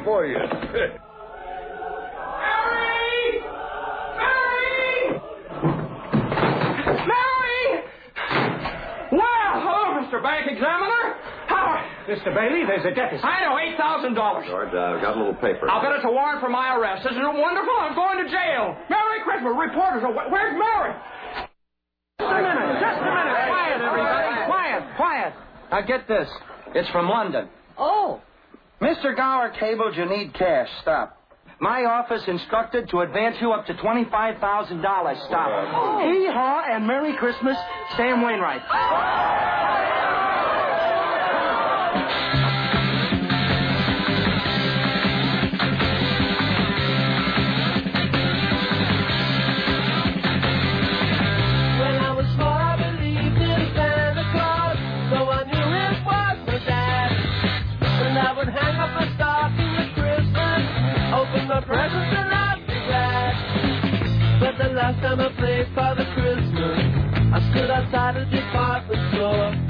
I'm waiting for you. Mary! Mary! Mary! Well, hello, Mr. Bank Examiner. How? Mr. Bailey, there's a deficit. I know, eight thousand dollars. George, I've got a little paper. I'll bet it's a warrant for my arrest. Isn't it wonderful? I'm going to jail. Merry Christmas. Reporters are. Where's Mary? Just a minute, just a minute. Quiet, everybody. Quiet, quiet. Now get this. It's from London. Oh. Mr. Gower cabled you need cash. Stop. My office instructed to advance you up to $25,000. Stop. Hee haw and Merry Christmas, Sam Wainwright. last time I played Father Christmas, I stood outside a department store.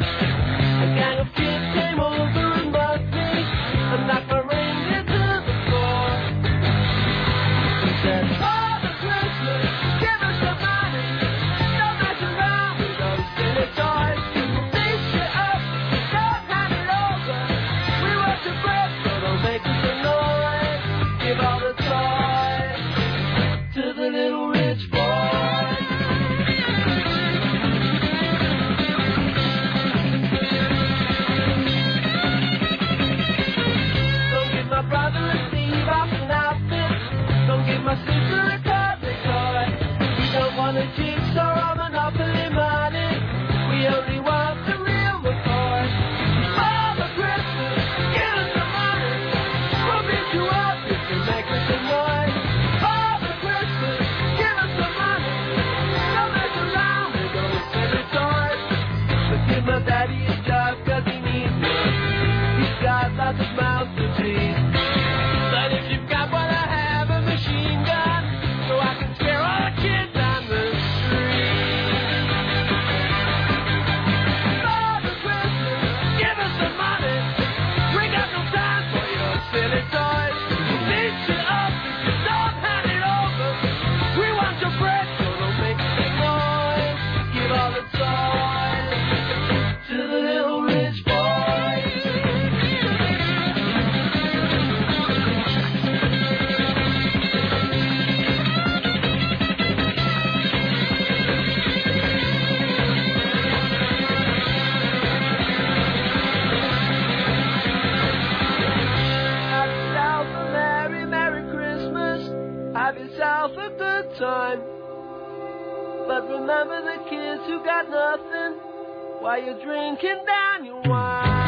You're drinking down your wine.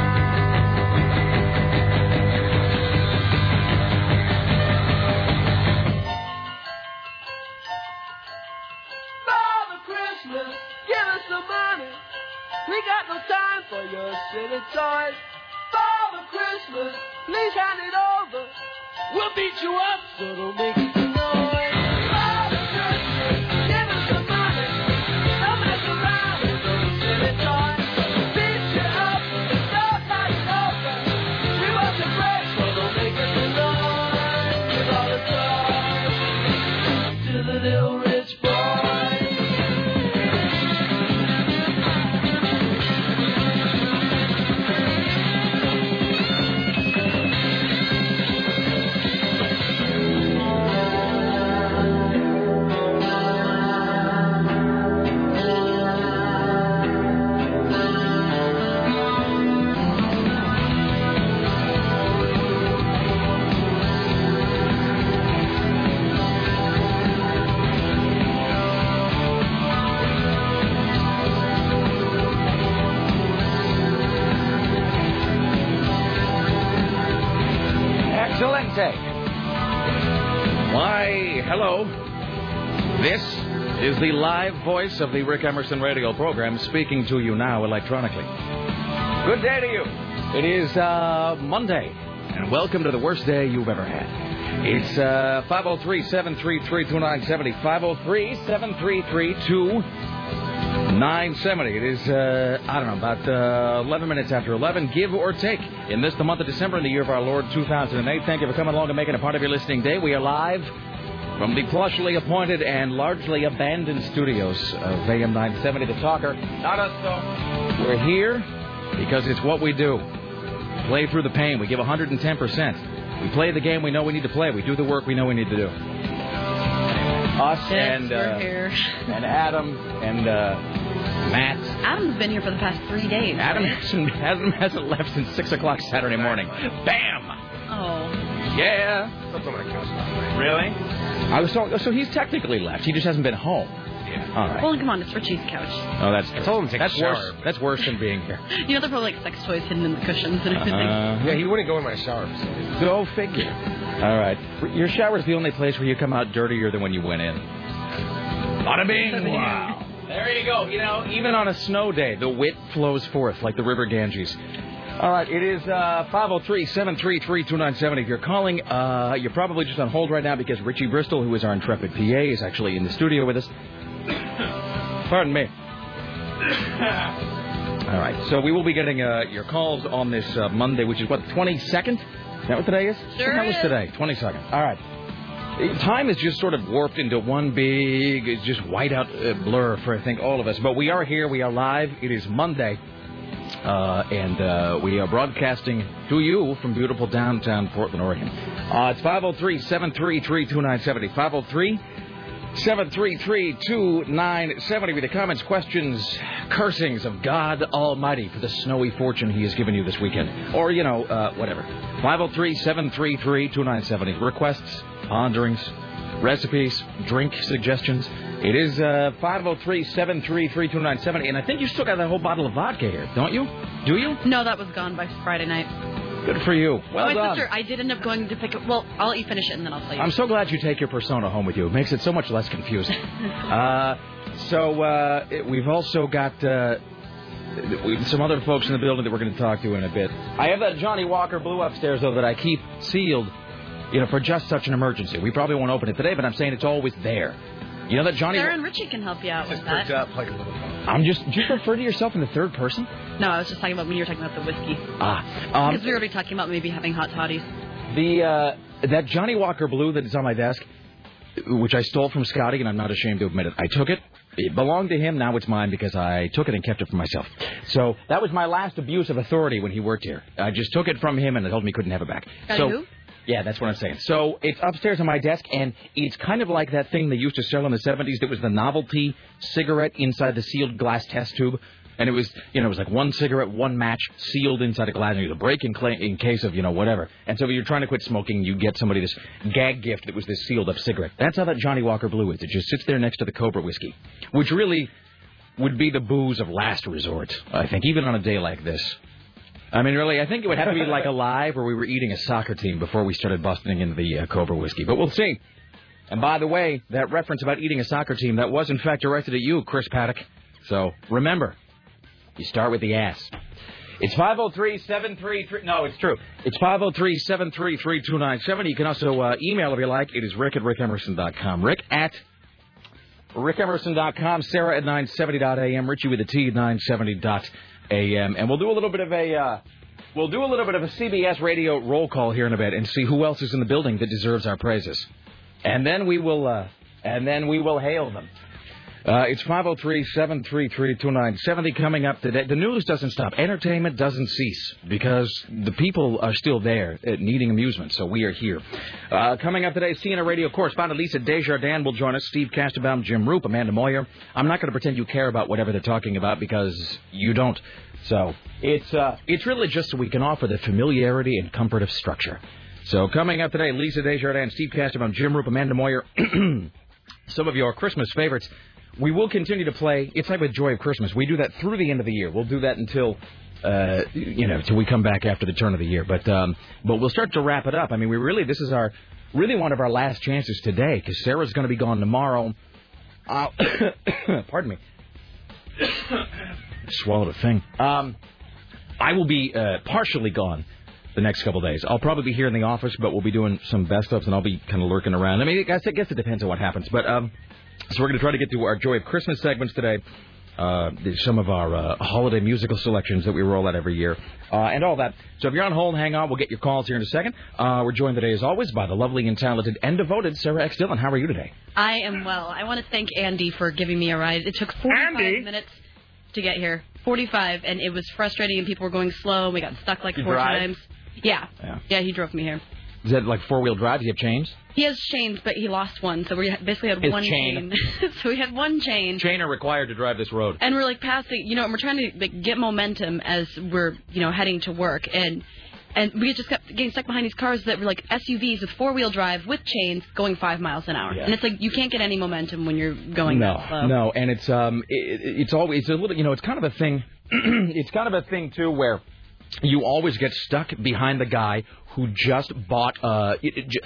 Christmas, give us some money. We got no time for your silly toys. Father Christmas, please hand it over. We'll beat you up, so don't make it hello. This is the live voice of the Rick Emerson radio program speaking to you now electronically. Good day to you. It is uh, Monday, and welcome to the worst day you've ever had. It's uh, 503 733 2970. 503 733 970. It is, uh, I don't know, about uh, 11 minutes after 11, give or take. In this, the month of December, in the year of our Lord 2008. Thank you for coming along and making a part of your listening day. We are live from the plushly appointed and largely abandoned studios of AM 970, The Talker. Not us, though. We're here because it's what we do. Play through the pain. We give 110%. We play the game we know we need to play. We do the work we know we need to do. Us Yes, and uh, here. and Adam and uh, Matt. Adam's been here for the past three days. Adam right? hasn't, Adam hasn't left since six o'clock Saturday morning. Bam! Oh. Yeah. That's on my couch. Really? I was so, so he's technically left. He just hasn't been home. Yeah. All right. Well, come on, it's Richie's couch. Oh, that's I told him to take that's a shower. worse. That's worse than being here. You know, they're probably like sex toys hidden in the cushions and everything. Uh, Yeah, he wouldn't go in my shower. So. Go figure. All right. Your shower's the only place where you come out dirtier than when you went in. Bada bing! Wow. There you go. You know, even on a snow day, the wit flows forth like the River Ganges. All right, it is uh, 503-733-2970. If you're calling, uh, you're probably just on hold right now because Richie Bristol, who is our intrepid PA, is actually in the studio with us. Pardon me. All right, so we will be getting uh, your calls on this uh, Monday, which is what, 22nd? Is that what today is? Sure What is today? 22nd. All right. Uh, Time is just sort of warped into one big, it's just whiteout uh, blur for, I think, all of us. But we are here. We are live. It is Monday. Uh, and uh, we are broadcasting to you from beautiful downtown Portland, Oregon. Uh, it's 503 733 2970. 503 733 2970 with the comments, questions, cursings of God Almighty for the snowy fortune He has given you this weekend. Or, you know, uh, whatever. 503 733 2970. Requests, ponderings, recipes, drink suggestions. It is uh, 503 733 2970. And I think you still got that whole bottle of vodka here, don't you? Do you? No, that was gone by Friday night. Good for you. Well My done. sister, I did end up going to pick up. Well, I'll let you finish it and then I'll tell you. I'm so glad you take your persona home with you. It makes it so much less confusing. uh, so uh, it- we've also got uh, we- some other folks in the building that we're going to talk to in a bit. I have that Johnnie Walker Blue upstairs though that I keep sealed, you know, for just such an emergency. We probably won't open it today, but I'm saying it's always there. You know that Johnny. Sarah and Richie can help you out with that. up like a little. I'm just. Do you refer to yourself in the third person? No, I was just talking about when you were talking about the whiskey. Ah, um, Because we were already talking about maybe having hot toddies. The uh, that Johnnie Walker Blue that is on my desk, which I stole from Scotty, and I'm not ashamed to admit it. I took it. It belonged to him. Now it's mine because I took it and kept it for myself. So that was my last abuse of authority when he worked here. I just took it from him and told me he couldn't have it back. Got so. who? Yeah, that's what I'm saying. So it's upstairs on my desk, and it's kind of like that thing they used to sell in the 70s that was the novelty cigarette inside the sealed glass test tube. And it was, you know, it was like one cigarette, one match, sealed inside a glass, and you had a break in, cla in case of, you know, whatever. And so if you're trying to quit smoking, you get somebody this gag gift that was this sealed up cigarette. That's how that Johnnie Walker Blue is. It just sits there next to the Cobra whiskey, which really would be the booze of last resort, I think, even on a day like this. I mean, really, I think it would have to be like a live where we were eating a soccer team before we started busting into the uh, Cobra whiskey. But we'll see. And by the way, that reference about eating a soccer team, that was in fact directed at you, Chris Paddock. So remember, you start with the ass. It's 503-733... No, it's true. It's 503-733-2970. You can also uh, email if you like. It is rick at rickemerson.com. Rick at rickemerson.com. Sarah at 970.am. Richie with a T at 970.am. And we'll do a little bit of a... Uh, We'll do a little bit of a CBS radio roll call here in a bit and see who else is in the building that deserves our praises. And then we will uh, and then we will hail them. Uh, it's 503-733-2970 coming up today. The news doesn't stop. Entertainment doesn't cease because the people are still there uh, needing amusement, so we are here. Uh, coming up today, CNN radio correspondent Lisa Desjardins will join us. Steve Kastenbaum, Jim Roope, Amanda Moyer. I'm not going to pretend you care about whatever they're talking about because you don't. So it's uh, it's really just so we can offer the familiarity and comfort of structure. So coming up today, Lisa Desjardins, Steve Kastenbaum, Jim Roope, Amanda Moyer. some of your Christmas favorites. We will continue to play. It's like with Joy of Christmas. We do that through the end of the year. We'll do that until, uh, you know, till we come back after the turn of the year. But um, but we'll start to wrap it up. I mean, we really this is our really one of our last chances today because Sarah's going to be gone tomorrow. Uh, pardon me. Swallowed a thing. Um, I will be uh, partially gone the next couple days. I'll probably be here in the office, but we'll be doing some best ups and I'll be kind of lurking around. I mean, I guess, I guess it depends on what happens. But um, so we're going to try to get to our Joy of Christmas segments today. uh, some of our uh, holiday musical selections that we roll out every year, uh, and all that. So if you're on hold, hang on. We'll get your calls here in a second. Uh, we're joined today, as always, by the lovely and talented and devoted Sarah X. Dillon. How are you today? I am well. I want to thank Andy for giving me a ride. It took 45 Andy? minutes to get here. 45, and it was frustrating, and people were going slow, and we got stuck like four drive? times. Yeah. Yeah. Yeah, he drove me here. Is that like four wheel drive? Do you have chains? He has chains, but he lost one, so we basically had His one chain. so we had one chain. Chain are required to drive this road. and we're like passing, you know, and we're trying to like, get momentum as we're, you know, heading to work, and and we just kept getting stuck behind these cars that were like SUVs with four wheel drive with chains going five miles an hour, Yeah. and it's like you can't get any momentum when you're going no, that slow. no, and it's um, it, it's always it's a little, you know, it's kind of a thing. it's kind of a thing too where you always get stuck behind the guy who just bought uh,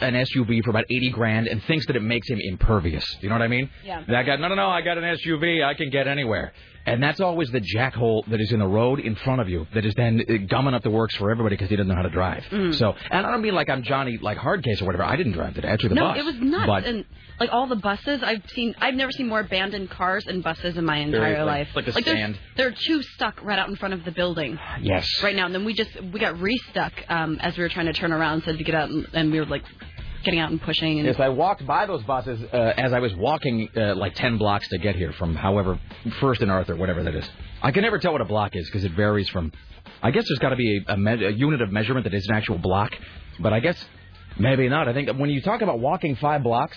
an SUV for about eighty grand and thinks that it makes him impervious. You know what I mean? Yeah. That guy, no, no, no, I got an SUV, I can get anywhere. And that's always the jackhole that is in the road in front of you that is then uh, gumming up the works for everybody because he doesn't know how to drive. Mm. So, and I don't mean like I'm Johnny like Hardcase or whatever. I didn't drive today. I took the no, bus. it was nuts. But and like all the buses I've seen, I've never seen more abandoned cars and buses in my entire like- life. like a there's- stand. There are two stuck right out in front of the building yes. right now. And then we just we got restuck um, as we were trying to turn around, so to get out, and, and we were like getting out and pushing. And Yes, I walked by those buses uh, as I was walking uh, like 10 blocks to get here from however, First and Arthur, whatever that is. I can never tell what a block is because it varies from. I guess there's got to be a, a, me- a unit of measurement that is an actual block, but I guess maybe not. I think when you talk about walking five blocks,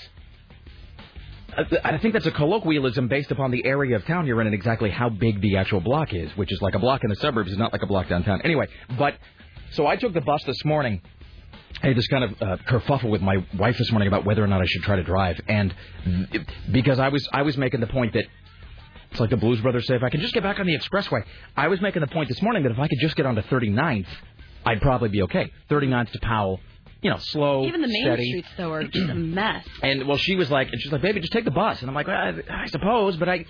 I I think that's a colloquialism based upon the area of town you're in and exactly how big the actual block is, which is like a block in the suburbs is not like a block downtown. Anyway, but so I took the bus this morning. I had this kind of uh, kerfuffle with my wife this morning about whether or not I should try to drive, and because I was I was making the point that it's like the Blues Brothers say, if I could just get back on the expressway, I was making the point this morning that if I could just get onto 39th, I'd probably be okay. 39th to Powell, you know, slow, even the main steady. streets though are just a mess. And well, she was like, and she's like, baby, just take the bus. And I'm like, well, I, I suppose, but I,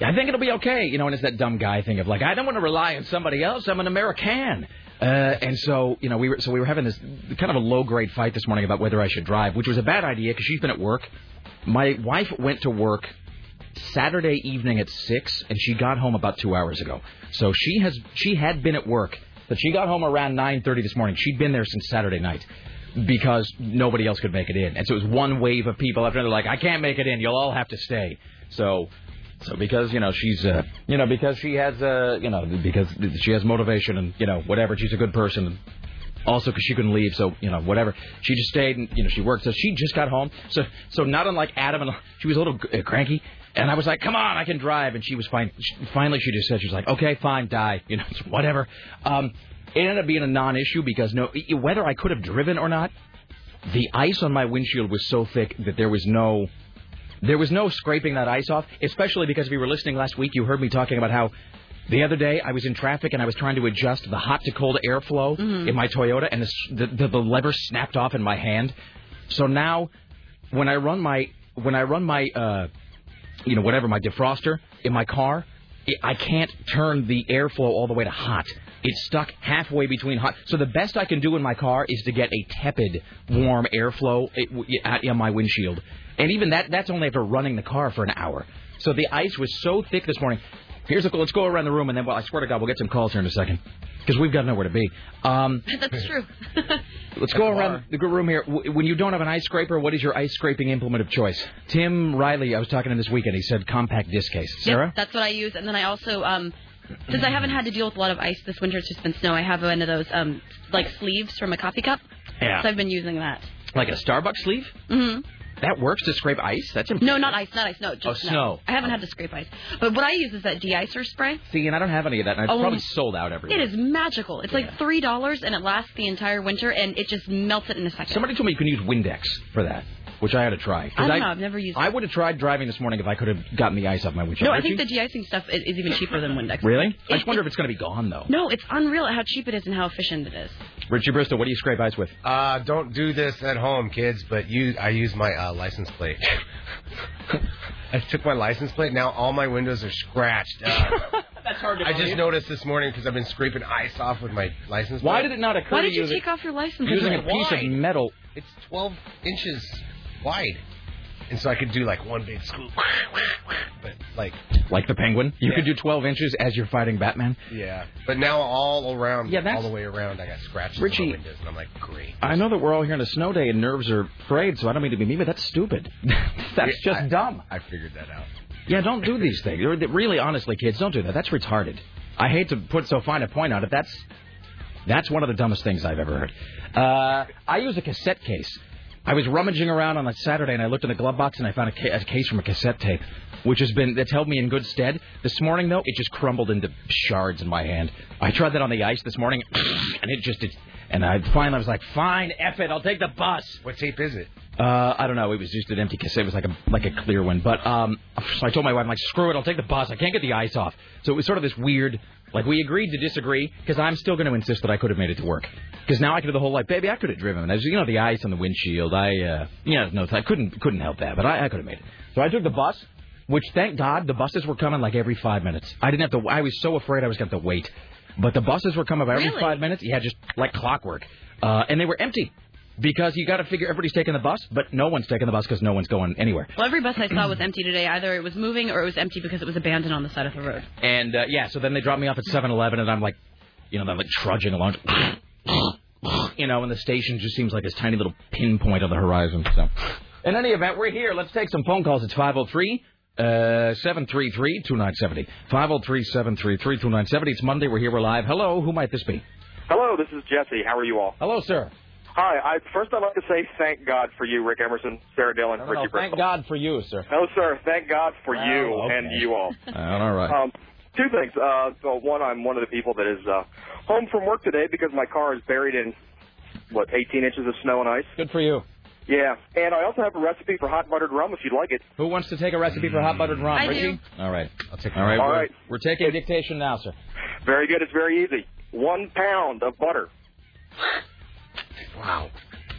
I think it'll be okay. You know, and it's that dumb guy thing of like, I don't want to rely on somebody else. I'm an American. Uh, and so, you know, we were so we were having this kind of a low grade fight this morning about whether I should drive, which was a bad idea because she's been at work. My wife went to work Saturday evening at six, and she got home about two hours ago. So she has she had been at work, but she got home around nine thirty this morning. She'd been there since Saturday night because nobody else could make it in, and so it was one wave of people after another. Like, I can't make it in. You'll all have to stay. So. So because you know she's uh, you know because she has uh, you know because she has motivation and you know whatever she's a good person also because she couldn't leave, so you know whatever. She just stayed and you know she worked. So she just got home. So so not unlike Adam, and she was a little uh, cranky. And I was like, "Come on, I can drive." And she was fine. She, finally, she just said, "She was like, okay, fine, die." You know, whatever. Um, it ended up being a non-issue because no, whether I could have driven or not, the ice on my windshield was so thick that there was no there was no scraping that ice off, especially because if you were listening last week, you heard me talking about how the other day I was in traffic and I was trying to adjust the hot to cold airflow in my Toyota, and the, the, the, lever snapped off in my hand. So now, when I run my when I run my uh, you know whatever my defroster in my car, it, I can't turn the airflow all the way to hot. It's stuck halfway between hot. So the best I can do in my car is to get a tepid, warm airflow it- w- at on my windshield, and even that that's only after running the car for an hour. So the ice was so thick this morning. Here's a let's go around the room and then well I swear to God we'll get some calls here in a second because we've got nowhere to be. Um, That's true. Let's go around the room here. When you don't have an ice scraper, what is your ice scraping implement of choice? Tim Riley, I was talking to him this weekend. He said compact disc case. Sarah? Yep, that's what I use, and then I also um. Since I haven't had to deal with a lot of ice this winter, it's just been snow. I have one of those um like sleeves from a coffee cup. Yeah. So I've been using that. Like a Starbucks sleeve? Mm hmm That works to scrape ice? That's imp- No, not ice, not ice. No, just Oh, no. snow. I haven't had to scrape ice, but what I use is that de-icer spray. See, and I don't have any of that. And it's Oh, probably sold out everywhere. It is magical. It's like three dollars, and it lasts the entire winter, and it just melts it in a second. Somebody told me you can use Windex for that, which I had to try. 'Cause I don't know. I've never used. I would have tried driving this morning if I could have gotten the ice off my windshield. no, I Richie? think the de-icing stuff is, is even cheaper than Windex. Really? I just wonder if it's going to be gone, though. No, it's unreal how cheap it is and how efficient it is. Richie Bristol, what do you scrape ice with? Uh, don't do this at home, kids. But you, I use my uh, license plate. I took my license plate. Now all my windows are scratched. Uh, That's hard I just noticed this morning because I've been scraping ice off with my license plate. Why did it not occur Why to did you you take off your license? Plate? Using a plate? piece of metal It's 12 inches wide. and so I could do like one big scoop, but like Like the penguin, you Yeah. could do 12 inches as you're fighting Batman. yeah. But now all around, Yeah, that's- all the way around, I got scratches Richie- on the windows, and I'm like, great. I know that we're all here on a snow day and nerves are frayed, so I don't mean to be mean, but that's stupid. that's Yeah, just I- dumb. I figured that out. Yeah, don't do these things. Or- Really, honestly, kids, don't do that. That's retarded. I hate to put so fine a point on it. That's that's one of the dumbest things I've ever heard. Uh, I use a cassette case. I was rummaging around on a Saturday and I looked in the glove box and I found a, ca- a case from a cassette tape, which has been that's held me in good stead. This morning though, it just crumbled into shards in my hand. I tried that on the ice this morning, and it just it, and I finally was like, fine, F it, I'll take the bus. What tape is it? Uh, I don't know. It was just an empty cassette. It was like a like a clear one. But um, so I told my wife, I'm like, screw it. I'll take the bus. I can't get the ice off. So it was sort of this weird. Like we agreed to disagree because I'm still going to insist that I could have made it to work. Because now I could do the whole like, baby, I could have driven. As you know, the ice on the windshield. I, uh, you know, no, I couldn't couldn't help that. But I, I could have made it. So I took the bus. Which thank God the buses were coming like every five minutes. I didn't have to. I was so afraid I was going to have to wait. But the buses were coming every Really? five minutes. Yeah, just like clockwork. Uh, and they were empty. Because you got to figure everybody's taking the bus, but no one's taking the bus because no one's going anywhere. Well, every bus I saw was empty today. Either it was moving or it was empty because it was abandoned on the side of the road. And uh, yeah, so then they dropped me off at 7-Eleven, and I'm like, you know, I'm like trudging along. You know, and the station just seems like this tiny little pinpoint on the horizon. So, in any event, we're here. Let's take some phone calls. It's 503 uh, 733 2970. 503 733 2970. It's Monday. We're here. We're live. Hello. Who might this be? Hello, this is Jesse. How are you all? Hello, sir. Hi. I, first, I'd like to say thank God for you, Rick Emerson, Sarah Dillon, No, no, Richie no, thank Bristol. God for you, sir. No, sir. Thank God for Oh, you okay. and you all. all right. Um, two things. Uh, so one, I'm one of the people that is uh, home from work today because my car is buried in what 18 inches of snow and ice. Good for you. Yeah, and I also have a recipe for hot buttered rum if you'd like it. Who wants to take a recipe for hot buttered rum? I Richie? do. All right. I'll take. All right. All we're, right. We're taking dictation now, sir. Very good. It's very easy. One pound of butter. Wow.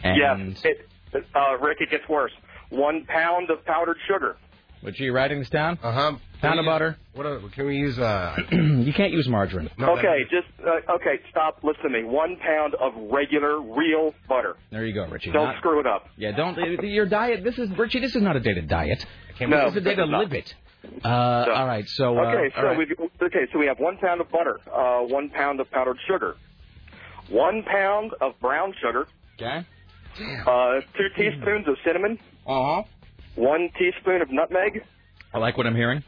And Yes. It, uh, Rick, it gets worse. One pound of powdered sugar. Would you writing this down? Uh huh. Pound of butter. What are, can we use? Uh, you can't use margarine. no, Okay, just uh, okay. Stop. Listen to me. One pound of regular, real butter. There you go, Richie. Don't Not- screw it up. Yeah, don't. uh, Your diet. This is Richie. This is not a day to diet. Can't No. This is a day to live it. Uh, All right. So. Uh, Okay, so right. we okay, so we have one pound of butter, uh, one pound of powdered sugar, one pound of brown sugar, Okay. uh, two teaspoons of cinnamon, Uh huh. one teaspoon of nutmeg, I like what I'm hearing.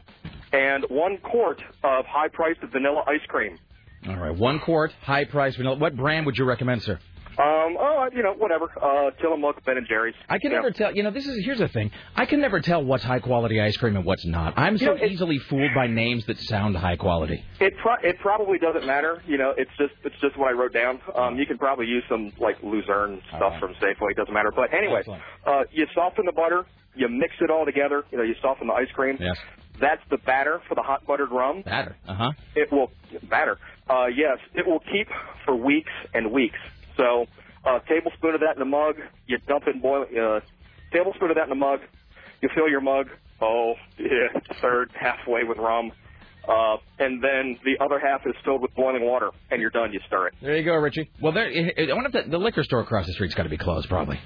and one quart of high-priced vanilla ice cream. All right. One quart, high-priced vanilla. What brand would you recommend, sir? Um, oh, you know, whatever. Uh, Tillamook, Ben and Jerry's. I can You know. never tell. You know, this is here's the thing. I can never tell what's high quality ice cream and what's not. I'm so know, easily fooled by names that sound high quality. It pro- it probably doesn't matter. You know, it's just it's just what I wrote down. Um, you can probably use some like Lucerne stuff right. from Safeway. It doesn't matter. But anyway, uh, you soften the butter, you mix it all together. You know, you soften the ice cream. Yes. That's the batter for the hot buttered rum. Batter. Uh huh. It will batter. Uh, yes, it will keep for weeks and weeks. So, a tablespoon of that in a mug. You dump in boil. Uh, tablespoon of that in a mug. You fill your mug. Oh, yeah, third halfway with rum. Uh, and then the other half is filled with boiling water, and you're done. You stir it. There you go, Richie. Well, there. I wonder if the, the liquor store across the street's got to be closed, probably.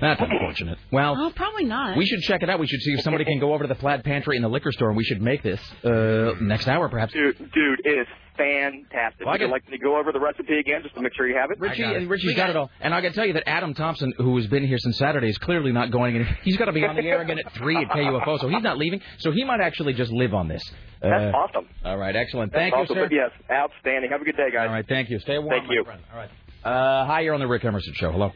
That's unfortunate. Well, Oh, probably not. we should check it out. We should see if somebody can go over to the Plaid Pantry in the liquor store, and we should make this uh, next hour, perhaps. Dude, dude, it is fantastic. Well, I Would you like me to go over the recipe again just to make sure you have it? Richie, got it. Richie's We got, got it all, and I can tell you that Adam Thompson, who has been here since Saturday, is clearly not going. Any, he's got to be on the air again at three at KUFO, so he's not leaving. So he might actually just live on this. That's Uh, awesome. All right, excellent. That's Thank awesome. you, sir. But yes, outstanding. Have a good day, guys. All right, thank you. Stay warm, Thank my you. friend. All right. Uh, hi, you're on the Rick Emerson Show. Hello.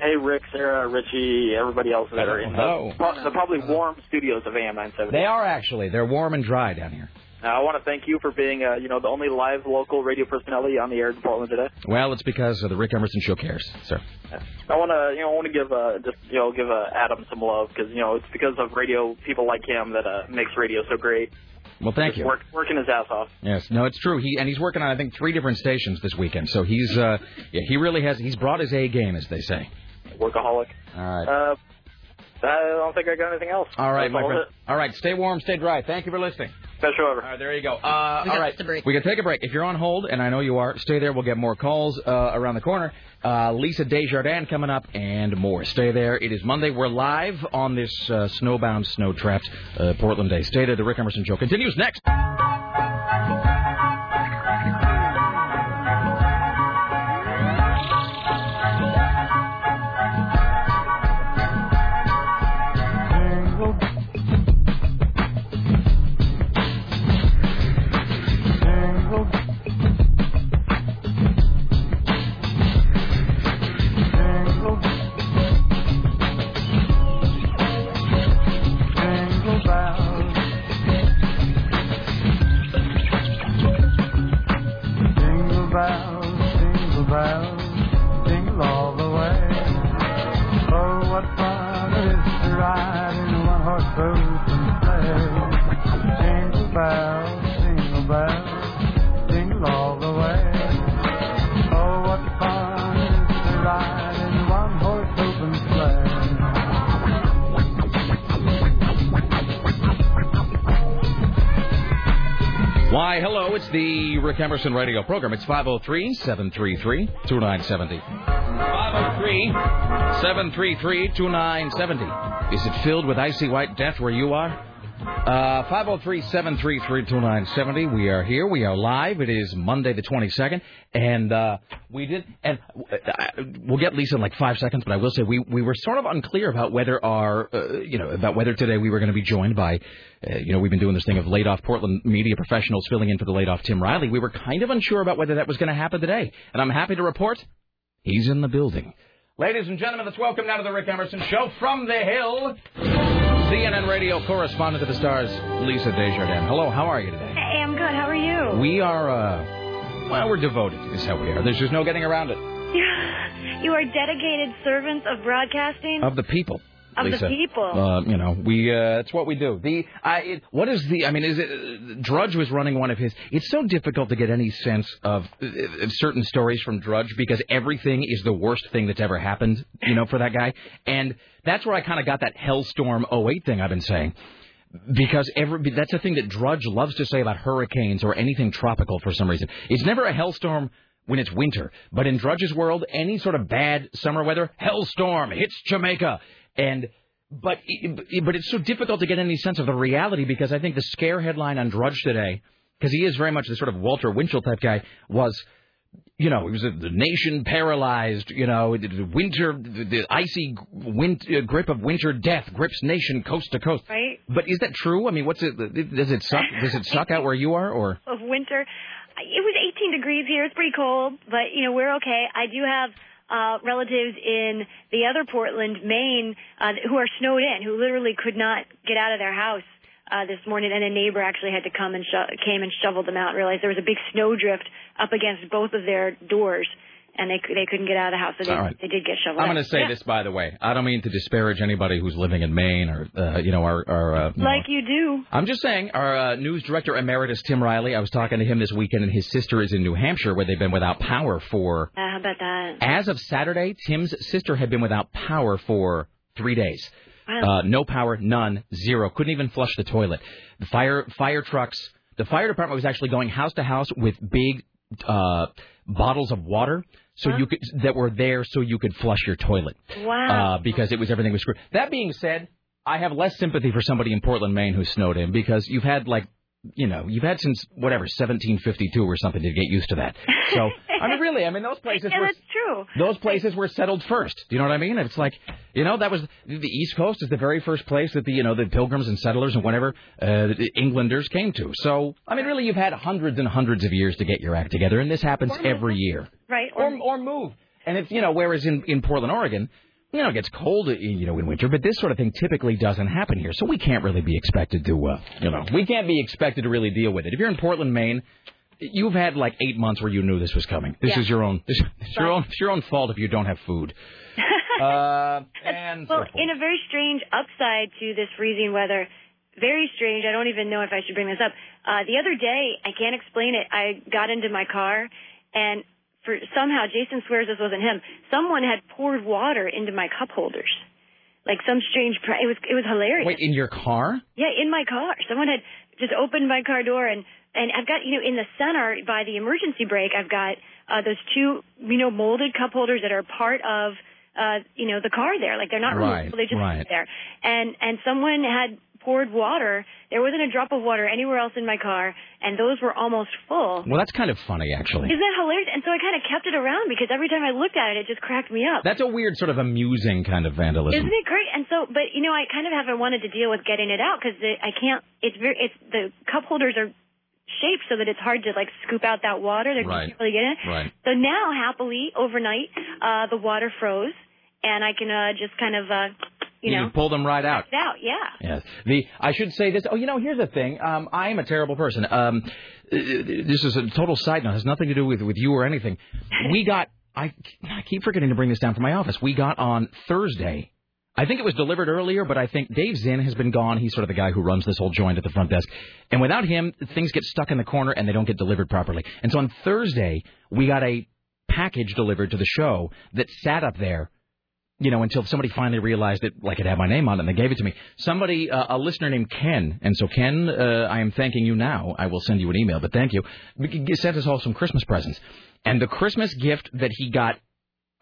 Hey, Rick, Sarah, Richie, everybody else that are in the, the probably warm studios of AM 970. They are actually. They're warm and dry down here. Uh, I want to thank you for being, uh, you know, the only live local radio personality on the air in Portland today. Well, it's because of the Rick Emerson Show cares, sir. I want to, you know, I want to give, uh, just, you know, give uh, Adam some love because, you know, it's because of radio people like him that uh, makes radio so great. Well, thank you. Work, working his ass off. Yes, no, it's true. He and he's working on I think three different stations this weekend. So he's uh, yeah, he really has. He's brought his A game, as they say. Workaholic. All right. Uh, I don't think I got anything else. All right, That's my all friend. it- All right, stay warm, stay dry. Thank you for listening. Best show ever. All right, there you go. Uh, We got right, break. we can take a break. If you're on hold, and I know you are, stay there. We'll get more calls uh, around the corner. Uh, Lisa Desjardins coming up, and more. Stay there. It is Monday. We're live on this uh, snowbound, snow-trapped uh, Portland day. Stay there. The Rick Emerson Show continues next. Why, hello, it's the Rick Emerson radio program. It's 503 733 2970. 503 733 2970. Is it filled with icy white death where you are? Uh, 503 733 2970. We are here. We are live. It is Monday the 22nd. And uh, we did. And uh, we'll get Lisa in like five seconds, but I will say we, we were sort of unclear about whether our, uh, you know, about whether today we were going to be joined by, uh, you know, we've been doing this thing of laid off Portland media professionals filling in for the laid off Tim Riley. We were kind of unsure about whether that was going to happen today. And I'm happy to report he's in the building. Ladies and gentlemen, let's welcome now to the Rick Emerson Show from the Hill, CNN radio correspondent to the stars, Lisa Desjardins. Hello, how are you today? Hey, I'm good. How are you? We are, uh, well, we're devoted, is how we are. There's just no getting around it. You are dedicated servants of broadcasting. Of the people. Of the people. Uh, you know, we uh, it's what we do. The I it, what is the I mean is it uh, Drudge was running one of his. It's so difficult to get any sense of, uh, of certain stories from Drudge because everything is the worst thing that's ever happened, you know, for that guy. And that's where I kind of got that Hellstorm 08 thing I've been saying. Because every that's a thing that Drudge loves to say about hurricanes or anything tropical for some reason. It's never a hellstorm when it's winter, but in Drudge's world, any sort of bad summer weather, hellstorm hits Jamaica, and but but it's so difficult to get any sense of the reality because I think the scare headline on Drudge today, because he is very much the sort of Walter Winchell type guy, was. You know, it was a, the nation paralyzed. You know, the, the winter, the, the icy win, uh, grip of winter death grips nation coast to coast. Right. But is that true? I mean, what's it? Does it suck? Does it suck out where you are, or? Of winter. It was 18 degrees here. It's pretty cold, but you know we're okay. I do have uh, relatives in the other Portland, Maine, uh, who are snowed in, who literally could not get out of their house this morning, and a neighbor actually had to come and sho- came and shoveled them out. and Realized there was a big snowdrift up against both of their doors, and they they couldn't get out of the house, so they right. they did get shoveled. I'm going to say Yeah. this, by the way. I don't mean to disparage anybody who's living in Maine or, uh, you know, our, our uh, Like you do. I'm just saying, our uh, news director emeritus Tim Riley. I was talking to him this weekend, and his sister is in New Hampshire, where they've been without power for. Uh, how about that? As of Saturday, Tim's sister had been without power for three days. Wow. Uh, no power, none, zero. Couldn't even flush the toilet. The fire fire trucks. The fire department was actually going house to house with big uh, bottles of water, so you could that were there so you could flush your toilet Wow. uh, because it was everything was screwed. That being said, I have less sympathy for somebody in Portland, Maine, who snowed in because you've had like, you know, you've had since whatever 1752 or something to get used to that. So I mean, really, I mean, those places yeah, were that's true. those places were settled first. Do you know what I mean? It's like, you know, that was the East Coast is the very first place that the you know the Pilgrims and settlers and whatever uh, the Englanders came to. So I mean, really, you've had hundreds and hundreds of years to get your act together, and this happens every year. Right. Or or move. And it's you know, whereas in in Portland, Oregon. You know, it gets cold, uh, you know, in winter, but this sort of thing typically doesn't happen here. So we can't really be expected to, uh, you know, we can't be expected to really deal with it. If you're in Portland, Maine, you've had like eight months where you knew this was coming. This Yeah. is your own, this, it's your own, it's your own fault if you don't have food. uh, and Well, forth. in a very strange upside to this freezing weather, very strange. I don't even know if I should bring this up. Uh, the other day, I can't explain it. I got into my car, and for somehow, Jason swears this wasn't him. Someone had poured water into my cup holders, like some strange. Pr- it was it was hilarious. Wait, in your car? Yeah, in my car, someone had just opened my car door and and I've got you know in the center by the emergency brake I've got uh those two you know molded cup holders that are part of uh you know the car there like they're not Right, removable they just right. sit there and and someone had poured water there wasn't a drop of water anywhere else in my car and those were almost full Well, that's kind of funny, actually. isn't that hilarious and so I kind of kept it around because every time I looked at it it just cracked me up That's a weird sort of amusing kind of vandalism. isn't it great? And so, but you know, I kind of haven't wanted to deal with getting it out because I can't. It's very. It's the cup holders are shaped so that it's hard to like scoop out that water. That Right. can't really get in. Right. So now, happily, overnight, uh, the water froze, and I can uh, just kind of, uh, you, know, pull them right out. out. Yeah. Yes. The I should say this. Oh, you know, here's the thing. Um, I am a terrible person. Um, uh, this is a total side note. It has nothing to do with with you or anything. We got. I I keep forgetting to bring this down from my office. We got on Thursday. I think it was delivered earlier, but I think Dave Zinn has been gone. He's sort of the guy who runs this whole joint at the front desk. And without him, things get stuck in the corner and they don't get delivered properly. And so on Thursday, we got a package delivered to the show that sat up there you know, until somebody finally realized it, like it had my name on it, and they gave it to me. Somebody, uh, a listener named Ken, and so Ken, uh, I am thanking you now. I will send you an email, but thank you. He Sent us all some Christmas presents, and the Christmas gift that he got,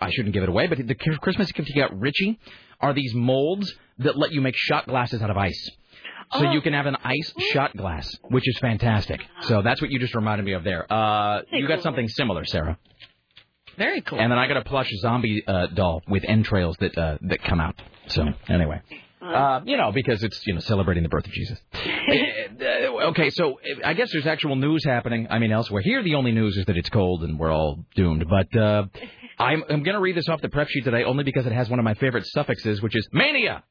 I shouldn't give it away, but the Christmas gift he got Richie are these molds that let you make shot glasses out of ice. So you can have an ice shot glass, which is fantastic. So that's what you just reminded me of there. Uh, you got something similar, Sarah. Very cool. And then I got a plush zombie uh, doll with entrails that uh, that come out. So anyway, uh, you know, because it's you know celebrating the birth of Jesus. Uh, okay, so I guess there's actual news happening. I mean, elsewhere here, the only news is that it's cold and we're all doomed. But uh, I'm I'm going to read this off the prep sheet today only because it has one of my favorite suffixes, which is mania.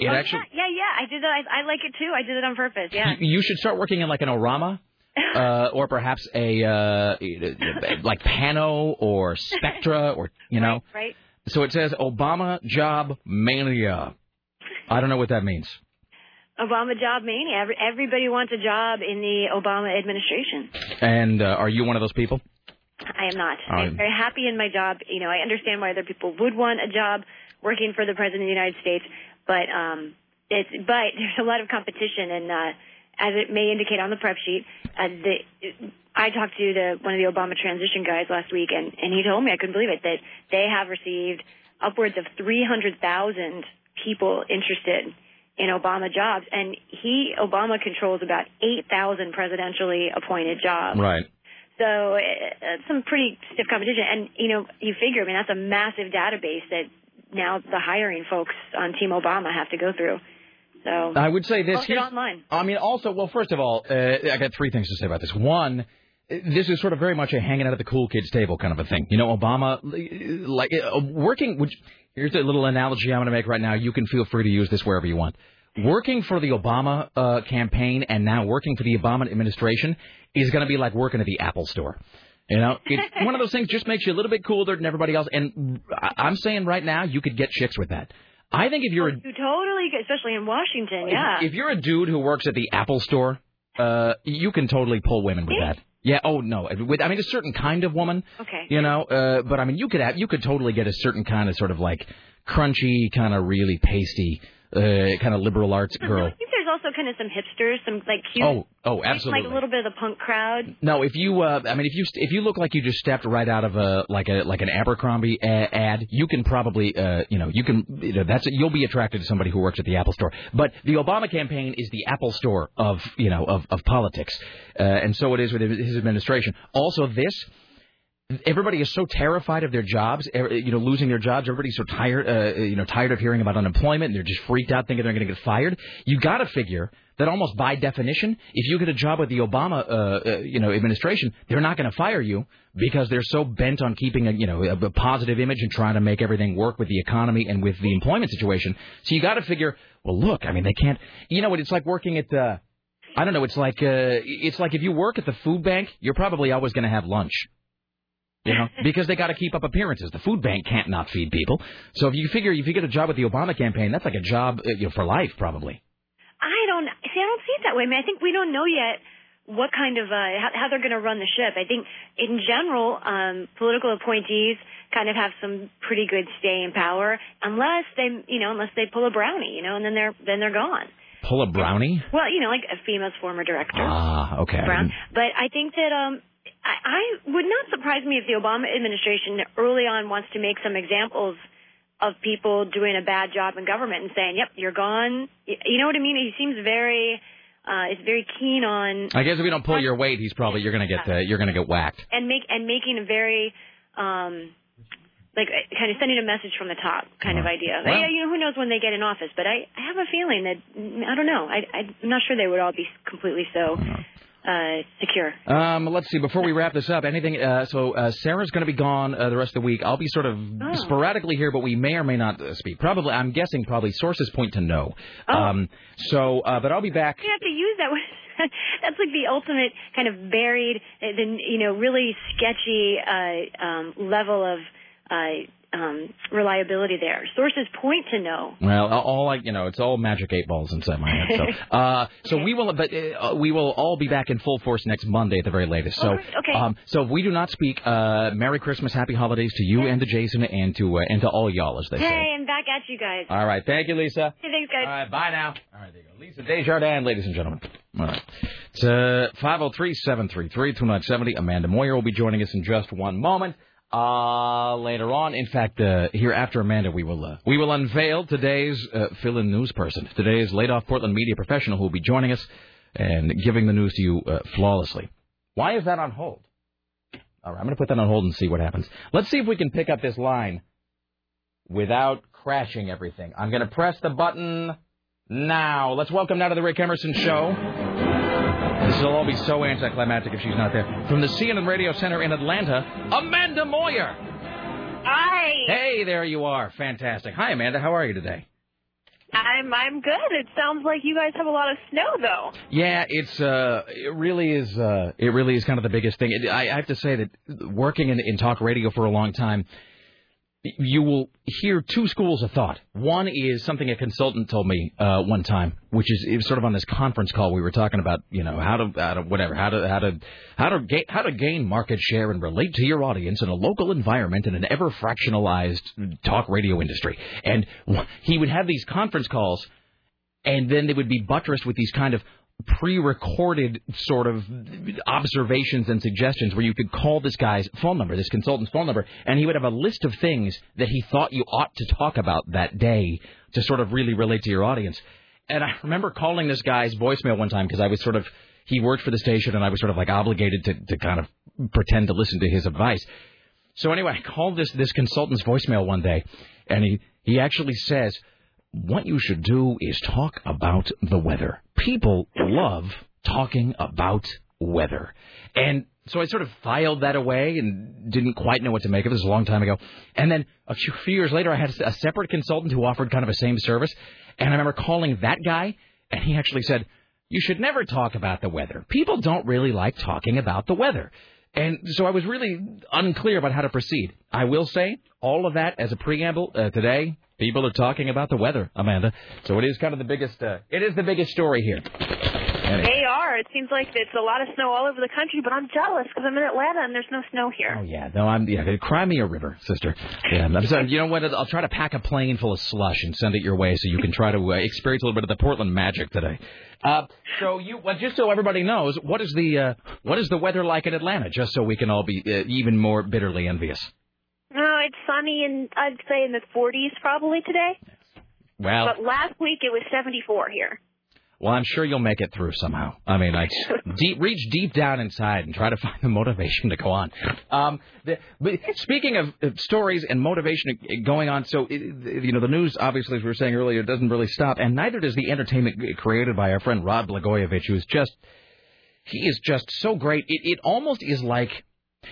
It Oh, actually. yeah, yeah, yeah. I did that. I, I like it too. I did it on purpose. Yeah. You, you should start working in like an orama, uh, or perhaps a uh, like Pano or Spectra, or you know. Right. So it says Obama job mania. I don't know what that means. Obama job mania. Everybody wants a job in the Obama administration. And uh, are you one of those people? I am not. Um, I'm very happy in my job. You know, I understand why other people would want a job working for the president of the United States, but um, it's but there's a lot of competition, and uh, as it may indicate on the prep sheet, uh, the I talked to the one of the Obama transition guys last week, and and he told me I couldn't believe it that they have received upwards of 300,000 people interested in Obama jobs, and he Obama controls about 8,000 presidentially appointed jobs. Right. So uh, uh, some pretty stiff competition, and you know, you figure, I mean, that's a massive database that now the hiring folks on Team Obama have to go through. So I would say this. It online. I mean, also, well, first of all, uh, I got three things to say about this. One, this is sort of very much a hanging out at the cool kids table kind of a thing. You know, Obama, uh, like uh, working. Which here's a little analogy I'm going to make right now. You can feel free to use this wherever you want. Working for the Obama uh, campaign and now working for the Obama administration is going to be like working at the Apple store. You know, it's one of those things just makes you a little bit cooler than everybody else. And I'm saying right now, you could get chicks with that. I think if you're a you totally, especially in Washington, yeah. if, if you're a dude who works at the Apple store, uh, you can totally pull women with that. Yeah. Oh no. With I mean, a certain kind of woman. Okay. You know. Uh, but I mean, you could have you could totally get a certain kind of sort of like crunchy, kind of really pasty, uh, kind of liberal arts girl. I think there's also kind of some hipsters, some like cute, Oh, oh, absolutely. like a little bit of the punk crowd. No, if you, uh, I mean, if you if you look like you just stepped right out of a like a like an Abercrombie ad, you can probably, uh, you know, you can you know, that's you'll be attracted to somebody who works at the Apple Store. But the Obama campaign is the Apple Store of you know of of politics, uh, and so it is with his administration. Also, this. Everybody is so terrified of their jobs, er- you know, losing their jobs. Everybody's so tired, uh, you know, tired of hearing about unemployment, and they're just freaked out, thinking they're going to get fired. You got to figure that almost by definition, if you get a job with the Obama, uh, uh, you know, administration, they're not going to fire you because they're so bent on keeping a, you know, a, a positive image and trying to make everything work with the economy and with the employment situation. So you got to figure, well, look, I mean, they can't, you know, what it's like working at the. I don't know. It's like uh, it's like if you work at the food bank, you're probably always going to have lunch. You know, because they got to keep up appearances. The food bank can't not feed people. So if you figure if you get a job with the Obama campaign, that's like a job uh, you know, for life, probably. I don't see. I don't see it that way. I mean, I think we don't know yet what kind of uh, how, how they're going to run the ship. I think in general, um, political appointees kind of have some pretty good staying power, unless they, you know, unless they pull a brownie, you know, and then they're then they're gone. pull a brownie? Well, you know, like a FEMA's former director. Ah, okay. Brown. But I think that um, I, I would not surprise me if the Obama administration early on wants to make some examples of people doing a bad job in government and saying, "Yep, you're gone." You know what I mean? He seems very, uh, is very keen on I guess if you don't pull your weight, he's probably you're gonna get uh, you're gonna get whacked. and make and making a very um like uh, kind of sending a message from the top kind of idea. Well- yeah, you know who knows when they get in office, but I I have a feeling that mm, I don't know. I I'm not sure they would all be completely so uh secure. Um, let's see. Before we wrap this up, anything? Uh, so uh, Sarah's going to be gone uh, the rest of the week. I'll be sort of Oh. sporadically here, but we may or may not uh, speak. Probably, I'm guessing, probably sources point to no. Oh. Um, so, uh, but I'll be back. You have to use that. That's like the ultimate kind of buried, the you know really sketchy uh, um, level of uh, um, reliability there. Sources point to no. Well, all I, you know, it's all magic eight balls inside my head. So, uh, so we will, but uh, we will all be back in full force next Monday at the very latest. So, Okay. um, so if we do not speak, uh, Merry Christmas, Happy Holidays to you and to Jason and to uh, and to all y'all, as they say. Hey, I'm back at you guys. All right, thank you, Lisa. Hey, thanks, guys. All right, bye now. All right, there you go. Lisa Desjardins, ladies and gentlemen. All right. It's uh, 503-733-2970. Amanda Moyer will be joining us in just one moment. Uh, later on, in fact, uh, here after Amanda, we will uh, we will unveil today's uh, fill-in news person, today's laid-off Portland media professional who will be joining us and giving the news to you uh, flawlessly. Why is that on hold? All right, I'm going to put that on hold and see what happens. Let's see if we can pick up this line without crashing everything. I'm going to press the button now. Let's welcome now to the Rick Emerson Show. This will all be so anticlimactic if she's not there. From the CNN Radio Center in Atlanta, Amanda Moyer. Hi. Hey, there you are. Fantastic. Hi, Amanda. How are you today? I'm I'm good. It sounds like you guys have a lot of snow though. Yeah, it's uh, it really is uh, it really is kind of the biggest thing. It, I, I have to say that working in, in talk radio for a long time, you will hear two schools of thought. One is something a consultant told me uh, one time, which is sort of on this conference call we were talking about, you know, how to, how to whatever, how to how to how to how to gain market share and relate to your audience in a local environment in an ever fractionalized talk radio industry. And he would have these conference calls, and then they would be buttressed with these kind of pre-recorded sort of observations and suggestions where you could call this guy's phone number, this consultant's phone number, and he would have a list of things that he thought you ought to talk about that day to sort of really relate to your audience. And I remember calling this guy's voicemail one time because I was sort of he worked for the station and I was sort of like obligated to, to kind of pretend to listen to his advice. So anyway, I called this this consultant's voicemail one day, and he he actually says, "What you should do is talk about the weather. People love talking about weather." And so I sort of filed that away and didn't quite know what to make of it. This was a long time ago. And then a few, few years later, I had a separate consultant who offered kind of a same service, and I remember calling that guy, and he actually said, "You should never talk about the weather. People don't really like talking about the weather." And so I was really unclear about how to proceed. I will say all of that as a preamble uh, today. People are talking about the weather, Amanda. So it is kind of the biggest. Uh, it is the biggest story here. Anyway. It seems like it's a lot of snow all over the country, but I'm jealous because I'm in Atlanta and there's no snow here. Oh yeah, no, I'm yeah. Cry me a river, sister. Yeah, I'm sorry, you know what? I'll try to pack a plane full of slush and send it your way so you can try to uh, experience a little bit of the Portland magic today. Uh, so you, well, just so everybody knows, what is the uh, what is the weather like in Atlanta? Just so we can all be uh, even more bitterly envious. No, it's sunny and I'd say in the 40s probably today. Well, But last week it was 74 here. Well, I'm sure you'll make it through somehow. I mean, I deep, reach deep down inside and try to find the motivation to go on. Um, the, but speaking of stories and motivation going on, so you know the news, obviously, as we were saying earlier, doesn't really stop, and neither does the entertainment created by our friend Rod Blagojevich, who's just he is just so great. It, it almost is like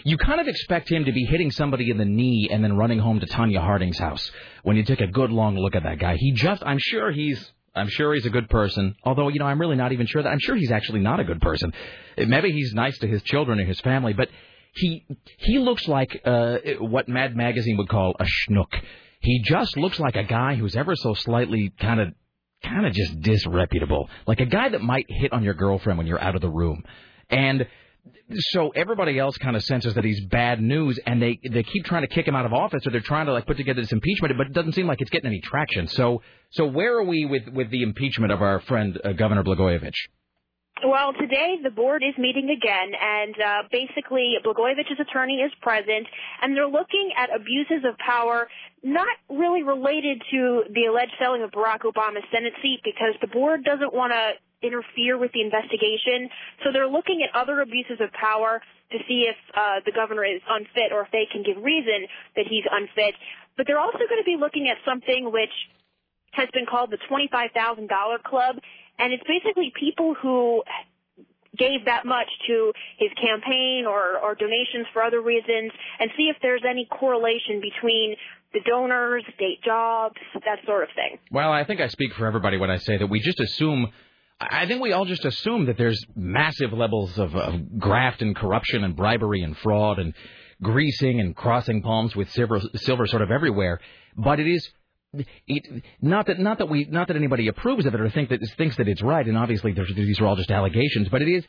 you kind of expect him to be hitting somebody in the knee and then running home to Tonya Harding's house when you take a good long look at that guy. He just, I'm sure he's, I'm sure he's a good person. Although, you know, I'm really not even sure that. I'm sure he's actually not a good person. Uh, Maybe he's nice to his children and his family, but he he looks like uh, what Mad Magazine would call a schnook. He just looks like a guy who's ever so slightly kind of kind of just disreputable, like a guy that might hit on your girlfriend when you're out of the room. And so everybody else kind of senses that he's bad news, and they they keep trying to kick him out of office, or they're trying to like put together this impeachment, but it doesn't seem like it's getting any traction. So So where are we with with the impeachment of our friend uh, Governor Blagojevich? Well, today the board is meeting again, and uh, basically Blagojevich's attorney is present, and they're looking at abuses of power not really related to the alleged selling of Barack Obama's Senate seat because the board doesn't want to interfere with the investigation. So they're looking at other abuses of power to see if uh, the governor is unfit or if they can give reason that he's unfit. But they're also going to be looking at something which has been called the $25,000 club, and it's basically people who gave that much to his campaign or, or donations for other reasons and see if there's any correlation between the donors, state jobs, that sort of thing. Well, I think I speak for everybody when I say that we just assume. I think we all just assume that there's massive levels of, of graft and corruption and bribery and fraud and greasing and crossing palms with silver, silver sort of everywhere. But it is it, not that not that we not that anybody approves of it or think that thinks that it's right, and obviously these are all just allegations. But it is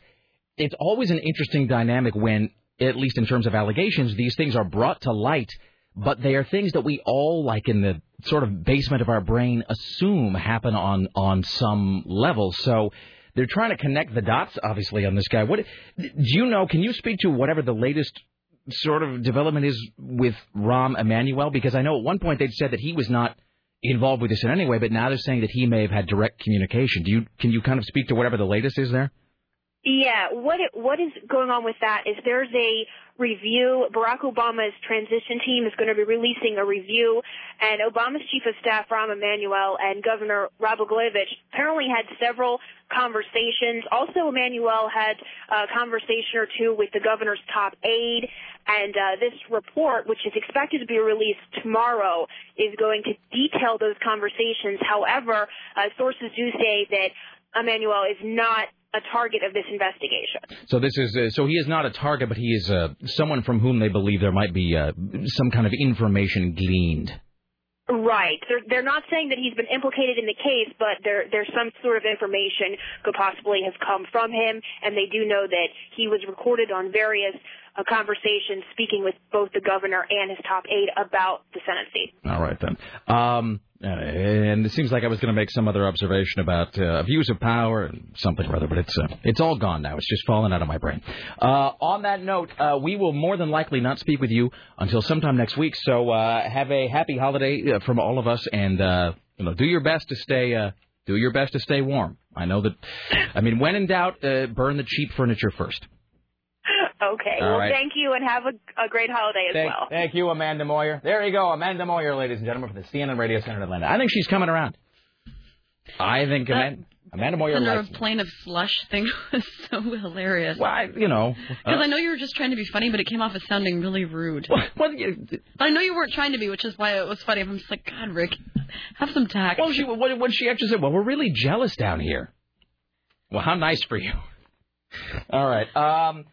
it's always an interesting dynamic when, at least in terms of allegations, these things are brought to light, but they are things that we all like in the sort of basement of our brain assume happen on on some level. So. They're trying to connect the dots, obviously, on this guy. What do you know? Can you speak to whatever the latest sort of development is with Rahm Emanuel? Because I know at one point they'd said that he was not involved with this in any way, but now they're saying that he may have had direct communication. Do you can you kind of speak to whatever the latest is there? Yeah, what what is going on with that is there's a review. Barack Obama's transition team is going to be releasing a review, and Obama's chief of staff Rahm Emanuel and Governor Rod Blagojevich apparently had several conversations. Also, Emanuel had a conversation or two with the governor's top aide, and uh, this report, which is expected to be released tomorrow, is going to detail those conversations. However, uh, sources do say that Emanuel is not a target of this investigation. So this is uh, so he is not a target, but he is uh, someone from whom they believe there might be uh, some kind of information gleaned. Right. They're, they're not saying that he's been implicated in the case, but there, there's some sort of information could possibly have come from him, and they do know that he was recorded on various uh, conversations speaking with both the governor and his top aide about the Senate seat. All right then. Um, uh, and it seems like I was going to make some other observation about uh, abuse of power and something or other, but it's uh, it's all gone now. It's just fallen out of my brain. Uh, on that note, uh, we will more than likely not speak with you until sometime next week. So have a happy holiday from all of us, and you know, do your best to stay do your best to stay warm. I know that. I mean, when in doubt, burn the cheap furniture first. Okay. All well, right. thank you, and have a, a great holiday as Thank, well. thank you, Amanda Moyer. There you go, Amanda Moyer, ladies and gentlemen, from the CNN Radio Center in Atlanta. I think she's coming around. I think Amanda, Amanda Moyer Under a likes. plane of slush thing was so hilarious. Well, I, you know, Because uh, I know you were just trying to be funny, but it came off as sounding really rude. Well, you, But I know you weren't trying to be, which is why it was funny. I'm just like, God, Rick, have some tact. well, she, what, what she actually said, well, we're really jealous down here. Well, how nice for you. All right. Um,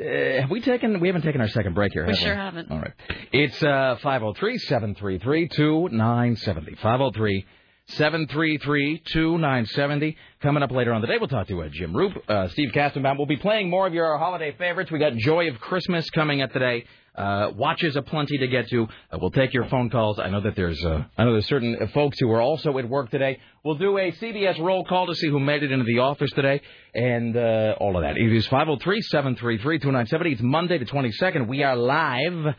uh, have we taken? We haven't taken our second break here. We have sure haven't. All right. It's uh, 503-733-2970. 503-733-2970. Coming up later on the day, we'll talk to uh, Jim Roope, uh, Steve Kastenbaum. We'll be playing more of your holiday favorites. We got Joy of Christmas coming up today. Uh, watches aplenty to get to. Uh, we'll take your phone calls. I know that there's uh, I know there's certain folks who are also at work today. We'll do a CBS roll call to see who made it into the office today, and uh, all of that. It is 503-733-2970. It's Monday the 22nd. We are live.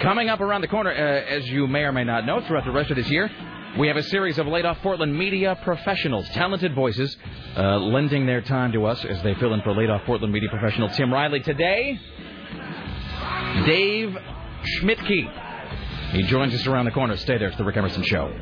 Coming up around the corner, uh, as you may or may not know, throughout the rest of this year, we have a series of laid off Portland media professionals, talented voices, uh, lending their time to us as they fill in for laid off Portland media professional Tim Riley. Today, Dave Schmidtke. He joins us around the corner. Stay there. It's the Rick Emerson Show.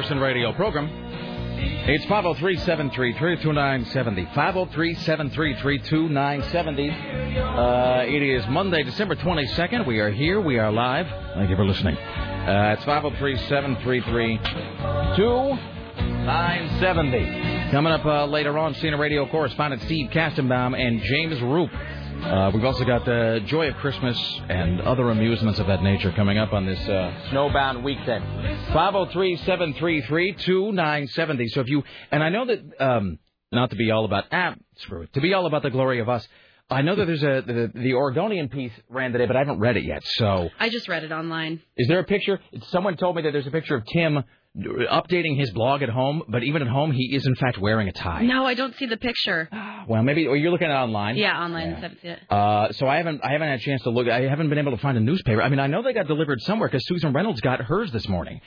Emerson radio program. It's 503 733 2970. 503 733 2970. Uh, It is Monday, December 22nd. We are here. We are live. Thank you for listening. Uh, it's 503 733 2970. Coming up uh, later on, CNN radio correspondent Steve Kastenbaum and James Roope. Uh, we've also got the Joy of Christmas and other amusements of that nature coming up on this uh, snowbound weekend. 503 733 2970. So if you, and I know that, um, not to be all about, ah, screw it, to be all about the glory of us, I know that there's a, the, the Oregonian piece ran today, but I haven't read it yet. So I just read it online. is there a picture? Someone told me that there's a picture of Tim updating his blog at home, but even at home, he is in fact wearing a tie. No, I don't see the picture. Well, maybe, or you're looking at it online. Yeah, online. Yeah. Uh, so I haven't I haven't had a chance to look. I haven't been able to find a newspaper. I mean, I know they got delivered somewhere because Susan Reynolds got hers this morning.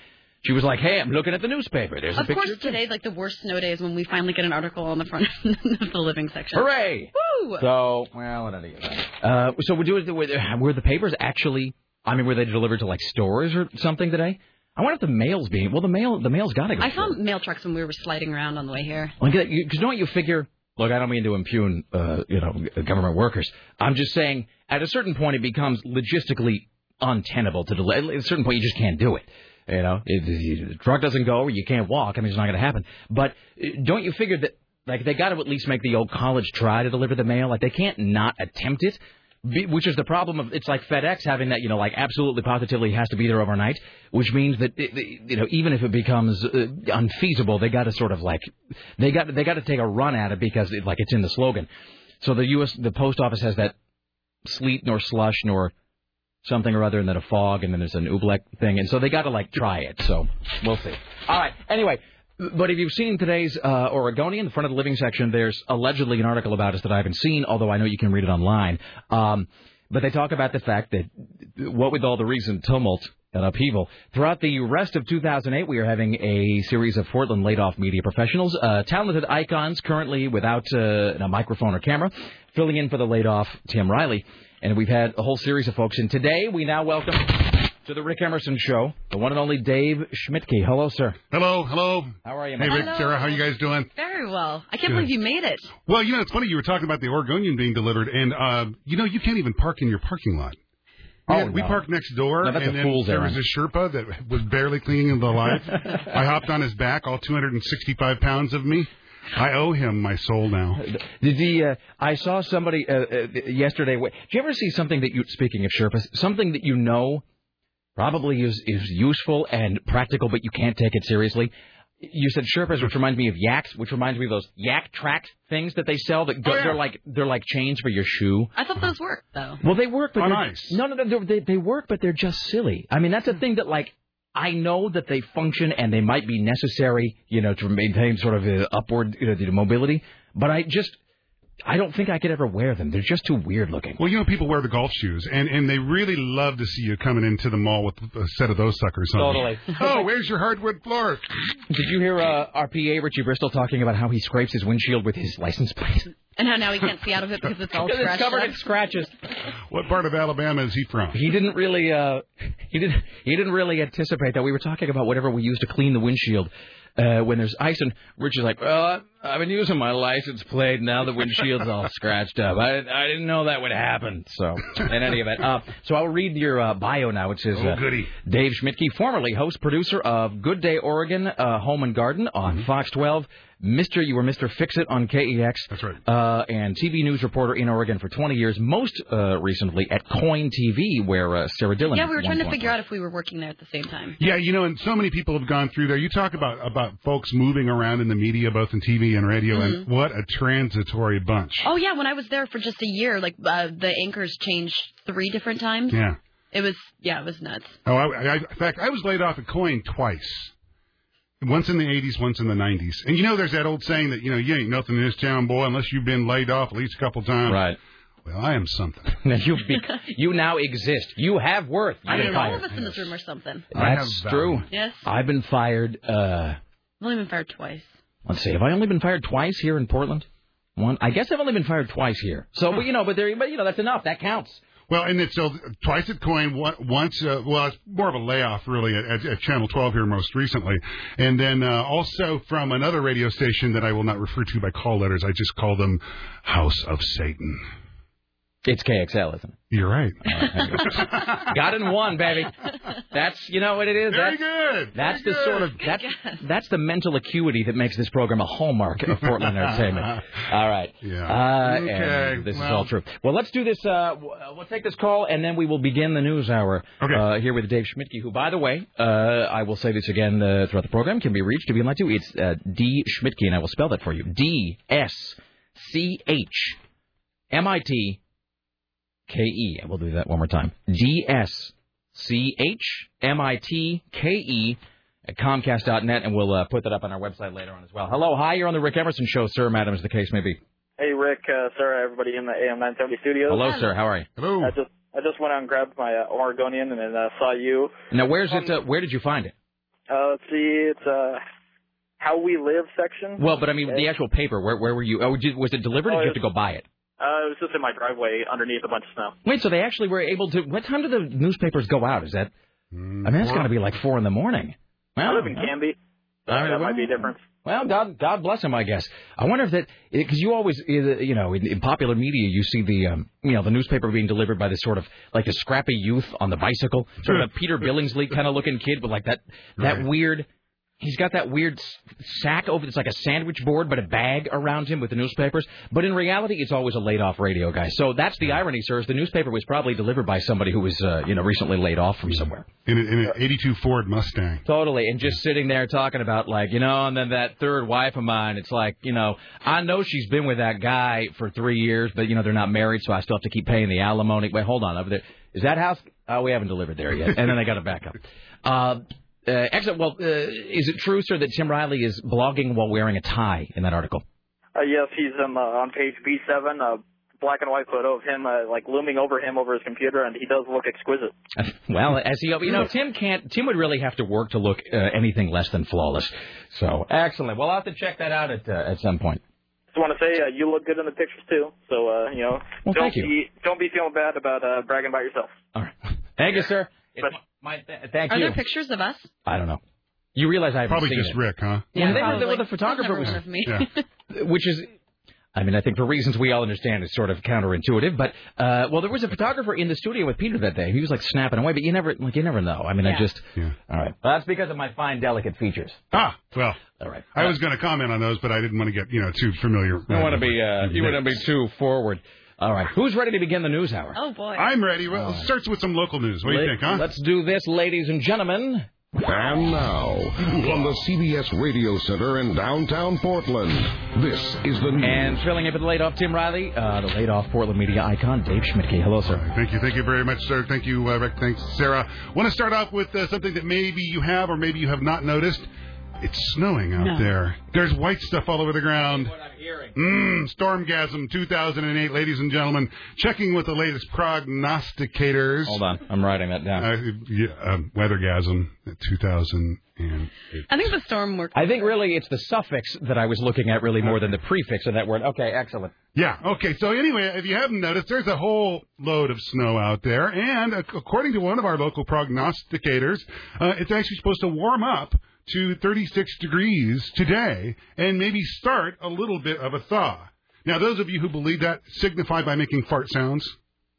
She was like, "Hey, I'm looking at the newspaper. There's a picture." Of course, today's like the worst snow days when we finally get an article on the front of the living section. Hooray! Woo! So, well, in any event. Uh, so were, were the papers actually? I mean, were they delivered to like stores or something today? I wonder if the mail's being well. The mail, the mail's got to go. I found mail trucks when we were sliding around on the way here. Because don't you figure? Look, I don't mean to impugn, uh, you know, government workers. I'm just saying, at a certain point, it becomes logistically untenable to delay. At a certain point, you just can't do it. You know, if the the truck doesn't go, or you can't walk. I mean, it's not going to happen. But uh, don't you figure that, like, they got to at least make the old college try to deliver the mail? Like, they can't not attempt it. Which is the problem of it's like FedEx having that you know like absolutely positively has to be there overnight, which means that it- you know even if it becomes uh, unfeasible, they got to sort of like they got they got to take a run at it because it, like it's in the slogan. So the U.S. the post office has that sleet nor slush nor something or other, and then a fog, and then there's an oobleck thing, and so they got to like try it. So we'll see. All right. Anyway, but if you've seen today's uh, Oregonian, the front of the living section, there's allegedly an article about us that I haven't seen, although I know you can read it online. Um, but they talk about the fact that what with all the recent tumult and upheaval, throughout the rest of 2008, we are having a series of Portland laid-off media professionals, uh, talented icons currently without uh, a microphone or camera, filling in for the laid-off Tim Riley. And we've had a whole series of folks. And today we now welcome to the Rick Emerson Show, the one and only Dave Schmidtke. Hello, sir. Hello, hello. How are you, Hey, man? Rick, Sarah, how are you guys doing? Very well. I can't Good. believe you made it. Well, you know, it's funny you were talking about the Oregonian being delivered, and uh, you know, you can't even park in your parking lot. We, Oh, had- we parked next door, No, and a then fool's there was a Sherpa that was barely clinging to the life. I hopped on his back, all 265 pounds of me. I owe him my soul now. Did the uh, I saw somebody uh, uh, yesterday. Did you ever see something that you? Speaking of Sherpas, something that you know probably is is useful and practical, but you can't take it seriously. You said Sherpas, which reminds me of yaks, which reminds me of those yak track things that they sell. That go, Oh, yeah. they're like they're like chains for your shoe. I thought those worked though. Well, they work, but On they're- ice. No, no, no, they're- they they work, but they're just silly. I mean, that's a thing that like I know that they function and they might be necessary, you know, to maintain sort of uh, upward you know, the mobility, but I just I don't think I could ever wear them. They're just too weird looking. Well, you know, people wear the golf shoes, and, and they really love to see you coming into the mall with a set of those suckers on. Totally. Oh, where's your hardwood floor? Did you hear uh, our PA Richie Bristol talking about how he scrapes his windshield with his license plate? And how now he can't see out of it because it's all Because it's scratched covered up. in scratches. What part of Alabama is he from? He didn't really uh he didn't he didn't really anticipate that we were talking about whatever we use to clean the windshield uh when there's ice and Richie's like, Well, I've been using my license plate now the windshield's all scratched up. I I didn't know that would happen. So in any event. Uh so I'll read your uh, bio now. It says Oh, uh, goody. Dave Schmidtke, formerly host producer of Good Day Oregon, uh, Home and Garden on Mm-hmm. Fox 12. Mr. You were Mr. Fix It on KEX. That's right. Uh, and TV news reporter in Oregon for 20 years. Most uh, recently at KOIN TV, where uh, Sarah Dillon. Yeah, we were trying to figure out if we were working there at the same time. Yeah, you know, and so many people have gone through there. You talk about about folks moving around in the media, both in TV and radio, and what a transitory bunch. Oh yeah, when I was there for just a year, like uh, the anchors changed three different times. Yeah. It was yeah, it was nuts. Oh, I, I, in fact, I was laid off at KOIN twice. Once in the 80s, once in the 90s. And you know, there's that old saying that, you know, you ain't nothing in this town, boy, unless you've been laid off at least a couple times. Right. Well, I am something. You be, you now exist. You have worth. I You're think all of us in this room are something. That's true. Yes. I've been fired. Uh, I've only been fired twice. Let's see. Have I only been fired twice here in Portland? One. I guess I've only been fired twice here. So, but you know, but there, but you know, that's enough. That counts. Well, and it's so twice at KOIN, once, uh, well, it's more of a layoff really at, at, Channel 12 here most recently. And then uh, also from another radio station that I will not refer to by call letters. I just call them House of Satan. It's KXL, isn't it? You're right. Got in one, baby. That's you know what it is. Very that's, good. That's Very the sort of that's that's the mental acuity that makes this program a hallmark of Portland entertainment. All right. Yeah. Uh, Okay, and this is all true. Well, let's do this. Uh, w- uh, we'll take this call and then we will begin the news hour Okay. uh, here with Dave Schmidtke, who, by the way, uh, I will say this again uh, throughout the program, can be reached if you'd like to. It's uh, D Schmidtke, and I will spell that for you. D S C H M I T K E. And we'll do that one more time. D S C H M I T K E at Comcast.net, and we'll uh, put that up on our website later on as well. Hello, hi, you're on the Rick Emerson Show, sir, madam, as the case may be. Hey, Rick, uh, Sarah, everybody in the AM 970 studios. Hello, sir, how are you? Hello. I just I just went out and grabbed my uh, Oregonian and then uh, saw you. Now, where's it? Uh, where did you find it? Uh, let's see, it's uh, How We Live section. Well, but I mean, the actual paper. Where where were you? Oh, did, was it delivered? or Oh, did you have to go buy it? Uh, it was just in my driveway underneath a bunch of snow. Wait, so they actually were able to? What time do the newspapers go out? Is that? I mean, it's got to be like four in the morning. Well, I live in well, Canby. right, that might be a difference. Well, God, God bless him, I guess. I wonder if that because you always, uh, you know, in, in popular media, you see the, um, you know, the newspaper being delivered by this sort of like a scrappy youth on the bicycle, sort of a Peter Billingsley kind of looking kid with like that, that Right. weird. He's got that weird sack over. It's like a sandwich board, but a bag around him with the newspapers. But in reality, it's always a laid off radio guy. So that's the irony, sir. Is the newspaper was probably delivered by somebody who was, uh, you know, recently laid off from somewhere. In, a, in an 82 Ford Mustang. Totally, and just sitting there talking about like you know, and then that third wife of mine. It's like you know, I know she's been with that guy for three years, but you know they're not married, so I still have to keep paying the alimony. Wait, hold on, over there is that house? Oh, we haven't delivered there yet, and then I got to back up. Uh, uh, excellent. Well, uh, is it true, sir, that Tim Riley is blogging while wearing a tie in that article? Uh, yes, he's um, uh, on page B7, a black and white photo of him, uh, like looming over him over his computer, and he does look exquisite. Well, as he, you know, Tim can't. Tim would really have to work to look uh, anything less than flawless. So excellent. Well, I'll have to check that out at uh, at some point. Just want to say uh, you look good in the pictures too. So uh, you know, Well, don't you. be don't be feeling bad about uh, bragging about yourself. All right, thank you, sir. It's But- my, th- thank Are you. there pictures of us? I don't know. You realize I haven't Probably seen just it. Rick, huh? Yeah, they were, probably. well, the photographer was, heard of me. Yeah. which is, I mean, I think for reasons we all understand, it's sort of counterintuitive. But uh, well, there was a photographer in the studio with Peter that day. He was like snapping away, but you never, like, you never know. I mean, I just, Yeah. all right. Well, that's because of my fine, delicate features. Ah, well, All right. I was going to comment on those, but I didn't want to get, you know, too familiar. You want to be, uh, you want to be too forward. All right. Who's ready to begin the news hour? Oh boy. I'm ready. Well, it starts with some local news. What do you think, huh? Let's do this, ladies and gentlemen. And now, from the CBS Radio Center in downtown Portland, this is the news. And filling in for the laid off Tim Riley, uh, the laid off Portland media icon, Dave Schmidtke. Hello, sir. Thank you. Thank you very much, sir. Thank you, uh, Rick. Thanks, Sarah. Want to start off with uh, something that maybe you have or maybe you have not noticed. It's snowing out No. there. There's white stuff all over the ground. What I'm hearing. Mmm, Stormgasm 2008, ladies and gentlemen. Checking with the latest prognosticators. Hold on. I'm writing that down. Uh, yeah, um, Weathergasm 2008. I think the storm worked. I think really it's the suffix that I was looking at really more than the prefix of that word. Okay, excellent. Yeah. Okay. So anyway, if you haven't noticed, there's a whole load of snow out there, and according to one of our local prognosticators, uh, it's actually supposed to warm up to 36 degrees today, and maybe start a little bit of a thaw. Now, those of you who believe that signify by making fart sounds.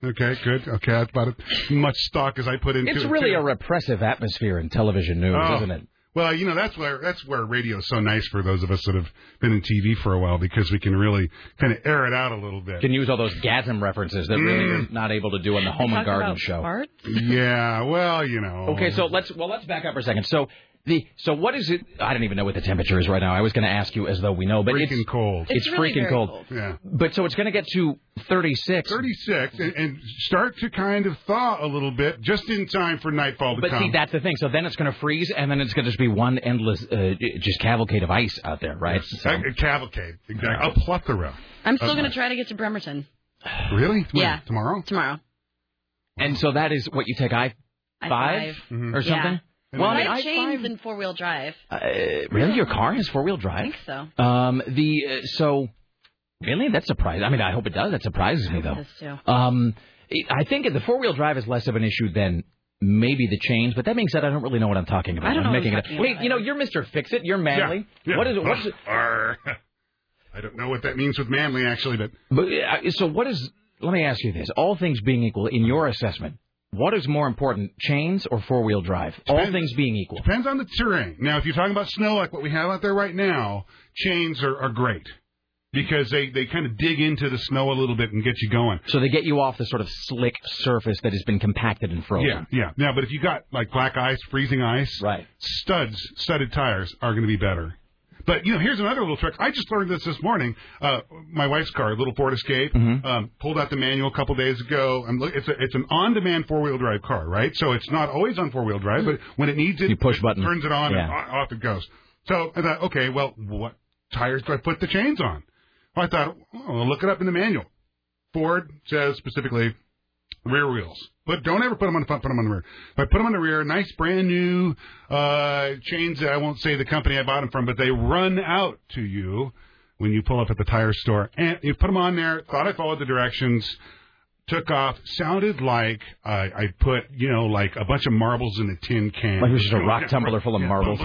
Okay, good. Okay, that's about as much stock as I put into It's it. It's really too. a repressive atmosphere in television news, Oh. isn't it? Well, you know that's where that's where radio's so nice for those of us that have been in TV for a while because we can really kind of air it out a little bit. Can use all those gasm references that really Mm. you're not able to do on the Home and Garden about show. farts? yeah, well, you know. Okay, so let's well let's back up for a second. So the so what is it? I don't even know what the temperature is right now. I was going to ask you as though we know, but it's freaking it's cold. it's, It's really freaking cold. cold. Yeah. But so it's going to get to 36. 36 and, and start to kind of thaw a little bit just in time for nightfall to But come. see, that's the thing. So then it's going to freeze, and then it's going to just be one endless, uh, just cavalcade of ice out there, right? So- a, a cavalcade, exactly. A plethora. I'm still Uh, going to try to get to Bremerton Really? When? Yeah. Tomorrow? tomorrow. and so that is what you take I I five Mhm. or Yeah. Something. Well, I I mean, have I chains five. and four wheel drive. Uh, really, your car has four wheel I drive? think so. Um, the uh, so really that surprises. I mean, I hope it does. That surprises me though. This too. Um, I think the four wheel drive is less of an issue than maybe the chains. But that being said, I don't really know what I'm talking about. I don't I'm know making what it. you're Hey, you know, you're Mr. Fix It. You're manly. Yeah. What is it? What's it? I don't know what that means with manly, actually, but But uh, so what is? Let me ask you this: All things being equal, in your assessment, what is more important, chains or four wheel drive? All things being equal. Depends on the terrain. Now, if you're talking about snow like what we have out there right now, chains are, are great because they, they kind of dig into the snow a little bit and get you going. So they get you off the sort of slick surface that has been compacted and frozen. Yeah, yeah. Now, but if you got like black ice, freezing ice, right? Studs, studded tires are going to be better. But you know, here's another little trick. I just learned this this morning. Uh, my wife's car, a little Ford Escape, Mm-hmm. um, pulled out the manual a couple days ago. I'm look, it's a, it's an on-demand four-wheel drive car, right? So it's not always on four-wheel drive, but when it needs it, You push it button. turns it on, and Yeah. o- off it goes. So I thought, okay, well, what tires do I put the chains on? Well, I thought, oh, I'll look it up in the manual. Ford says specifically rear wheels. But don't ever put them on the front, put them on the rear. I put them on the rear, nice brand new uh, chains that I won't say the company I bought them from, but they run out to you when you pull up at the tire store. And you put them on there, thought I followed the directions, took off, sounded like I, I put, you know, like a bunch of marbles in a tin can. Like it was just a rock tumbler full of marbles.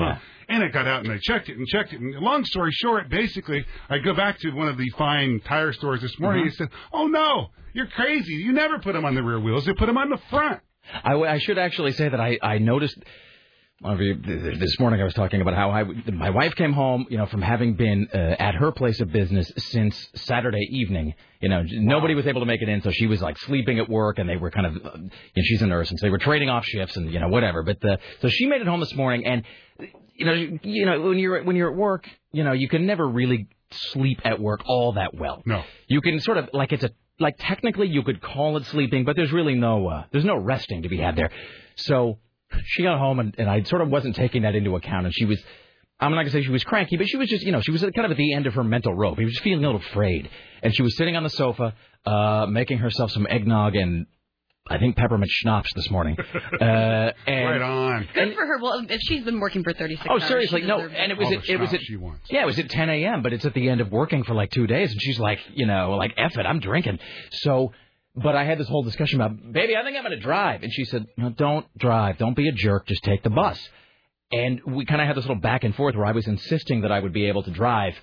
Yeah. And I got out and I checked it and checked it. And long story short, basically, I go back to one of the fine tire stores this morning. Mhm. He said, "Oh no, you're crazy! You never put them on the rear wheels. You put them on the front." I, I should actually say that I, I noticed one of you- this morning I was talking about how I, my wife came home, you know, from having been uh, at her place of business since Saturday evening. You know, nobody was able to make it in, so she was like sleeping at work, and they were kind of, uh, you know, she's a nurse, and so they were trading off shifts, and you know, whatever. But uh, so she made it home this morning, and you know, you, know, when you're when you're at work, you know, you can never really sleep at work all that well. No. You can sort of like it's a like technically you could call it sleeping, but there's really no uh, there's no resting to be had there. So she got home and, and I sort of wasn't taking that into account, and she was. I'm not gonna say she was cranky, but she was just, you know, she was kind of at the end of her mental rope. She was feeling a little frayed, and she was sitting on the sofa, uh, making herself some eggnog and I think peppermint schnapps this morning. Uh, and, right on. Good for her. Well, if she's been working for 36 Oh, hours, seriously, she no. And it was All at, it was at she wants. yeah, it was at 10 a.m. But it's at the end of working for like two days, and she's like, you know, like F it, I'm drinking. So, but I had this whole discussion about, baby, I think I'm going to drive, and she said, no, don't drive, don't be a jerk, just take the bus. And we kind of had this little back and forth where I was insisting that I would be able to drive,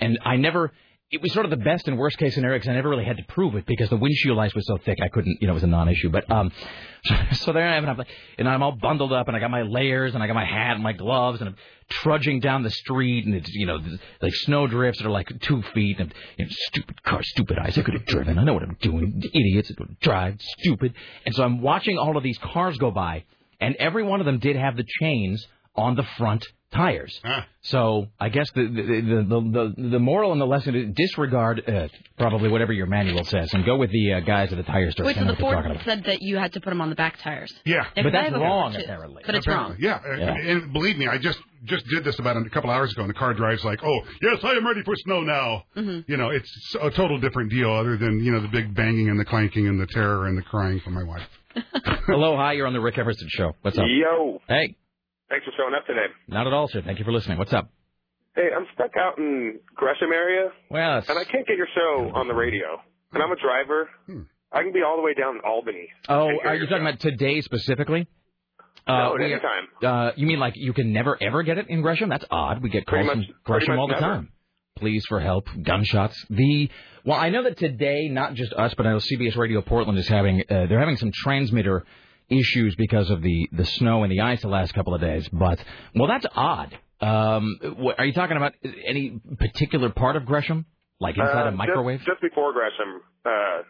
and I never. It was sort of the best and worst case scenario because I never really had to prove it because the windshield ice was so thick I couldn't, you know, it was a non-issue. But um, so there I am, and I'm like, and I'm all bundled up, and I got my layers, and I got my hat and my gloves, and I'm trudging down the street, and it's you know like snow drifts that are like two feet, and you know, stupid car, stupid eyes. I could have driven. I know what I'm doing. Idiots would drive, stupid. And so I'm watching all of these cars go by, and every one of them did have the chains on the front tires. So I guess the the, the the the the moral and the lesson is disregard uh, probably whatever your manual says and go with the uh, guys at the tire store. Wait, They so the what they're Ford said that you had to put them on the back tires. Yeah, Yeah, 'cause But that's wrong, apparently. But it's wrong. Yeah, uh, Yeah. and believe me, I just just did this about a couple hours ago, and the car drives like, "Oh, yes, I am ready for snow now." Mhm. You know, it's a total different deal, other than you know the big banging and the clanking and the terror and the crying from my wife. Hello, hi. You're on the Rick Emerson show. What's up? Yo, Hey, thanks for showing up today. not at all, sir. Thank you for listening. What's up? Hey, I'm stuck out in Gresham area, Well, it's- and I can't get your show on the radio. And I'm a driver. I can be all the way down in Albany. oh, are you talking show. about today specifically? No, any time. Uh, you mean like you can never ever get it in Gresham? That's odd. We get calls much- from Gresham all the never. time. Please for help, gunshots. The well, I know that today, not just us, but I know CBS Radio Portland is having uh, they're having some transmitter issues because of the the snow and the ice the last couple of days. But well, that's odd. Um, what, are you talking about any particular part of Gresham, like inside Uh, a microwave? Just, just before Gresham, uh,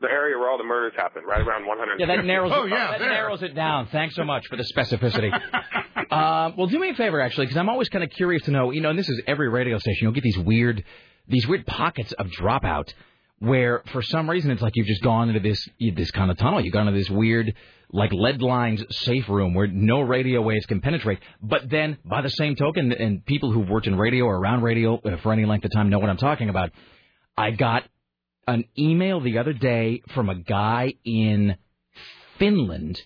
the area where all the murders happened, right around 100. Yeah, that narrows. Oh, it, yeah, that there. narrows it down. Thanks so much for the specificity. uh, well, do me a favor, actually, because I'm always kind of curious to know. You know, and this is every radio station. You'll get these weird, these weird pockets of dropout where, for some reason, it's like you've just gone into this this kind of tunnel. You've gone into this weird, like lead lines safe room where no radio waves can penetrate. But then, by the same token, and people who've worked in radio or around radio uh, for any length of time know what I'm talking about. I got an email the other day from a guy in Finland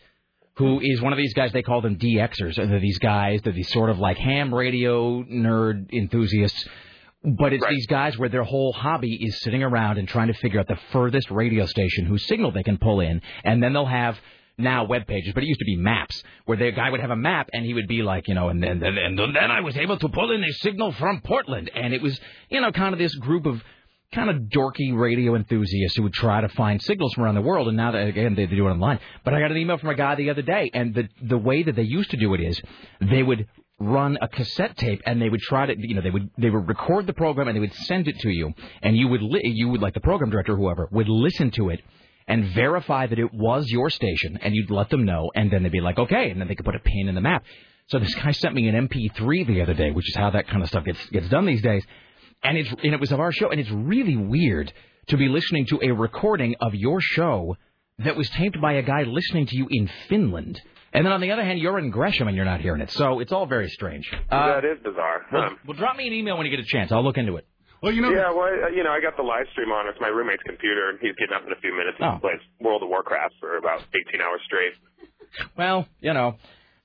who is one of these guys they call them DXers. They're these guys, they're these sort of like ham radio nerd enthusiasts But it's these guys where their whole hobby is sitting around and trying to figure out the furthest radio station whose signal they can pull in, and then they'll have now web pages, but it used to be maps, where the guy would have a map and he would be like, you know, and then and, and then I was able to pull in a signal from Portland, and it was, you know, kind of this group of kind of dorky radio enthusiasts who would try to find signals from around the world, and now that again they, they do it online. But I got an email from a guy the other day, and the the way that they used to do it is they would run a cassette tape and they would try to you know they would they would record the program and they would send it to you and you would li- you would like the program director or whoever would listen to it and verify that it was your station and you'd let them know and then they'd be like okay and then they could put a pin in the map. So this guy sent me an mp3 the other day which is how that kind of stuff gets gets done these days and it's and it was of our show and it's really weird to be listening to a recording of your show that was taped by a guy listening to you in Finland and then on the other hand you're in Gresham and you're not hearing it so it's all very strange uh, that is bizarre. well, Um, well, drop me an email when you get a chance. I'll look into it. Well, you know, yeah, well, uh, you know, I got the live stream on. It's my roommate's computer, and he's getting up in a few minutes and Oh. plays World of Warcraft for about 18 hours straight. Well, you know,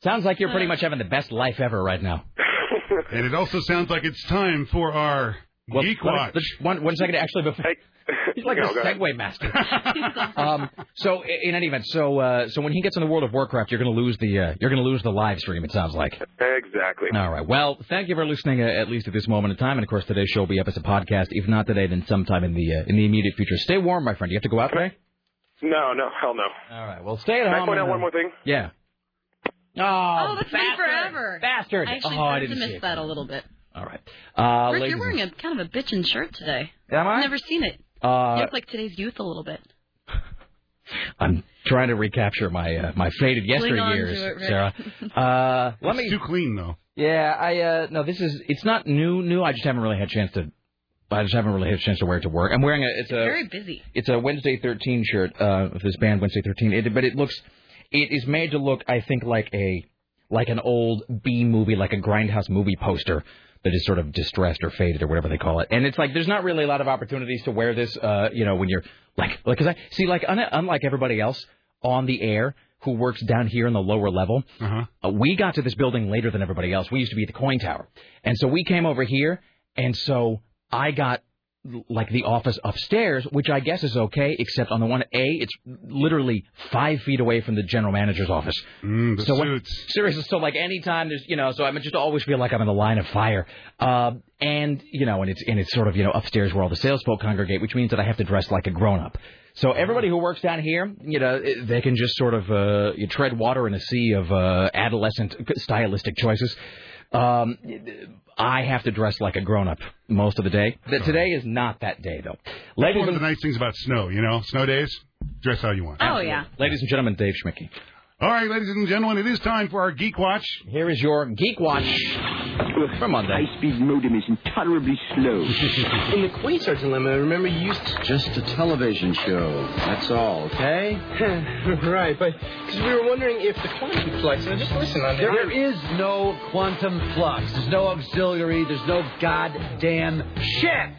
sounds like you're pretty much having the best life ever right now. and it also sounds like it's time for our Well, Geek let me- Watch. let's- one, one second, actually, before. He's like No, a. segue master. um, so, in any event, so uh, so when he gets in the World of Warcraft, you're going to lose the uh, you're going to lose the live stream. It sounds like. Exactly. All right. Well, thank you for listening, uh, at least at this moment in time. And of course, today's show will be up as a podcast. If not today, then sometime in the uh, in the immediate future. Stay warm, my friend. You have to go out today. No, no, hell no. All right. Well, stay at Can I home. point and, out uh, one more thing? Yeah. Oh, Oh, that's been forever. Bastard. I actually Oh, I started didn't to miss that a little bit. All right. Uh, Rick, you're wearing a kind of a bitchin' shirt today. Am I? I've never seen it. Uh, you look like today's youth a little bit. I'm trying to recapture my uh, my faded Cling on yesteryears, to it, Sarah. Uh, let It's me. too clean though. Yeah, I uh, no. This is it's not new. New. I just haven't really had a chance to. I just haven't really had a chance to wear it to work. I'm wearing a. It's a. Very busy. It's a Wednesday 13 shirt uh, of this band Wednesday 13. It, but it looks. It is made to look, I think, like a like an old B movie, like a grindhouse movie poster that is sort of distressed or faded or whatever they call it. And it's like there's not really a lot of opportunities to wear this. Uh, you know, when you're like, like, cause I see, like, un- unlike everybody else on the air who works down here in the lower level, Uh-huh. uh, we got to this building later than everybody else. We used to be at the KOIN tower, and so we came over here, and so I got like the office upstairs, which I guess is okay, except on the one A, it's literally five feet away from the general manager's office. Mm, the so when- suits. seriously, so like anytime there's, you know, so I just always feel like I'm in the line of fire. Uh, and you know, and it's and it's sort of you know upstairs where all the salesfolk congregate, which means that I have to dress like a grown up. So everybody who works down here, you know, they can just sort of uh, you tread water in a sea of uh, adolescent stylistic choices. Um, I have to dress like a grown up most of the day. Th- Today is not that day though. That's Ladies one of and the nice things about snow, you know, snow days. Dress how you want. Oh yeah. ladies and gentlemen, Dave Schmidtke. All right, ladies and gentlemen, it is time for our Geek Watch. Here is your Geek Watch for Monday. High-speed modem is intolerably slow. In the Quasar dilemma, remember you used to... Just a television show. That's all, okay? right, but because we were wondering if the quantum flux... Now, just listen on There is no quantum flux. There's no auxiliary. There's no goddamn shit.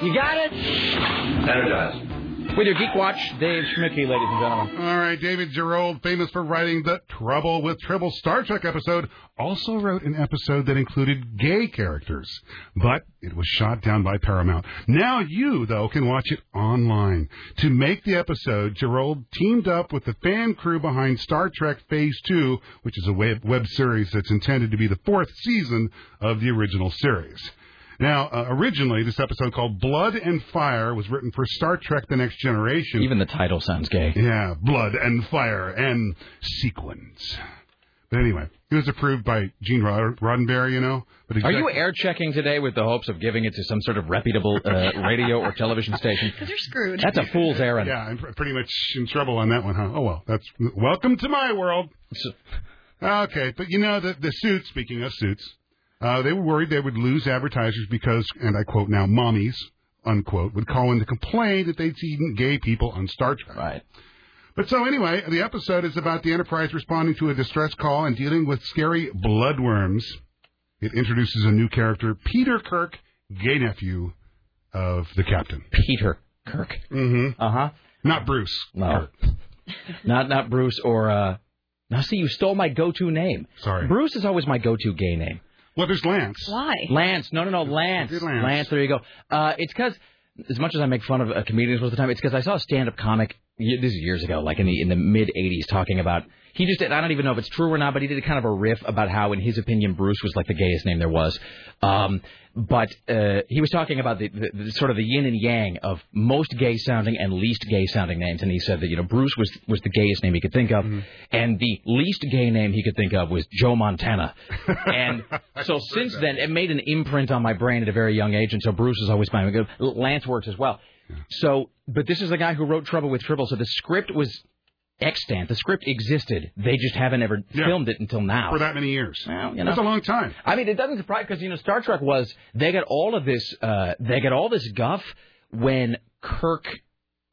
You got it? Energized. With your Geek Watch, Dave Schmidtke, ladies and gentlemen. All right, David Gerrold, famous for writing the Trouble with Tribble Star Trek episode, also wrote an episode that included gay characters, but it was shot down by Paramount. Now you, though, can watch it online. To make the episode, Gerold teamed up with the fan crew behind Star Trek Phase 2, which is a web, web series that's intended to be the fourth season of the original series. Now, uh, originally, this episode called Blood and Fire was written for Star Trek The Next Generation. Even the title sounds gay. Yeah, Blood and Fire and Sequence. But anyway, it was approved by Gene Rod- Roddenberry, you know. But Are you air checking today with the hopes of giving it to some sort of reputable uh, radio or television station? Because you're screwed. That's a fool's errand. Yeah, I'm pr- pretty much in trouble on that one, huh? Oh well, that's welcome to my world. Okay, but you know the the suits. Speaking of suits, uh, they were worried they would lose advertisers because, and I quote now, "mommies." Unquote would call in to complain that they'd seen gay people on Star Trek. Right. But so anyway, the episode is about the Enterprise responding to a distress call and dealing with scary bloodworms. It introduces a new character, Peter Kirk, gay nephew of the captain. Peter Kirk. Mm-hmm. Uh huh. Not Bruce. No. not not Bruce or uh. Now see, you stole my go-to name. Sorry. Bruce is always my go-to gay name. Well, there's Lance. Why? Lance. No, no, no. Lance. Lance. Lance. There you go. Uh, it's because, as much as I make fun of uh, comedians most of the time, it's because I saw a stand-up comic. This is years ago, like in the in the mid '80s, talking about. He just did. I don't even know if it's true or not, but he did kind of a riff about how, in his opinion, Bruce was like the gayest name there was. Um, but uh, he was talking about the, the, the sort of the yin and yang of most gay sounding and least gay sounding names, and he said that you know Bruce was was the gayest name he could think of, and the least gay name he could think of was Joe Montana. and so since then, it made an imprint on my brain at a very young age, and so Bruce is always my Lance works as well. So, but this is the guy who wrote Trouble with Tribble. So the script was extant. The script existed. They just haven't ever filmed it until now. For that many years. Well, you know. That's a long time. I mean, it doesn't surprise because you know Star Trek was they got all of this uh, they got all this guff when Kirk.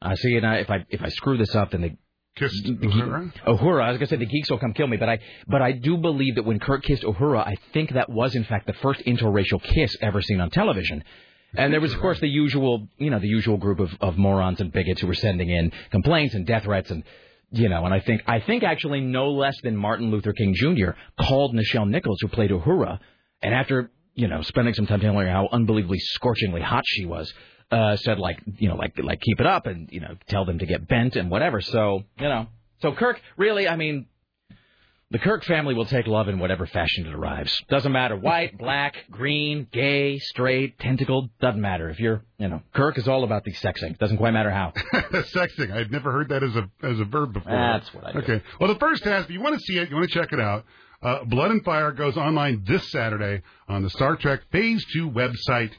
I see, and I, if I if I screw this up, then they. Kissed the, Uhura? Uhura. I was gonna say the geeks will come kill me, but I but I do believe that when Kirk kissed Uhura, I think that was in fact the first interracial kiss ever seen on television. And there was, of course, the usual, you know, the usual group of, of morons and bigots who were sending in complaints and death threats and, you know, and I think, I think actually no less than Martin Luther King Jr. called Nichelle Nichols, who played Uhura, and after, you know, spending some time telling her how unbelievably scorchingly hot she was, uh, said like, you know, like, like keep it up and, you know, tell them to get bent and whatever. So, you know, so Kirk, really, I mean, the Kirk family will take love in whatever fashion it arrives. Doesn't matter white, black, green, gay, straight, tentacled. Doesn't matter if you're, you know, Kirk is all about the sexing. Doesn't quite matter how. Sexting. I'd never heard that as a as a verb before. That's what I do. Okay. Well, the first half, if you want to see it, you want to check it out. Uh, Blood and Fire goes online this Saturday on the Star Trek Phase 2 website.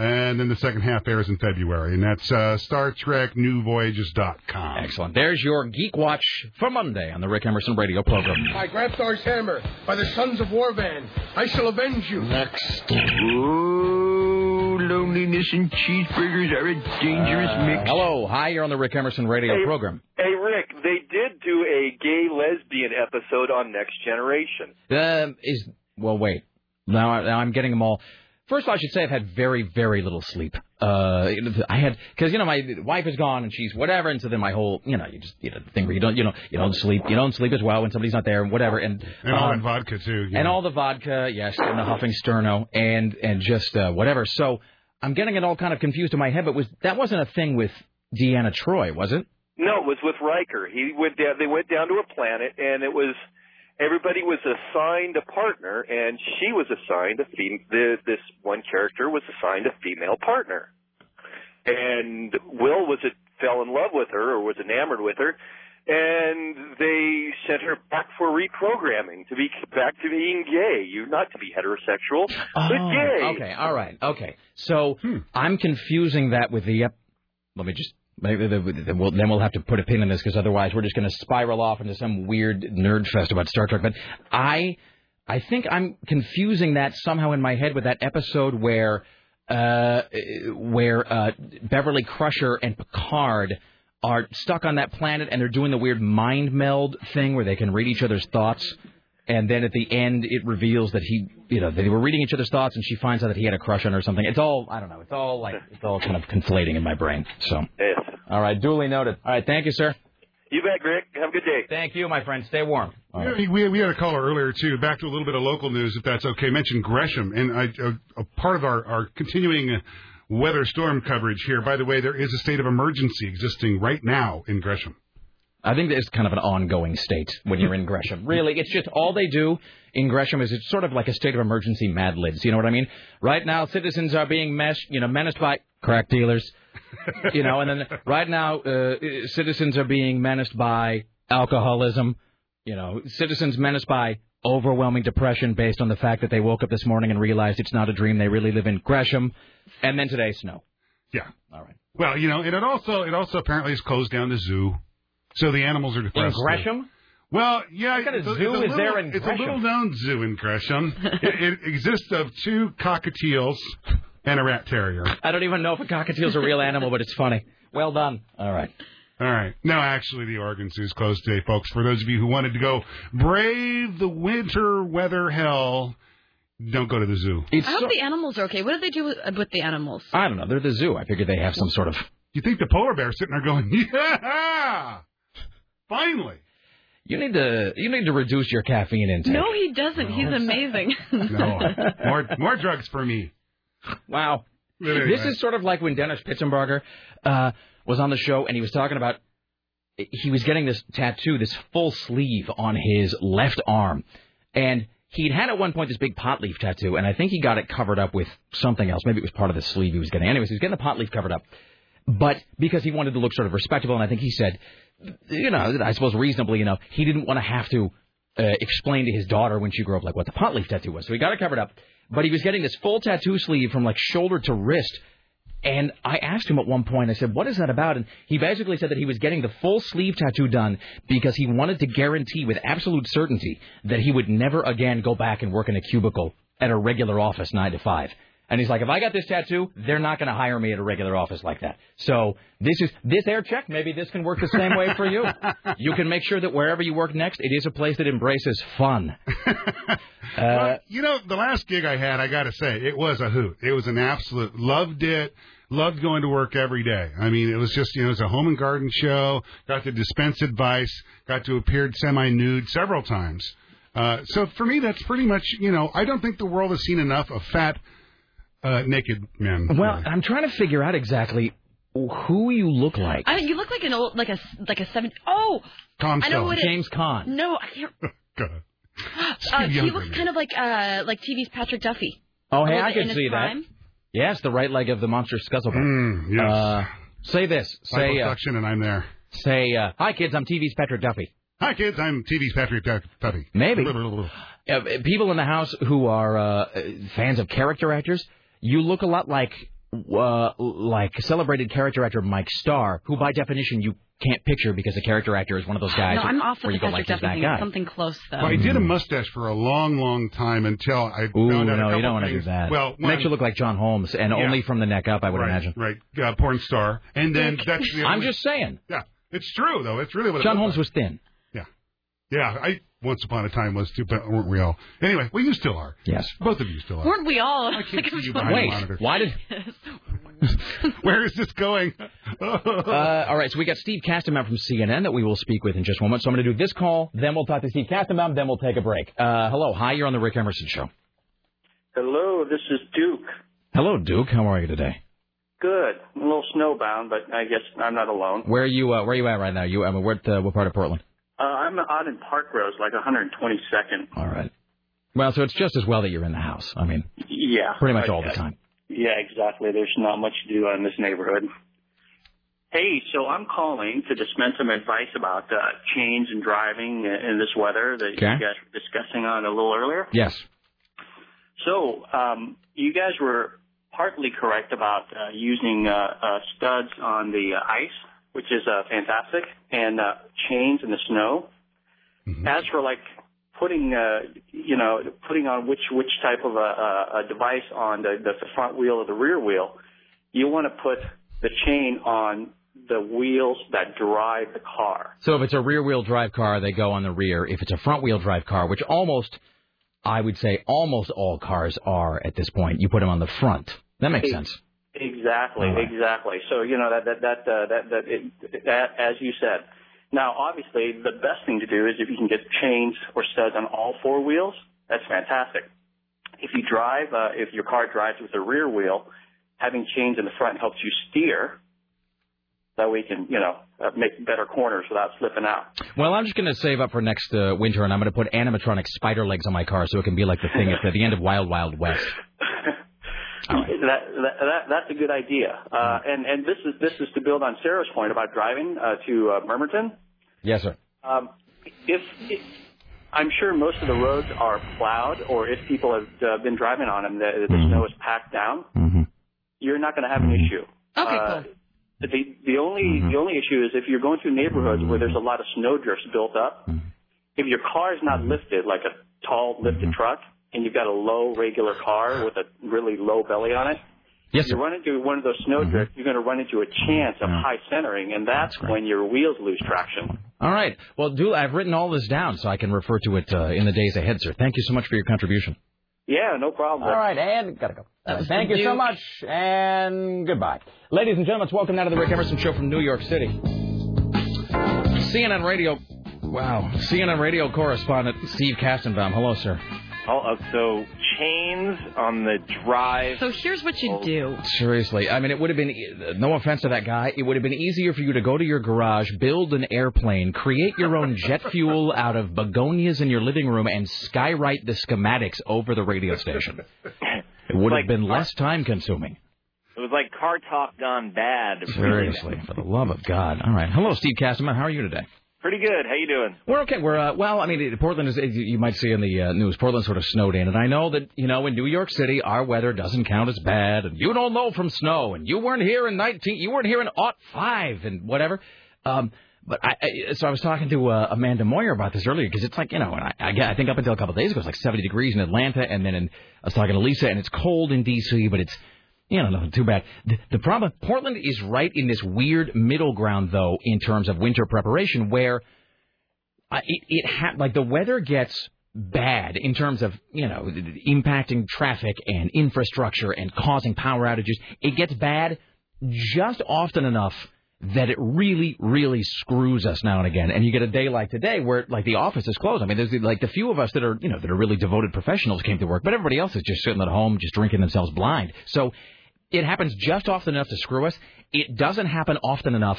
And then the second half airs in February. And that's uh, Star Trek New Voyages.com. Excellent. There's your Geek Watch for Monday on the Rick Emerson radio program. I grabbed Thor's hammer by the Sons of Warvan. I shall avenge you. Next. Oh, loneliness and cheeseburgers are a dangerous Uh, mix. hello. Hi, you're on the Rick Emerson radio Hey. program. Hey, Rick, they did do a gay lesbian episode on Next Generation. Um, is well, wait. Now, now I'm getting them all. First of all, I should say I've had very, very little sleep. Uh, I had because you know my wife is gone and she's whatever, and so then my whole you know you just you know the thing where you don't you know you don't sleep you don't sleep as well when somebody's not there and whatever and And all um, that vodka, too. and all the vodka, yes, and the huffing sterno, and and just uh, whatever. So I'm getting it all kind of confused in my head. But was that wasn't a thing with Deanna Troi, was it? No, it was with Riker. He went down. They went down to a planet, and it was everybody was assigned a partner, and she was assigned a fem- the, This one character was assigned a female partner, and Will was a, fell in love with her or was enamored with her, and they sent her back for reprogramming to be back to being gay. You not to be heterosexual, but oh, gay. Oh, Okay, all right, okay. So hmm. I'm confusing that with the. Ep- let me just. Then we'll have to put a pin in this because otherwise we're just going to spiral off into some weird nerd fest about Star Trek. But I, I think I'm confusing that somehow in my head with that episode where, uh, where uh, Beverly Crusher and Picard are stuck on that planet and they're doing the weird mind meld thing where they can read each other's thoughts. And then at the end, it reveals that he, you know, they were reading each other's thoughts, and she finds out that he had a crush on her or something. It's all, I don't know, it's all like, it's all kind of conflating in my brain. So, Yes. all right, duly noted. All right, thank you, sir. You bet, Greg. Have a good day. Thank you, my friend. Stay warm. All right. Yeah, we, we had a caller earlier too. Back to a little bit of local news, if that's okay. Mentioned Gresham, and I, a, a part of our, our continuing uh, weather storm coverage here. By the way, there is a state of emergency existing right now in Gresham. I think it's kind of an ongoing state when you're in Gresham. Really, it's just all they do in Gresham is it's sort of like a state of emergency Mad Libs. You know what I mean? Right now, citizens are being mesh, you know, menaced by crack dealers. you know, and then right now, uh, citizens are being menaced by alcoholism. You know, citizens menaced by overwhelming depression based on the fact that they woke up this morning and realized it's not a dream. They really live in Gresham. And then today, snow. Yeah. All right. Well, you know, and it also it also apparently has closed down the zoo, so the animals are depressed. too. Gresham? Well, yeah. What kind of it's a- zoo it's a is there little- in It's a little known zoo in Gresham. it, it exists of two cockatiels and a rat terrier. I don't even know if a cockatiel's a real animal, but it's funny. Well done. All right. All right. No, actually, the Oregon Zoo is closed today, folks. For those of you who wanted to go brave the winter weather hell, don't go to the zoo. I hope the animals are okay. What do they do with, with the animals? I don't know. They're the zoo. I figure they have some sort of. You think the polar bear's sitting there going, yeah, finally. You need to you need to reduce your caffeine intake. No, he doesn't. He's amazing. No, more more drugs for me. Wow. Anyway. This is sort of like when Dennis Pitzenbarger uh, was on the show and he was talking about he was getting this tattoo, this full sleeve on his left arm, and he'd had at one point this big pot leaf tattoo, and I think he got it covered up with something else. Maybe it was part of the sleeve he was getting. Anyways, he was getting the pot leaf covered up, but because he wanted to look sort of respectable, and I think he said, you know, I suppose reasonably enough, he didn't want to have to uh, explain to his daughter when she grew up like what the pot leaf tattoo was. So he got it covered up, but he was getting this full tattoo sleeve from like shoulder to wrist. And I asked him at one point, I said, what is that about? And he basically said that he was getting the full sleeve tattoo done because he wanted to guarantee with absolute certainty that he would never again go back and work in a cubicle at a regular office nine to five. And he's like, if I got this tattoo, they're not going to hire me at a regular office like that. So this is this air check. Maybe this can work the same way for you. You can make sure that wherever you work next, it is a place that embraces fun. Uh, Well, you know, the last gig I had, I got to say, it was a hoot. It was an absolute loved it. Loved going to work every day. I mean, it was just you know, it was a home and garden show. Got to dispense advice. Got to appear semi-nude several times. Uh, so for me, that's pretty much you know, I don't think the world has seen enough of fat, uh, naked men. well, I'm trying to figure out exactly who you look like. I mean, you look like an old, like a like a seven oh Tom I know Selleck. what it, James Caan. No, I can't. God. Uh, he looks kind of like uh like TV's Patrick Duffy. Oh, hey, I bit can in his see that. Yes, the right leg of the monster Scuzzlebutt. Mm, yes. Uh, say this. Say, uh, Liposuction, and I'm there. say, uh, hi kids, I'm TV's Patrick Duffy. Hi kids, I'm TV's Patrick Duffy. Maybe. Uh, people in the house who are uh, fans of character actors, you look a lot like uh, like celebrated character actor Mike Starr, who by definition you can't picture because a character actor is one of those guys no, I'm off where you the go like he's that thing. guy. Something close though. Well, I did a mustache for a long, long time until I Ooh, found out a no, couple you don't want to do that. Well, makes you look like John Holmes, and Yeah. only from the neck up, I would right, imagine. Right, uh, porn star, and then that's. The I'm just saying. Yeah, it's true though. It's really what John looked Holmes like. was thin. Yeah, yeah. I once upon a time was too, but weren't we all? Anyway, well, you still are. Yes, both of you still are. Weren't we all? I can't see you behind the monitor. why did? Where is this going? Uh, all right, so we got Steve Kastenbaum from CNN that we will speak with in just one moment. So I'm going to do this call, then we'll talk to Steve Kastenbaum, then we'll take a break. Uh, hello, hi, you're on the Rick Emerson Show. Hello, this is Duke. Hello, Duke. How are you today? Good. I'm a little snowbound, but I guess I'm not alone. Where are you? Uh, where are you at right now? You, I mean, what, uh, what part of Portland? Uh, I'm out in Parkrose, like 122nd. All right. Well, so it's just as well that you're in the house. I mean, Yeah. pretty much all the time. Yeah, exactly. There's not much to do in this neighborhood. Hey, so I'm calling to dispense some advice about uh, chains and driving in this weather that Okay. you guys were discussing on a little earlier. Yes. So, um, you guys were partly correct about uh, using uh, uh, studs on the uh, ice, which is uh, fantastic, and uh, chains in the snow. As for like putting, uh, you know, putting on which which type of a, a, a device on the, the front wheel or the rear wheel, you want to put the chain on the wheels that drive the car. So if it's a rear-wheel drive car, they go on the rear. If it's a front-wheel drive car, which almost, I would say, almost all cars are at this point, you put them on the front. That makes sense. Exactly, right. exactly. So you know that that that uh, that that, it, that as you said. Now, obviously, the best thing to do is if you can get chains or studs on all four wheels. That's fantastic. If you drive, uh, if your car drives with a rear wheel, having chains in the front helps you steer. That way, you can you know uh, make better corners without slipping out. Well, I'm just going to save up for next uh, winter, and I'm going to put animatronic spider legs on my car so it can be like the thing at the end of Wild Wild West. That, that, that that's a good idea. Uh, and and this is this is to build on Sarah's point about driving uh, to uh, Bremerton. Yes, sir. Um, if, if I'm sure most of the roads are plowed, or if people have uh, been driving on them, the, the Mm-hmm. snow is packed down. You're not going to have an issue. Okay, uh, The the only the only issue is if you're going through neighborhoods where there's a lot of snow drifts built up. If your car is not lifted like a tall lifted truck, and you've got a low regular car with a really low belly on it, Yes, you run into one of those snow drifts, you're going to run into a chance of high centering, and that's when your wheels lose traction. All right. Well, do I've written all this down so I can refer to it uh, in the days ahead, sir. Thank you so much for your contribution. Yeah, no problem. All right, and gotta go. That Thank the you so much, and goodbye. Ladies and gentlemen, it's welcome now to the Rick Emerson Show from New York City. CNN Radio Wow. CNN radio correspondent Steve Kastenbaum. Hello, sir. Oh, uh, so chains on the drive. So here's what you do. Seriously, I mean, it would have been no offense to that guy. It would have been easier for you to go to your garage, build an airplane, create your own jet fuel out of begonias in your living room, and skywrite the schematics over the radio station. It would have been less time consuming. It was like car talk gone bad. Seriously, for the love of God. All right. Hello, Steve Kastenbaum. How are you today? Pretty good. How you doing? We're okay. We're uh, well. I mean, Portland is. You might see in the uh, news. Portland sort of snowed in, and I know that you know in New York City our weather doesn't count as bad, and you don't know from snow, and you weren't here in nineteen. You weren't here in aught five and whatever. Um, but I, I so I was talking to uh, Amanda Moyer about this earlier because it's like you know, and I, I, I think up until a couple of days ago it was like 70 degrees in Atlanta, and then in, I was talking to Lisa, and it's cold in D.C., but it's you know, too bad. The, the problem, Portland is right in this weird middle ground, though, in terms of winter preparation, where uh, it, it ha- like the weather gets bad in terms of you know impacting traffic and infrastructure and causing power outages. It gets bad just often enough that it really, really screws us now and again. And you get a day like today where like the office is closed. I mean, there's like the few of us that are you know that are really devoted professionals came to work, but everybody else is just sitting at home, just drinking themselves blind. So it happens just often enough to screw us. It doesn't happen often enough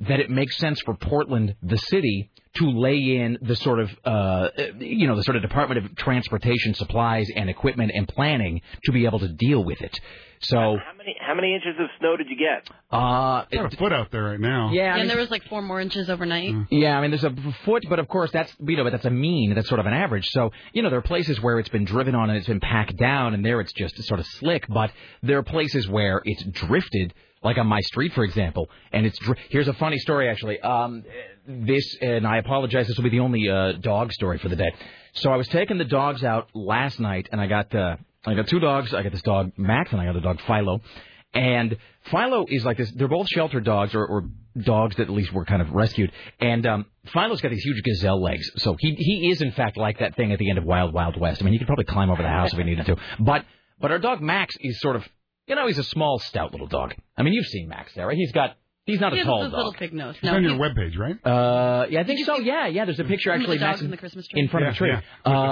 that it makes sense for Portland, the city, to lay in the sort of, uh, you know, the sort of Department of Transportation supplies and equipment and planning to be able to deal with it. So, How many how many inches of snow did you get? uh, Got a foot out there right now. Yeah, I mean- and there was like four more inches overnight. Yeah, I mean, there's a foot, but of course that's you know, but that's a mean. That's sort of an average. So you know, there are places where it's been driven on and it's been packed down, and there it's just sort of slick. But there are places where it's drifted, like on my street, for example. And it's dri- here's a funny story actually. Um, this and I apologize. This will be the only uh, dog story for the day. So I was taking the dogs out last night, and I got uh, I got two dogs. I got this dog Max, and I got a dog Philo. And Philo is like this. They're both shelter dogs, or, or dogs that at least were kind of rescued. And um, Philo's got these huge gazelle legs, so he he is in fact like that thing at the end of Wild Wild West. I mean, he could probably climb over the house if he needed to. But but our dog Max is sort of, you know, he's a small, stout little dog. I mean, you've seen Max there, right? He's got he's not He a tall this dog. little pig nose. It's No, on your he's- webpage, right? Uh, yeah, I think so. Yeah, yeah. There's a picture actually the dogs Max in the Christmas tree? in front of a tree. Yeah,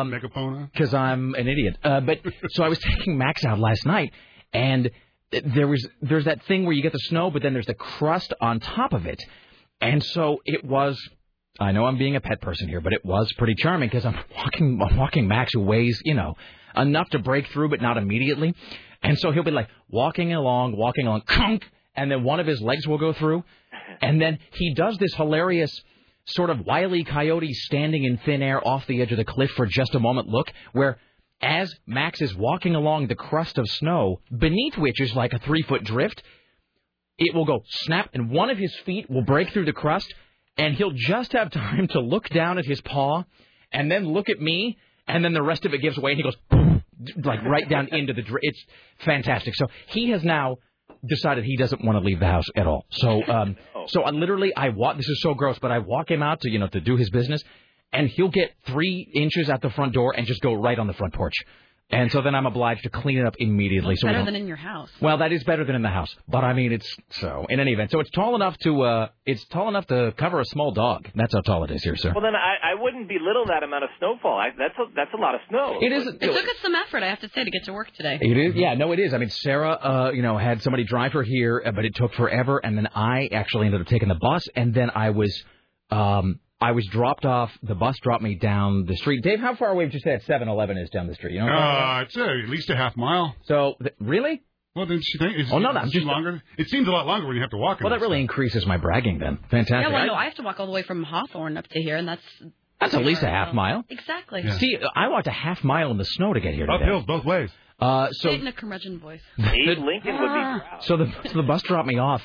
Um, megaphone. because I'm an idiot. Uh, but so I was taking Max out last night, and there was there's that thing where you get the snow, but then there's the crust on top of it, and so it was. I know I'm being a pet person here, but it was pretty charming because I'm walking I'm walking Max who weighs you know enough to break through, but not immediately, and so he'll be like walking along, walking along, kunk, and then one of his legs will go through, and then he does this hilarious sort of wily coyote standing in thin air off the edge of the cliff for just a moment look where as Max is walking along the crust of snow beneath which is like a three foot drift it will go snap and one of his feet will break through the crust and he'll just have time to look down at his paw and then look at me and then the rest of it gives way and he goes like right down into the dri- it's fantastic. So he has now decided he doesn't want to leave the house at all. So um so I literally I walk this is so gross, but I walk him out to you know to do his business and he'll get three inches at the front door and just go right on the front porch. And so then I'm obliged to clean it up immediately. So Better than in your house. well, that is better than in the house, but I mean, it's so. In any event, so it's tall enough to uh, it's tall enough to cover a small dog. That's how tall it is here, sir. Well, then I, I wouldn't belittle that amount of snowfall. I, that's a, that's a lot of snow. It is. It took us some effort, I have to say, to get to work today. It is, yeah, no, it is. I mean, Sarah, uh, you know, had somebody drive her here, uh, but it took forever, and then I actually ended up taking the bus, and then I was, um, I was dropped off. The bus dropped me down the street. Dave, how far away would you say that 7-Eleven is down the street? You know, what I'm talking about? Uh, it's uh, at least a half mile. So, th- really? Well, didn't you think? It's, Oh, no, no, I'm just- longer. It seems a lot longer when you have to walk. Well, that really increases my bragging then. Fantastic. Yeah, well, no, I have to walk all the way from Hawthorne up to here, and that's That's at least a half mile. exactly. See, I walked a half mile in the snow to get here today. Uphills both ways. Uh, so in a curmudgeon voice. Abe Lincoln would be proud. So the so the bus dropped me off,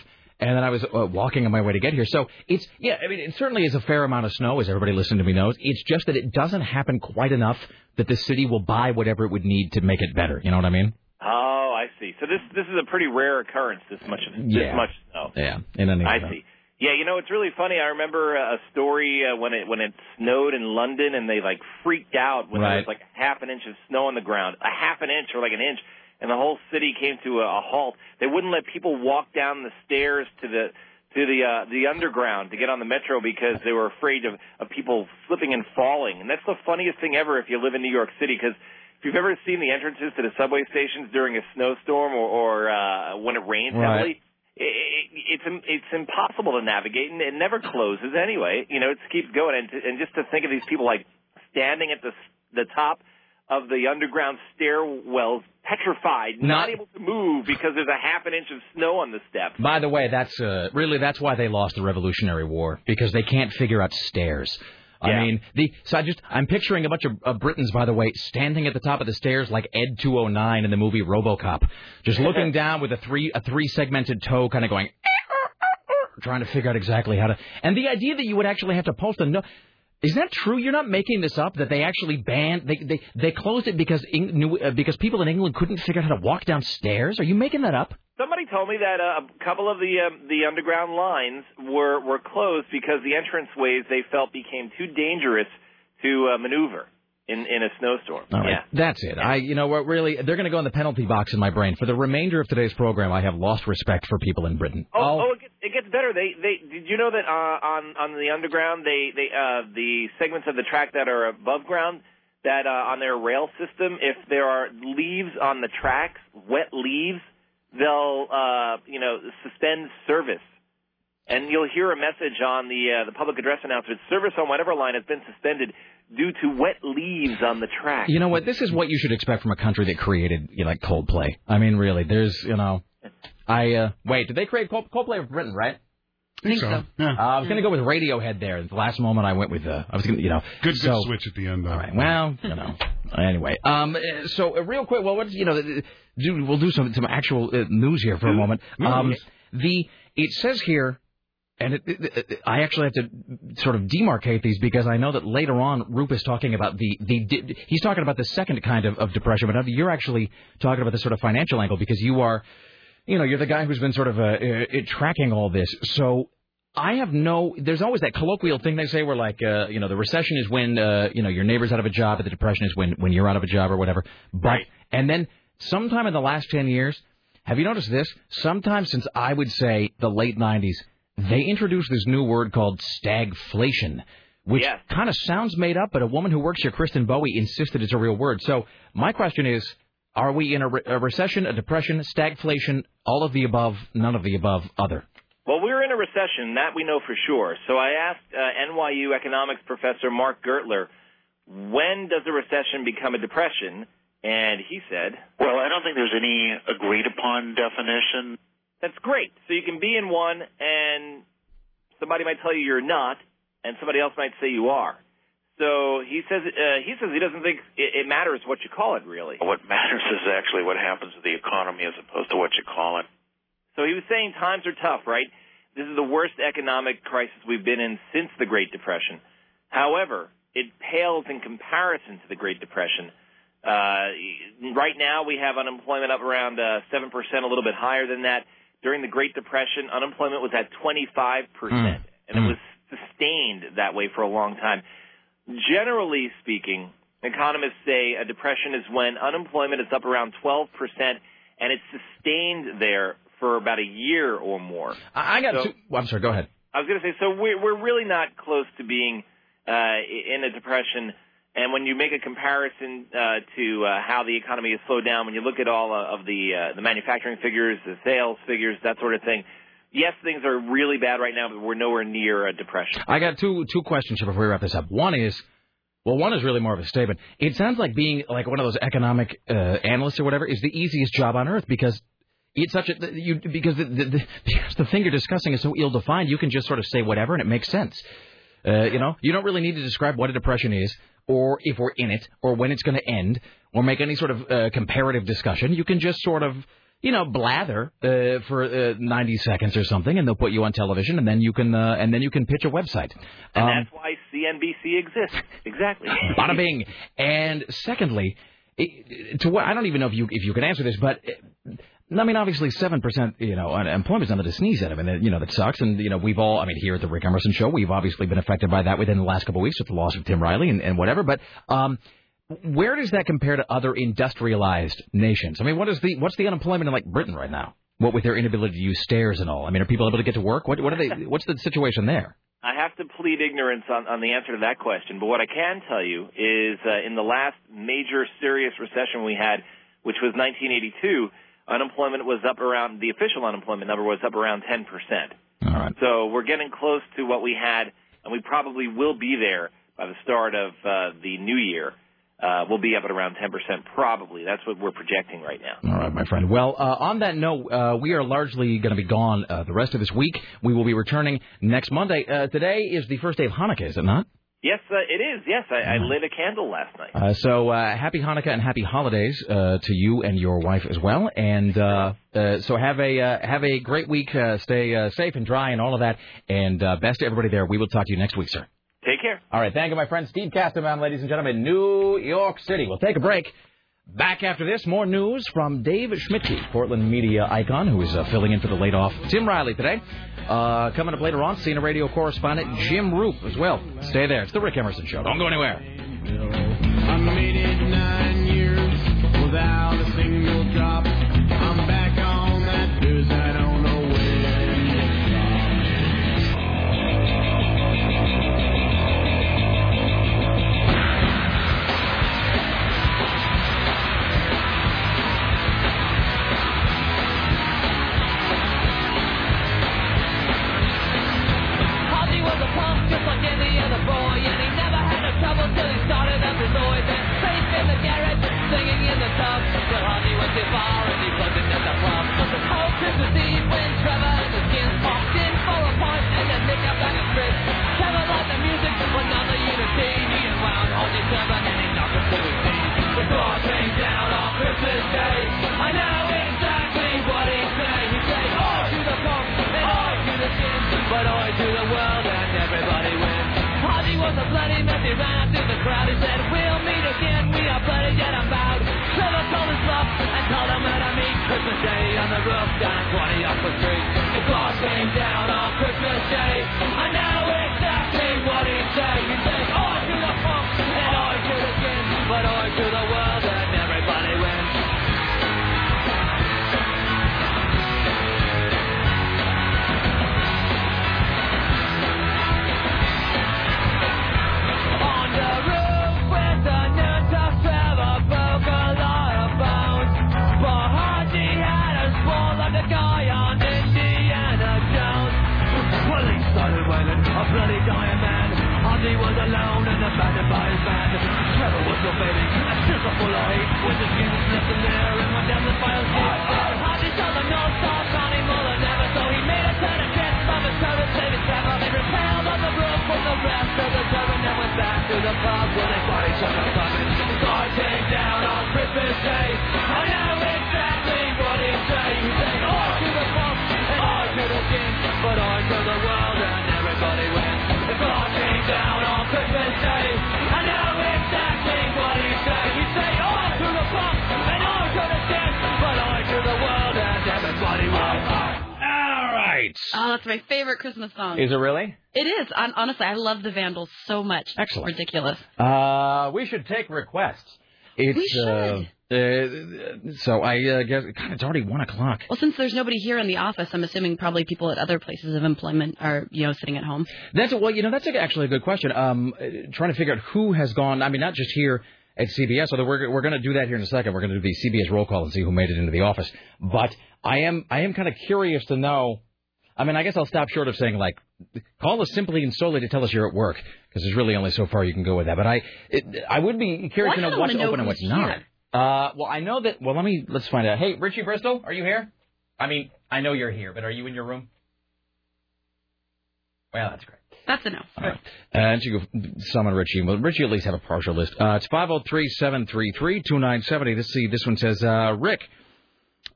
and then I was uh, walking on my way to get here. So it's yeah, I mean it certainly is a fair amount of snow, as everybody listening to me knows. It's just that it doesn't happen quite enough that the city will buy whatever it would need to make it better. You know what I mean? Oh, I see. So this this is a pretty rare occurrence. This much this Yeah. much snow. Yeah. In any I see. Yeah, you know it's really funny. I remember a story uh, when it when it snowed in London and they like freaked out when there was like half an inch of snow on the ground, a half an inch or like an inch, and the whole city came to a, a halt. They wouldn't let people walk down the stairs to the to the uh, the underground to get on the metro because they were afraid of, of people slipping and falling. And that's the funniest thing ever if you live in New York City because if you've ever seen the entrances to the subway stations during a snowstorm or, or uh, when it rains Right. heavily, it, it, it's it's impossible to navigate and it never closes anyway. You know, it keeps going and to, and just to think of these people like standing at the the top of the underground stairwells, petrified, not, Not- able to move because there's a half an inch of snow on the steps. By the way, that's uh, really that's why they lost the Revolutionary War because they can't figure out stairs. I mean, the so I just I'm picturing a bunch of, of Britons, by the way, standing at the top of the stairs like Ed 209 in the movie RoboCop, just looking down with a three a three segmented toe, kind of going, trying to figure out exactly how to. And the idea that you would actually have to post a note. Is that true? You're not making this up. That they actually banned they they they closed it because Eng, uh, because people in England couldn't figure out how to walk downstairs. Are you making that up? Somebody told me that uh, a couple of the um, the underground lines were were closed because the entrance ways they felt became too dangerous to uh, maneuver in in a snowstorm. All right, Yeah. that's it. I, you know what? Really, they're going to go in the penalty box in my brain for the remainder of today's program. I have lost respect for people in Britain. Oh, oh, it gets, it gets better. They, they, did you know that uh, on on the underground, they, they, uh, the segments of the track that are above ground, that uh, on their rail system, if there are leaves on the tracks, wet leaves, they'll, uh, you know, suspend service. And you'll hear a message on the uh, the public address announcement: service on whatever line has been suspended due to wet leaves on the track. You know what? This is what you should expect from a country that created you know, like Coldplay. I mean, really, there's you know, I uh wait, did they create Cold, Coldplay of Britain, right? I think so. Yeah. Uh, I was going to go with Radiohead there. At the last moment, I went with uh, I was going to, you know, Good, so, good switch at the end, though. All right. Well, you know. Anyway, um, uh, so uh, real quick, well, what's you know, do, we'll do some some actual uh, news here for a moment. Um, the it says here, and it, it, I actually have to sort of demarcate these because I know that later on, Roope is talking about the the he's talking about the second kind of, of depression, but you're actually talking about the sort of financial angle because you are, you know, you're the guy who's been sort of uh, uh, tracking all this. So I have no. There's always that colloquial thing they say where like, uh, you know, the recession is when uh, you know your neighbor's out of a job, but the depression is when when you're out of a job or whatever. But and then sometime in the last ten years, have you noticed this? Sometime since I would say the late '90s, they introduced this new word called stagflation, which kind of sounds made up, but a woman who works here, Kristen Bowie, insisted it's a real word. So my question is. Are we in a, re- a recession, a depression, stagflation, all of the above, none of the above, other? Well, we're in a recession, that we know for sure. So I asked uh, NYU economics professor Mark Gertler, when does a recession become a depression? And he said, Well, I don't think there's any agreed upon definition. That's great. So you can be in one, and somebody might tell you you're not, and somebody else might say you are. So he says uh, he says he doesn't think it, it matters what you call it really. What matters is actually what happens to the economy as opposed to what you call it. So he was saying times are tough, right? This is the worst economic crisis we've been in since the Great Depression. However, it pales in comparison to the Great Depression. Uh, right now, we have unemployment up around uh, 7%, a little bit higher than that. During the Great Depression, unemployment was at 25%, and it was sustained that way for a long time. Generally speaking, economists say a depression is when unemployment is up around 12% and it's sustained there for about a year or more. I I got So- two. Well, I'm sorry. Go ahead. I was going to say, so we're, we're really not close to being uh, in a depression. And when you make a comparison uh, to uh, how the economy has slowed down, when you look at all uh, of the the manufacturing figures, the sales figures, that sort of thing, yes, things are really bad right now, but we're nowhere near a depression. I got two two questions before we wrap this up. One is, well, one is really more of a statement. It sounds like being like one of those economic uh, analysts or whatever is the easiest job on earth because it's such a you because the, the, the because the thing you're discussing is so ill defined. You can just sort of say whatever and it makes sense. Uh, you know, you don't really need to describe what a depression is, or if we're in it, or when it's going to end, or make any sort of uh, comparative discussion. You can just sort of, you know, blather uh, for uh, 90 seconds or something, and they'll put you on television, and then you can uh, and then you can pitch a website. And Um, that's why CNBC exists. Exactly. Bada bing. And secondly, it, to what I don't even know if you if you can answer this, but I mean, obviously, seven percent, you know, unemployment is nothing to sneeze at. I mean, you know, that sucks. And you know, we've all, I mean, here at the Rick Emerson Show, we've obviously been affected by that within the last couple of weeks with the loss of Tim Riley and, and whatever. But um, where does that compare to other industrialized nations? I mean, what is the what's the unemployment in like Britain right now? What with their inability to use stairs and all? I mean, are people able to get to work? What what are they? What's the situation there? I have to plead ignorance on, on the answer to that question, but what I can tell you is uh, in the last major serious recession we had, which was 1982, unemployment was up around, the official unemployment number was up around 10%. All right. So we're getting close to what we had, and we probably will be there by the start of uh, the new year. Uh, we'll be up at around 10% probably. That's what we're projecting right now. All right, my friend. Well, uh, on that note, uh, we are largely going to be gone uh, the rest of this week. We will be returning next Monday. Uh, today is the first day of Hanukkah, is it not? Yes, uh, it is. Yes, I, I lit a candle last night. Uh, so uh, happy Hanukkah and happy holidays uh, to you and your wife as well. And uh, uh, so have a uh, have a great week. Uh, stay uh, safe and dry and all of that. And uh, best to everybody there. We will talk to you next week, sir. Take care. All right. Thank you, my friend Steve Kastenbaum, ladies and gentlemen, New York City. We'll take a break. Back after this, more news from Dave Schmidtke, Portland media icon, who is uh, filling in for the laid off Tim Riley today. Uh, coming up later on, CNN radio correspondent Jim Roope as well. Stay there. It's the Rick Emerson Show. Don't go anywhere. Till he started up his noise. And safe in the garage, singing in the tub. Till Ozzy went too far and he plugged into the club. But the cold Christmas Eve when Trevor and the skins popped in for a point and then Nick up back and Chris. Trevor liked the music, but not the unity. He unwound Ozzy seven and he knocked him to his knees. The door came down on Christmas Day. I know exactly what he'd say. He'd say, oh, to the punk and oh, to the skins, but oh, to the world was a bloody mess. He ran through the crowd. He said, we'll meet again. We are bloody yet unbowed. Trevor told his bluff and told him where to meet Christmas Day on the roof down 20 off the street. The glass came down on Christmas Day. I know exactly what he'd say. Bloody dying man. Haji was alone and abandoned by his band. Trevor was still fading, a chisel full of hate. With the skin slipped in there and went down the fire escape. Haji saw the North Star Connie more than ever, so he made a turn and chance from his saved his Trevor. They repelled on the roof with the rest of the turret and went back to the pub where they fought each other. The guard came down on Christmas Day. I know exactly what he'd say. He'd say, oh, to the punk and oh, to the king, but oh, to the world All right. Oh, that's my favorite Christmas song. Is it really? It is. Hon- Honestly, I love the Vandals so much. Excellent. Ridiculous. Uh, we should take requests. It's, We should. Uh, uh, so I uh, guess God, it's already one o'clock. Well, since there's nobody here in the office, I'm assuming probably people at other places of employment are, you know, sitting at home. That's a, well, you know, that's actually a good question. Um, trying to figure out who has gone. I mean, not just here at CBS. Although we're we're going to do that here in a second. We're going to do the CBS roll call and see who made it into the office. But I am I am kind of curious to know. I mean, I guess I'll stop short of saying like, call us simply and solely to tell us you're at work because there's really only so far you can go with that. But I it, I would be curious Well, to know what's know open and what's who's not. Uh, well, I know that. Well, let me let's find out. Hey, Richie Bristol, are you here? I mean, I know you're here, but are you in your room? Well, that's great. That's a no. All right. And you go summon Richie. Well, Richie at least have a partial list. Uh, it's 503-733-2970. Let's see. This one says, uh, Rick,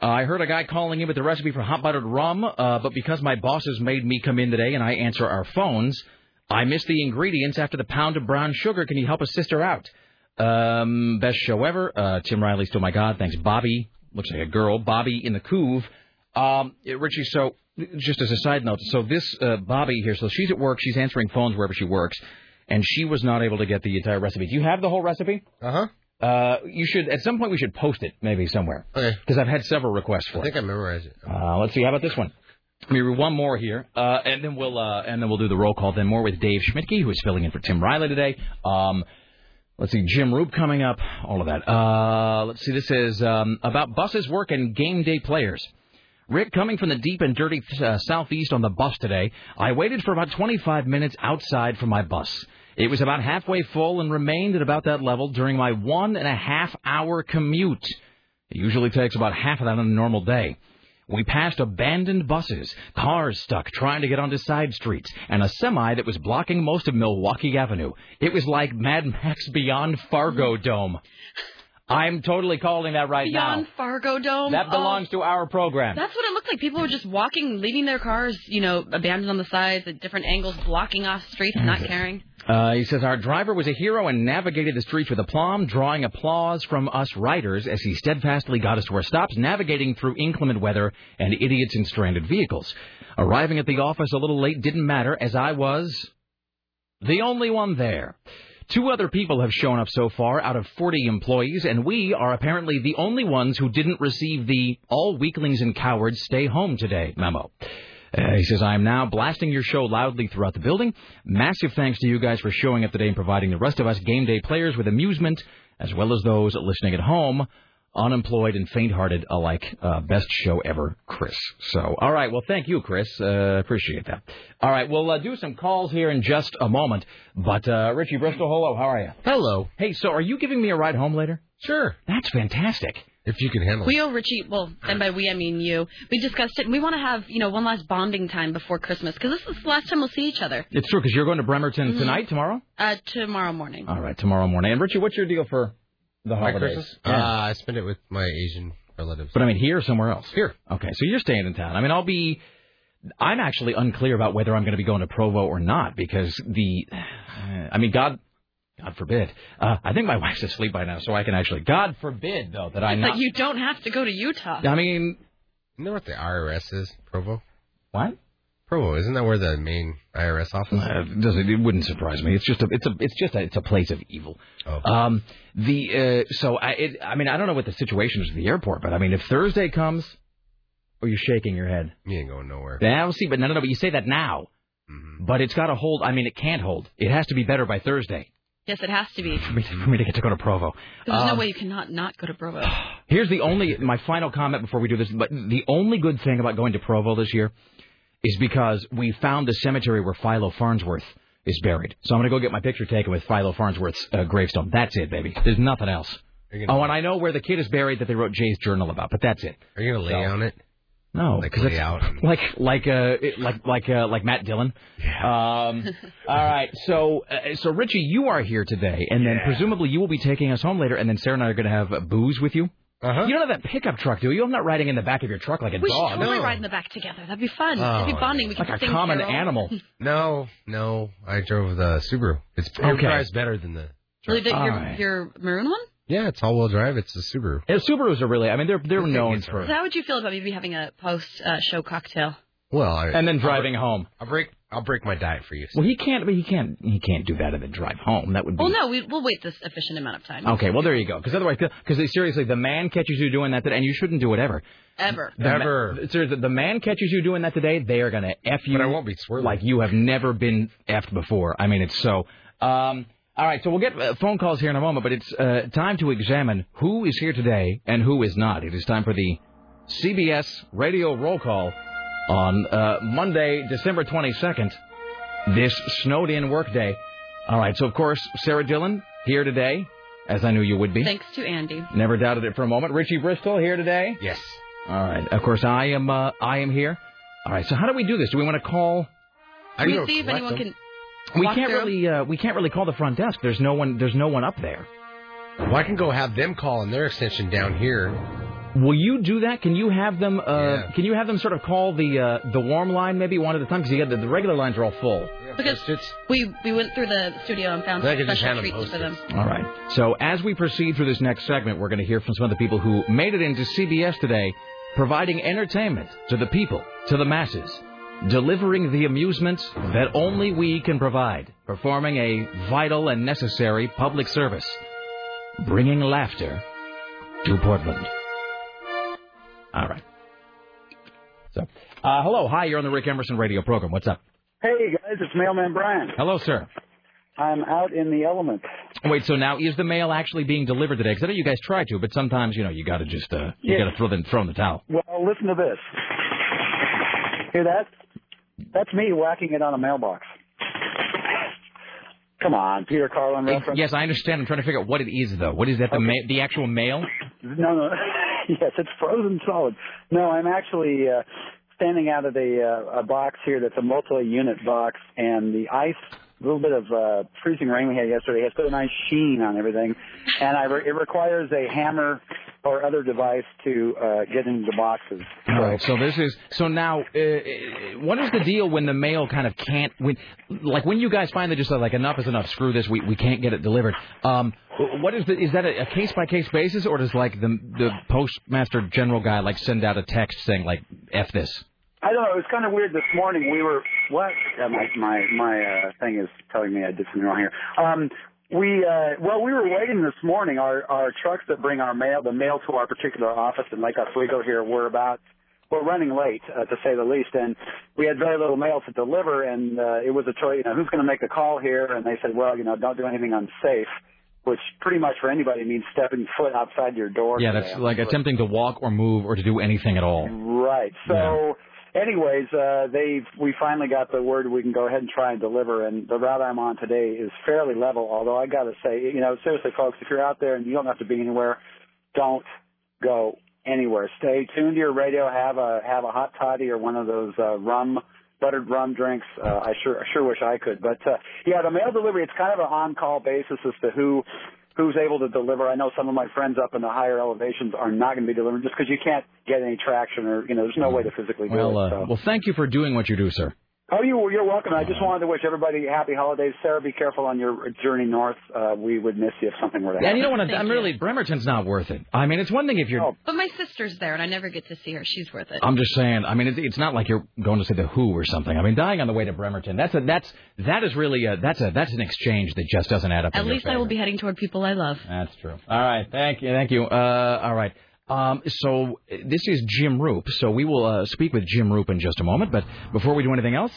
uh, I heard a guy calling in with the recipe for hot buttered rum, uh, but because my bosses made me come in today and I answer our phones, I missed the ingredients after the pound of brown sugar. Can you help a sister out? Um, best show ever. Uh, Tim Riley, still my God. Thanks, Bobby. Looks like a girl. Bobby in the Couve. Um, Richie, so just as a side note, so this uh, Bobby here, so she's at work, she's answering phones wherever she works, and she was not able to get the entire recipe. Do you have the whole recipe? Uh huh. Uh, you should at some point we should post it maybe somewhere. Okay. Because I've had several requests for it. I think. I memorized it. Uh, let's see. How about this one? Let me read one more here, uh, and then we'll uh, and then we'll do the roll call. Then more with Dave Schmidtke, who is filling in for Tim Riley today. Um, let's see, Jim Roope coming up, all of that. Uh, let's see. This is um, about buses, work, and game day players. Rick, coming from the deep and dirty uh, southeast on the bus today, I waited for about 25 minutes outside for my bus. It was about halfway full and remained at about that level during my one and a half hour commute. It usually takes about half of that on a normal day. We passed abandoned buses, cars stuck trying to get onto side streets, and a semi that was blocking most of Milwaukee Avenue. It was like Mad Max Beyond Fargo Dome. I'm totally calling that right Beyond now. Beyond Fargo Dome. That belongs to our program. That's what it looked like. People were just walking, leaving their cars, you know, abandoned on the sides at different angles, blocking off streets, not caring. Uh, he says our driver was a hero and navigated the streets with aplomb, drawing applause from us riders as he steadfastly got us to our stops, navigating through inclement weather and idiots in stranded vehicles. Arriving at the office a little late didn't matter, as I was the only one there. Two other people have shown up so far out of 40 employees, and we are apparently the only ones who didn't receive the all weaklings and cowards stay home today memo. Uh, he says, I am now blasting your show loudly throughout the building. Massive thanks to you guys for showing up today and providing the rest of us game day players with amusement, as well as those listening at home, unemployed and faint-hearted alike. Uh, best show ever, Chris. So, all right. Well, thank you, Chris. Uh, appreciate that. All right. We'll uh, do some calls here in just a moment. But, uh, Richie Bristol, hello. How are you? Hello. Hey, so are you giving me a ride home later? Sure. That's fantastic. If you can handle it. We owe Richie, well, and by we I mean you. We discussed it, and we want to have, you know, one last bonding time before Christmas because this is the last time we'll see each other. It's true, because you're going to Bremerton Mhm. tonight, tomorrow? Uh, tomorrow morning. All right, tomorrow morning. And, Richie, what's your deal for the My holidays? Christmas? Yeah. Uh, I spend it with my Asian relatives. But I mean, here or somewhere else? Here. Okay, so you're staying in town. I mean, I'll be. I'm actually unclear about whether I'm going to be going to Provo or not because the. I mean, God. God forbid. Uh, I think my wife's asleep by now, so I can actually. God forbid, though, that I But not. you don't have to go to Utah. I mean, You know what the IRS is, Provo? What? Provo, isn't that where the main IRS office is? Uh, it doesn't it wouldn't surprise me. It's just a it's a it's just a it's a place of evil. Oh. Um the uh so I it, I mean I don't know what the situation is at the airport, but I mean if Thursday comes, or you're shaking your head. Me ain't going nowhere. Yeah, we'll see. But no, no, no. But you say that now. Mm-hmm. But it's got to hold. I mean, it can't hold. It has to be better by Thursday Yes, it has to be. for me to, for me to get to go to Provo. There's no Um, way you cannot not go to Provo. Here's the only my final comment before we do this. But the only good thing about going to Provo this year is because we found the cemetery where Philo Farnsworth is buried. So I'm going to go get my picture taken with Philo Farnsworth's uh, gravestone. That's it, baby. There's nothing else. Are you gonna- Oh, and I know where the kid is buried that they wrote Jay's journal about, but that's it. Are you gonna lay So- on it? No, Like it's- out. like like uh like like uh, like Matt Dillon. Yeah. Um, all right, so uh, so Richie, you are here today, and then presumably you will be taking us home later, and then Sarah and I are going to have booze with you. Uh-huh. You don't have that pickup truck, do you? I'm not riding in the back of your truck like a dog. we dog. should totally ride in the back together. That'd be fun. It'd be Oh, bonding. We like could a sing common carol. animal. No, no. I drove the Subaru. It's it Okay. drives better than the. Really, the, your, right. your maroon one? Yeah, it's all-wheel drive. It's a Subaru. Yeah, Subarus are really. I mean, they're they're think known for. So how would you feel about maybe having a post-show cocktail? Well, I, And then driving home. I'll break. I'll break my diet for you. Well, he can't. But he can't. He can't do that and then drive home. That would be. Well, no, we, we'll wait this efficient amount of time. Okay, well there you go. Because otherwise, because seriously, the man catches you doing that, today, and you shouldn't do it ever. Ever. The ma- Ever. seriously, the man catches you doing that today, they are gonna f you. But I won't be swerving. like you have never been effed before. I mean, it's so. Um, all right, so we'll get uh, phone calls here in a moment, but it's uh, time to examine who is here today and who is not. It is time for the CBS Radio Roll Call on uh, Monday, December 22nd, this snowed-in workday. All right, so of course, Sarah Dillon here today, as I knew you would be. Thanks to Andy. Never doubted it for a moment. Richie Bristol here today. Yes. All right. Of course, I am. Uh, I am here. All right. So how do we do this? Do we want to call? I we can go see if collect anyone them. can. We walk can't through. really. Uh, we can't really call the front desk. There's no one. There's no one up there. Well, I can go have them call in their extension down here. Will you do that? Can you have them? Uh, Yeah. Can you have them sort of call the uh, the warm line maybe one at a time? Because you got the, the regular lines are all full. Because we we went through the studio and found some special hand them treats for them. All right. So as we proceed through this next segment, we're going to hear from some of the people who made it into CBS today, providing entertainment to the people, to the masses, delivering the amusements that only we can provide, performing a vital and necessary public service. bringing laughter to Portland. All right. So, uh, hello, hi. You're on the Rick Emerson radio program. What's up? Hey guys, it's Mailman Brian. Hello, sir. I'm out in the elements. Wait, so now is the mail actually being delivered today? Because I know you guys try to, but sometimes you know you got to just uh, you Yeah. got to throw the throw in the towel. Well, listen to this. Hear that? That's me whacking it on a mailbox. Come on, Peter Carlin reference. Yes, I understand. I'm trying to figure out what it is though. What is that? The ma- the actual mail? No, no. yes, it's frozen solid. No, I'm actually uh, standing out of the uh, a box here that's a multi-unit box, and the ice, a little bit of uh, freezing rain we had yesterday, has put a nice sheen on everything, and I re- it requires a hammer or other device to uh, get into the boxes. All right. So this is so now. Uh, uh, what is the deal when the mail kind of can't? When like when you guys finally just like enough is enough. Screw this. We we can't get it delivered. Um, what is the is that a case by case basis or does like the the postmaster general guy like send out a text saying like f this? I don't know. It was kind of weird this morning. We were what? Uh, my my my uh, thing is telling me I did something wrong here. Um, we uh, well, we were waiting this morning. Our our trucks that bring our mail, the mail to our particular office in Lake Oswego here, were about we're running late uh, to say the least, and we had very little mail to deliver. And uh, it was a choice. You know, who's going to make a call here? And they said, well, you know, don't do anything unsafe. Which pretty much for anybody means stepping foot outside your door. Yeah, today. that's like attempting to walk or move or to do anything at all. Right. So, anyways, uh, they we finally got the word we can go ahead and try and deliver. And the route I'm on today is fairly level. Although I got to say, you know, seriously, folks, if you're out there and you don't have to be anywhere, don't go anywhere. Stay tuned to your radio. Have a have a hot toddy or one of those uh, rum buttered rum drinks. Uh, I sure I sure wish I could. But uh, yeah, the mail delivery. It's kind of an on call basis as to who who's able to deliver. I know some of my friends up in the higher elevations are not going to be delivering just because you can't get any traction or you know there's no way to physically do Well, it. uh, well, thank you for doing what you do, sir. Oh, you, you're welcome. I just wanted to wish everybody happy holidays. Sarah, be careful on your journey north. Uh, we would miss you if something were to happen. And you don't want to. I'm really Bremerton's not worth it. I mean, it's one thing if you're. But my sister's there, and I never get to see her. She's worth it. I'm just saying. I mean, it's, it's not like you're going to say the Who or something. I mean, dying on the way to Bremerton. That's a that's that is really a that's a that's an exchange that just doesn't add up. At in your least I will be heading toward people I love. That's true. All right. Thank you. Thank you. Uh, all right. Um, so this is Jim Roope. So we will uh, speak with Jim Roope in just a moment. But before we do anything else,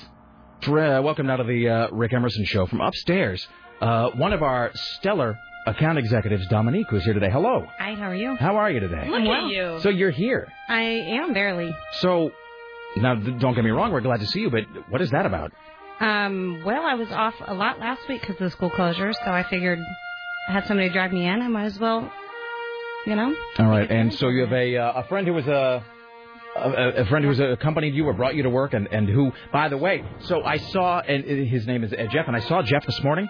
Dre- uh, welcome now to the uh, Rick Emerson Show from upstairs. Uh, one of our stellar account executives, Dominique, who's here today. Hello. Hi, how are you? How are you today? Look at you. So you're here. I am barely. So now, don't get me wrong. We're glad to see you. But what is that about? Um, well, I was off a lot last week because of the school closure, so I figured I had somebody drive me in. I might as well, you know. All right. And so you have a uh, a friend who was a. A, a friend who's accompanied you or brought you to work, and, and who, by the way, so I saw, and his name is uh, Jeff, and I saw Jeff this morning,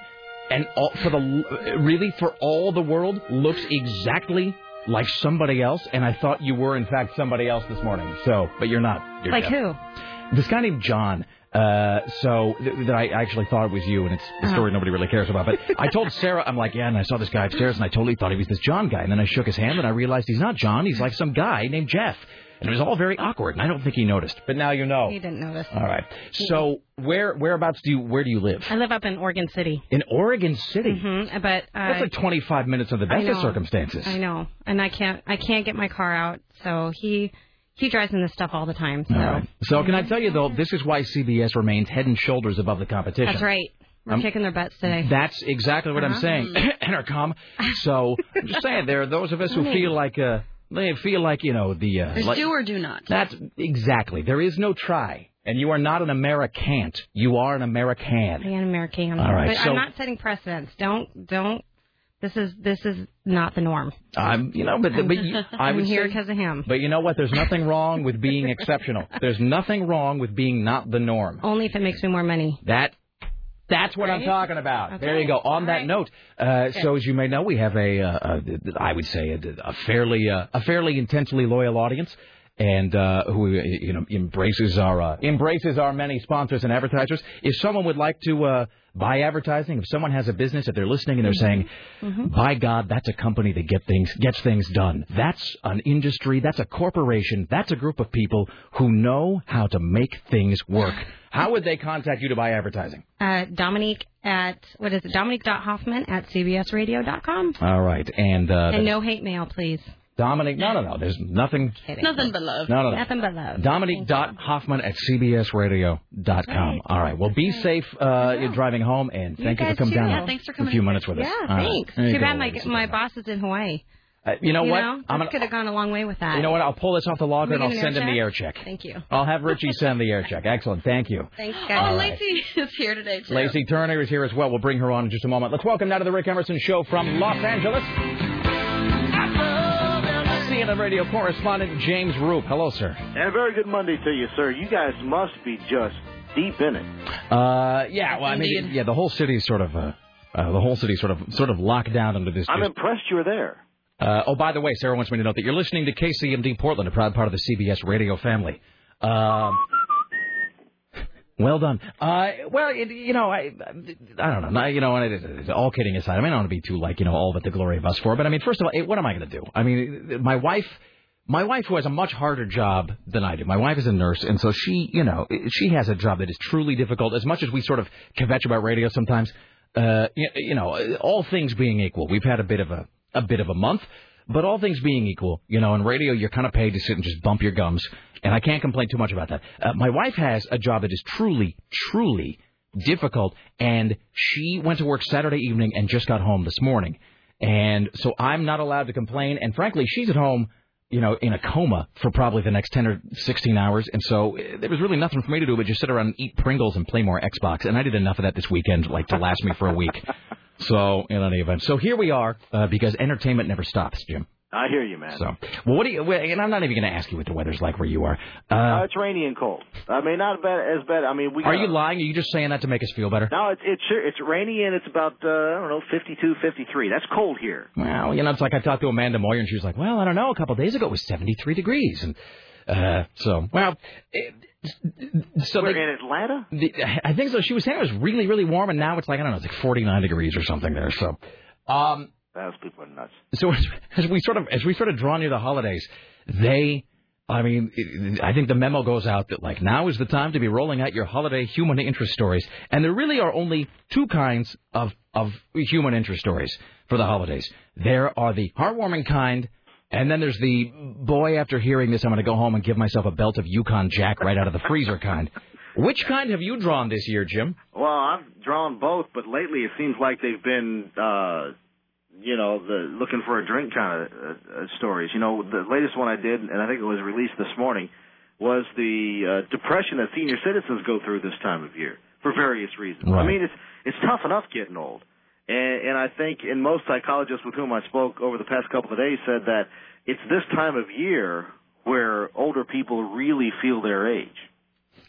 and all, for the really for all the world looks exactly like somebody else, and I thought you were in fact somebody else this morning. So, but you're not. You're Like Jeff. who? This guy named John. Uh, so th- that I actually thought it was you, and it's a Uh-huh. story nobody really cares about. But I told Sarah, I'm like, yeah, and I saw this guy upstairs, and I totally thought he was this John guy. And then I shook his hand, and I realized he's not John. He's like some guy named Jeff, and it was all very awkward. And I don't think he noticed, but now you know. He didn't notice. All right. So where whereabouts do you where do you live? I live up in Oregon City. In Oregon City. hmm But uh, That's like 25 minutes of the best of circumstances. I know, and I can't. I can't get my car out, so he he drives in this stuff all the time. So All right. So can I tell you though, this is why CBS remains head and shoulders above the competition. that's right. We're Um, kicking their butts today. That's exactly what I'm Uh-huh. saying. Intercom. So I'm just saying there are those of us who feel like uh they feel like you know the uh, There's like- do or do not. That's exactly. There is no try, and you are not an American. You are an American. I am American. All right, But so- I'm not setting precedents. Don't don't. This is this is not the norm. I'm, you know, but but you, I I'm here because of him. But you know what? There's nothing wrong with being exceptional. There's nothing wrong with being not the norm. Only if it makes me more money. That that's what I'm talking about. Okay. There you go. On that note, uh, so as you may know, we have a, uh, a I would say, a, a fairly uh, a fairly intensely loyal audience, and uh, who you know embraces our uh, embraces our many sponsors and advertisers. If someone would like to uh, buy advertising, if someone has a business, if they're listening and they're saying, by God, that's a company that get things gets things done. That's an industry. That's a corporation. That's a group of people who know how to make things work. How would they contact you to buy advertising? Uh, Dominique at what is it? Dominique.hoffman at cbsradio.com. All right, and uh, and no hate mail, please. Dominic. No, no, no. There's nothing. Nothing but love. No, no, no. Nothing but love. Dominic.hoffman at cbsradio.com. All right. Well, be safe uh, you're driving home, and thank you, guys for coming too. down Yeah, thanks for coming. a few minutes with us. Yeah, All right. thanks. You Too bad my my boss is in Hawaii. Uh, you know you what? Know? I'm could have gone a long way with that. You know what? I'll pull this off the logger and I'll send him the air check? Thank you. I'll have Richie send the air check. Excellent. Thank you. Thanks, guys. Oh, right. Lacey is here today too. Lacey Turner is here as well. We'll bring her on in just a moment. Let's welcome now to the Rick Emerson Show from Los Angeles. CNN radio correspondent James Roope. Hello, sir. And a very good Monday to you, sir. You guys must be just deep in it. Uh, yeah. Well, I mean, yeah, the whole city is sort of, uh, uh, the whole city sort of, sort of locked down under this. I'm just- impressed you were there. Uh, oh, by the way, Sarah wants me to note that you're listening to KCMD Portland, a proud part of the CBS radio family. Um, well done. Uh, well, it, you know, I, I don't know. You know, all kidding aside, I mean, I don't want to be too like, you know, all but the glory of us for. But I mean, first of all, what am I going to do? I mean, my wife. My wife, who has a much harder job than I do, my wife is a nurse, and so she, you know, she has a job that is truly difficult. As much as we sort of kvetch about radio sometimes, uh, you, you know, all things being equal, we've had a bit of a a bit of a month. But all things being equal, you know, in radio you're kind of paid to sit and just bump your gums, and I can't complain too much about that. Uh, my wife has a job that is truly, truly difficult, and she went to work Saturday evening and just got home this morning, and so I'm not allowed to complain. And frankly, she's at home, you know, in a coma for probably the next ten or sixteen hours, and so uh, there was really nothing for me to do but just sit around and eat Pringles and play more Xbox, and I did enough of that this weekend, like to last me for a week. So in any event, so here we are uh, because entertainment never stops, Jim. I hear you, man. So, well, what do you? And I'm not even going to ask you what the weather's like where you are. Uh, Uh, it's rainy and cold. I mean, not bad as bad. I mean, we. are you lying? Are you just saying that to make us feel better? No, it's it's sure it's rainy and it's about uh, I don't know 52, 53. That's cold here. Well, you know, it's like I talked to Amanda Moyer, and she was like, "Well, I don't know. A couple of days ago, it was 73 degrees." And uh, so, well, it, so We're they- in Atlanta. the, I think so. She was saying it was really, really warm, and now it's like I don't know, it's like 49 degrees or something there. So, um, Those people are nuts. so as, as we sort of as we sort of draw near the holidays, they. I mean, I think the memo goes out that like now is the time to be rolling out your holiday human interest stories, and there really are only two kinds of of human interest stories for the holidays. There are the heartwarming kind, and then there's the boy. After hearing this, I'm going to go home and give myself a belt of Yukon Jack right out of the freezer kind. Which kind have you drawn this year, Jim? Well, I've drawn both, but lately it seems like they've been, uh, you know, the looking for a drink kind of uh, uh, stories. You know, the latest one I did, and I think it was released this morning, was the uh, depression that senior citizens go through this time of year for various reasons. I mean, it's it's tough enough getting old, and, and I think, and most psychologists with whom I spoke over the past couple of days said that it's this time of year where older people really feel their age.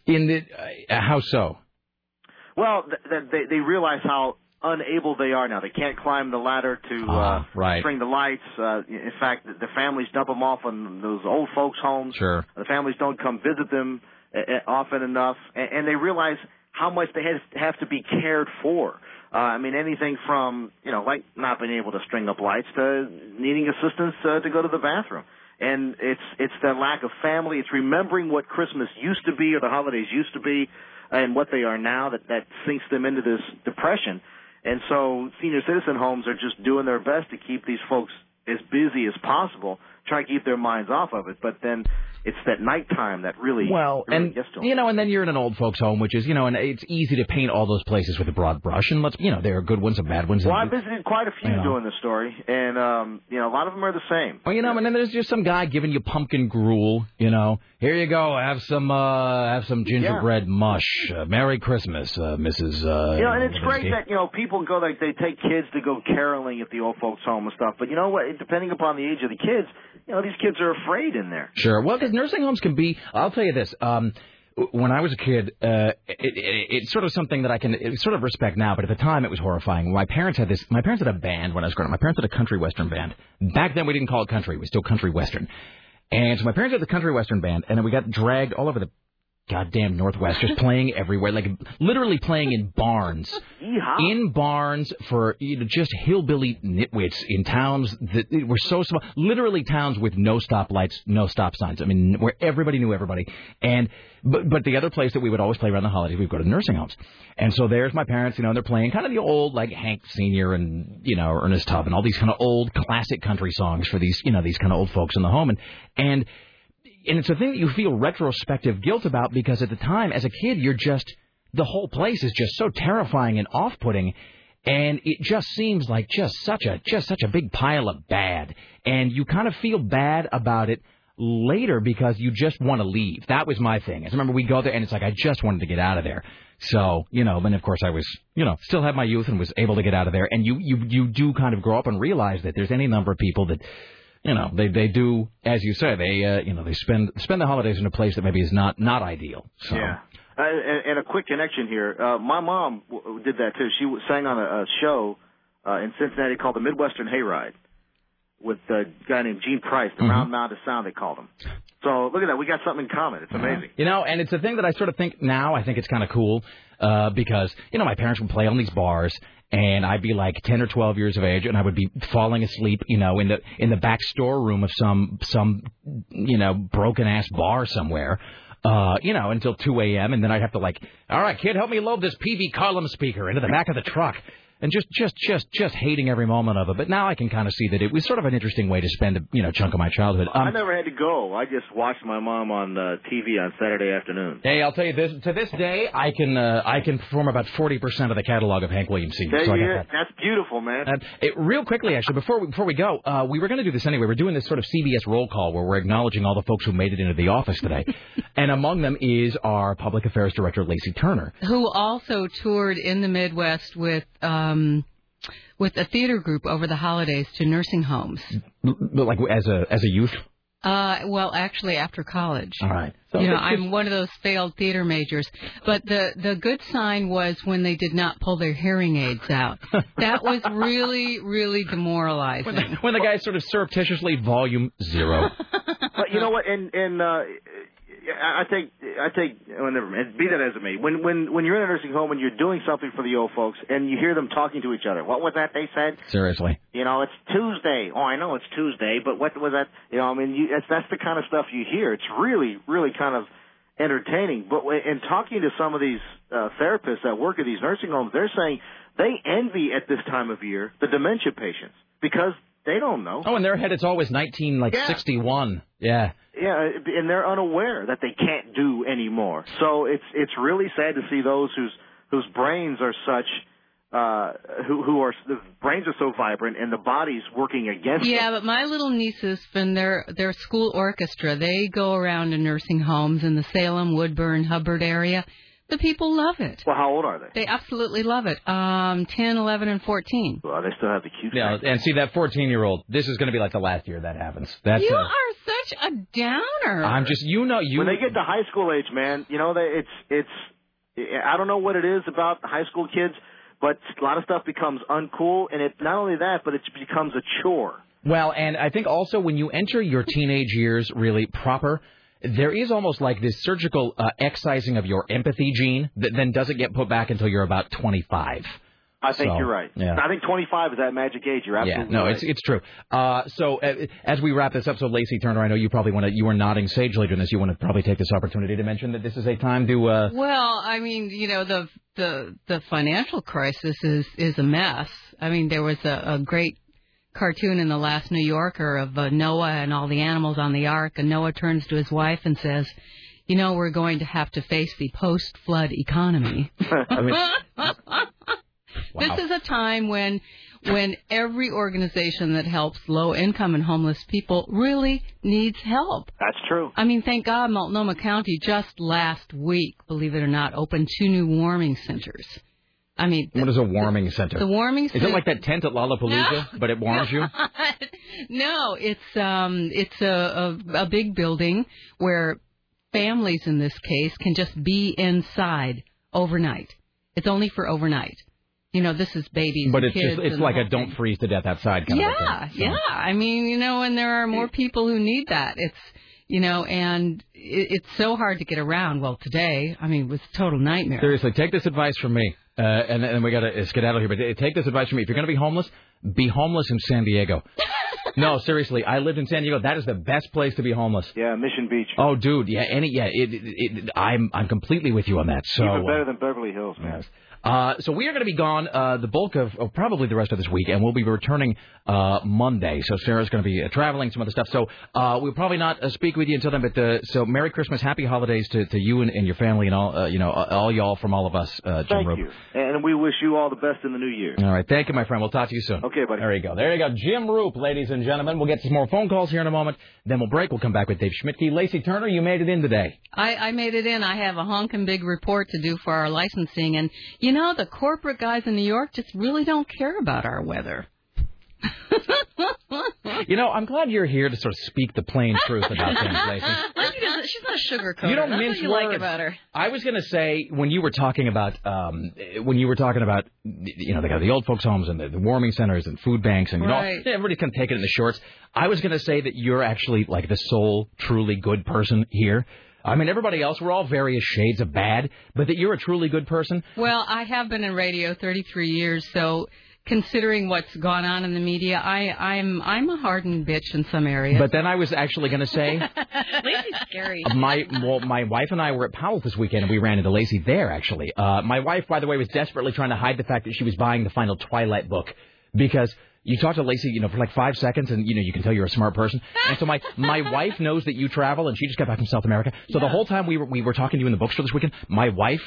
In the uh, how so? Well, th- th- they they realize how unable they are now. They can't climb the ladder to Ah, uh, right. string the lights. Uh, in fact, the families dump them off on those old folks' homes. Sure. The families don't come visit them uh, uh, often enough, and, and they realize how much they have, have to be cared for. Uh, I mean, anything from you know, like not being able to string up lights to needing assistance uh, to go to the bathroom. And it's it's that lack of family. It's remembering what Christmas used to be or the holidays used to be, and what they are now that that sinks them into this depression. And so senior citizen homes are just doing their best to keep these folks as busy as possible, try to keep their minds off of it. But then it's that nighttime that really Well, really and gets to 'em. you know, and then you're in an old folks' home, which is you know, and it's easy to paint all those places with a broad brush. And let's, you know, there are good ones and bad ones. Well, I visited quite a few You know. doing this story, and um, you know, a lot of them are the same. well, you know, and then there's just some guy giving you pumpkin gruel. You know, here you go, have some, uh have some gingerbread mush. Uh, Merry Christmas, uh, Mrs. Uh, You know, and it's great that you know people go like they take kids to go caroling at the old folks' home and stuff. But you know what? Depending upon the age of the kids, you know, these kids are afraid in there. Sure. Well, because nursing homes can be. I'll tell you this. Um, when I was a kid, uh, it, it, it's sort of something that I can sort of respect now, but at the time it was horrifying. My parents had this. My parents had a band when I was growing up. My parents had a country western band. Back then we didn't call it country. It was still country western. And so my parents had the country western band, and we got dragged all over the goddamn Northwest, just playing everywhere, like literally playing in barns, in barns for you know just hillbilly nitwits in towns that were so small, literally towns with no stoplights, no stop signs. I mean, where everybody knew everybody, and but but the other place that we would always play around the holidays, we'd go to nursing homes, and so there's my parents, you know, and they're playing kind of the old like Hank Senior and you know Ernest Tubb and all these kind of old classic country songs for these you know these kind of old folks in the home, and and and it's a thing that you feel retrospective guilt about because at the time, as a kid, you're just the whole place is just so terrifying and off-putting, and it just seems like just such a just such a big pile of bad, and you kind of feel bad about it later because you just want to leave. That was my thing. I remember we go there and it's like I just wanted to get out of there. So you know, and of course I was you know still had my youth and was able to get out of there. And you you you do kind of grow up and realize that there's any number of people that you know they they do as you say they uh, you know they spend spend the holidays in a place that maybe is not not ideal. So. Yeah. Uh, and, and a quick connection here. Uh, my mom w- did that too. She w- sang on a, a show uh, in Cincinnati called the Midwestern Hayride with a guy named Gene Price, the Mhm. Round Mound of Sound they called him. So look at that. We got something in common. It's amazing. You know, and it's a thing that I sort of think now. I think it's kind of cool uh, because you know my parents would play on these bars, and I'd be like ten or twelve years of age, and I would be falling asleep, you know, in the in the back storeroom of some some you know broken ass bar somewhere. Uh, you know, until 2 a.m. and then I'd have to like, all right, kid, help me load this PV column speaker into the back of the truck, and just, just, just, just hating every moment of it. But now I can kind of see that it was sort of an interesting way to spend a you know chunk of my childhood. Um, I never had to go. I just watched my mom on uh, TV on Saturday afternoon. Hey, I'll tell you this. To this day, I can uh, I can perform about forty percent of the catalog of Hank Williams Sr. So I you got is. that. That's beautiful, man. Uh, it, real quickly, actually, before we, before we go, uh, we were going to do this anyway. We're doing this sort of CBS roll call where we're acknowledging all the folks who made it into the office today, and among them is our public affairs director, Lacey Turner. who also toured in the Midwest with um, with a theater group over the holidays to nursing homes. L- Like as a as a youth. Uh, well, actually, after college. All right. So you know, it's- I'm one of those failed theater majors. But the the good sign was when they did not pull their hearing aids out. That was really, really demoralizing. when the guy sort of surreptitiously volume zero. but you know what? And and uh, I I take I take well, never mind. Be that as it may. When when when you're in a nursing home and you're doing something for the old folks and you hear them talking to each other, what was that they said? Seriously. You know, it's Tuesday. Oh, I know it's Tuesday, but what was that? You know, I mean, you, that's that's the kind of stuff you hear. It's really, really kind of entertaining. But in talking to some of these uh, therapists that work at these nursing homes, they're saying they envy at this time of year the dementia patients because they don't know. Oh, in their head, it's always nineteen like Yeah. sixty one. Yeah. Yeah, and they're unaware that they can't do anymore. So it's it's really sad to see those whose whose brains are such uh who who are the brains are so vibrant and the body's working against them. Yeah, but my little nieces from their their school orchestra, they go around to nursing homes in the Salem, Woodburn, Hubbard area. The people love it. Well, how old are they? They absolutely love it. Um, 10, 11, and 14. Well, they still have the cute. Yeah, and see that fourteen year old. This is going to be like the last year that happens. That's. you uh, are such a downer. I'm just you know you. when they get to high school age, man, you know, they, it's it's I don't know what it is about high school kids, but a lot of stuff becomes uncool, and it not only that, but it becomes a chore. Well, and I think also when you enter your teenage years really proper, there is almost like this surgical uh, excising of your empathy gene that then doesn't get put back until you're about 25. I think So, you're right. yeah. I think 25 is that magic age. You're absolutely Yeah, no, right. it's it's true. Uh, so uh, as we wrap this up, so Lacey Turner, I know you probably want to. You were nodding sagely during this. You want to probably take this opportunity to mention that this is a time to. Uh, Well, I mean, you know, the the the financial crisis is is a mess. I mean, there was a, a great cartoon in the last New Yorker of uh, Noah and all the animals on the ark, and Noah turns to his wife and says, "You know, we're going to have to face the post-flood economy." I mean, This is a time when when every organization that helps low income and homeless people really needs help. That's true. I mean, thank God Multnomah County just last week, believe it or not, opened two new warming centers. I mean, what is a warming center? the warming center. Is it like that tent at Lollapalooza, but it warms you? no, it's um it's a, a a big building where families in this case can just be inside overnight. It's only for overnight. You know, this is babies But and it's kids just it's like a don't thing. freeze to death outside kind of a Yeah. So- yeah. I mean, you know, and there are more people who need that. It's You know, and it, it's so hard to get around. Well, today, I mean, it was a total nightmare. Seriously, take this advice from me. Uh, and then we got to skedaddle here, but take this advice from me. If you're going to be homeless, be homeless in San Diego. no, seriously, I lived in San Diego. That is the best place to be homeless. Yeah, Mission Beach. Oh, dude, yeah, any, yeah, it, it, it, I'm I'm completely with you on that. So Even uh, better than Beverly Hills, man. Uh, so we are going to be gone uh, the bulk of, of probably the rest of this week, and we'll be returning uh, Monday. So Sarah's going to be uh, traveling, some other stuff. So uh, we'll probably not uh, speak with you until then. But uh, so Merry Christmas, Happy Holidays to, to you and, and your family, and all uh, you know, all y'all from all of us. Uh, Jim Thank Roope. you. And we wish you all the best in the new year. All right, thank you, my friend. We'll talk to you soon. Okay, buddy. There you go. There you go. Jim Roope, ladies and gentlemen. We'll get some more phone calls here in a moment. Then we'll break. We'll come back with Dave Schmidtke. Lacey Turner, you made it in today. I, I made it in. I have a honking big report to do for our licensing, and you know the corporate guys in New York just really don't care about our weather. You know, I'm glad you're here to sort of speak the plain truth about things, Lacey. She's not a sugarcoater. You don't That's mince what you words. like about her. I was going to say when you were talking about um, when you were talking about you know they got the old folks homes and the, the warming centers and food banks and you Right. know everybody's kind of taking it in the shorts. I was going to say that you're actually like the sole truly good person here. I mean, everybody else we're all various shades of bad, but that you're a truly good person. Well, I have been in radio 33 years, so considering what's gone on in the media, I, I'm I'm a hardened bitch in some areas. But then I was actually going to say Lacey's scary. my well, my wife and I were at Powell's this weekend, and we ran into Lacey there. Actually, uh, my wife, by the way, was desperately trying to hide the fact that she was buying the final Twilight book because you talk to Lacey, you know, for like five seconds, and you know you can tell you're a smart person. And so my my wife knows that you travel, and she just got back from South America. So the whole time we were we were talking to you in the bookstore this weekend, my wife.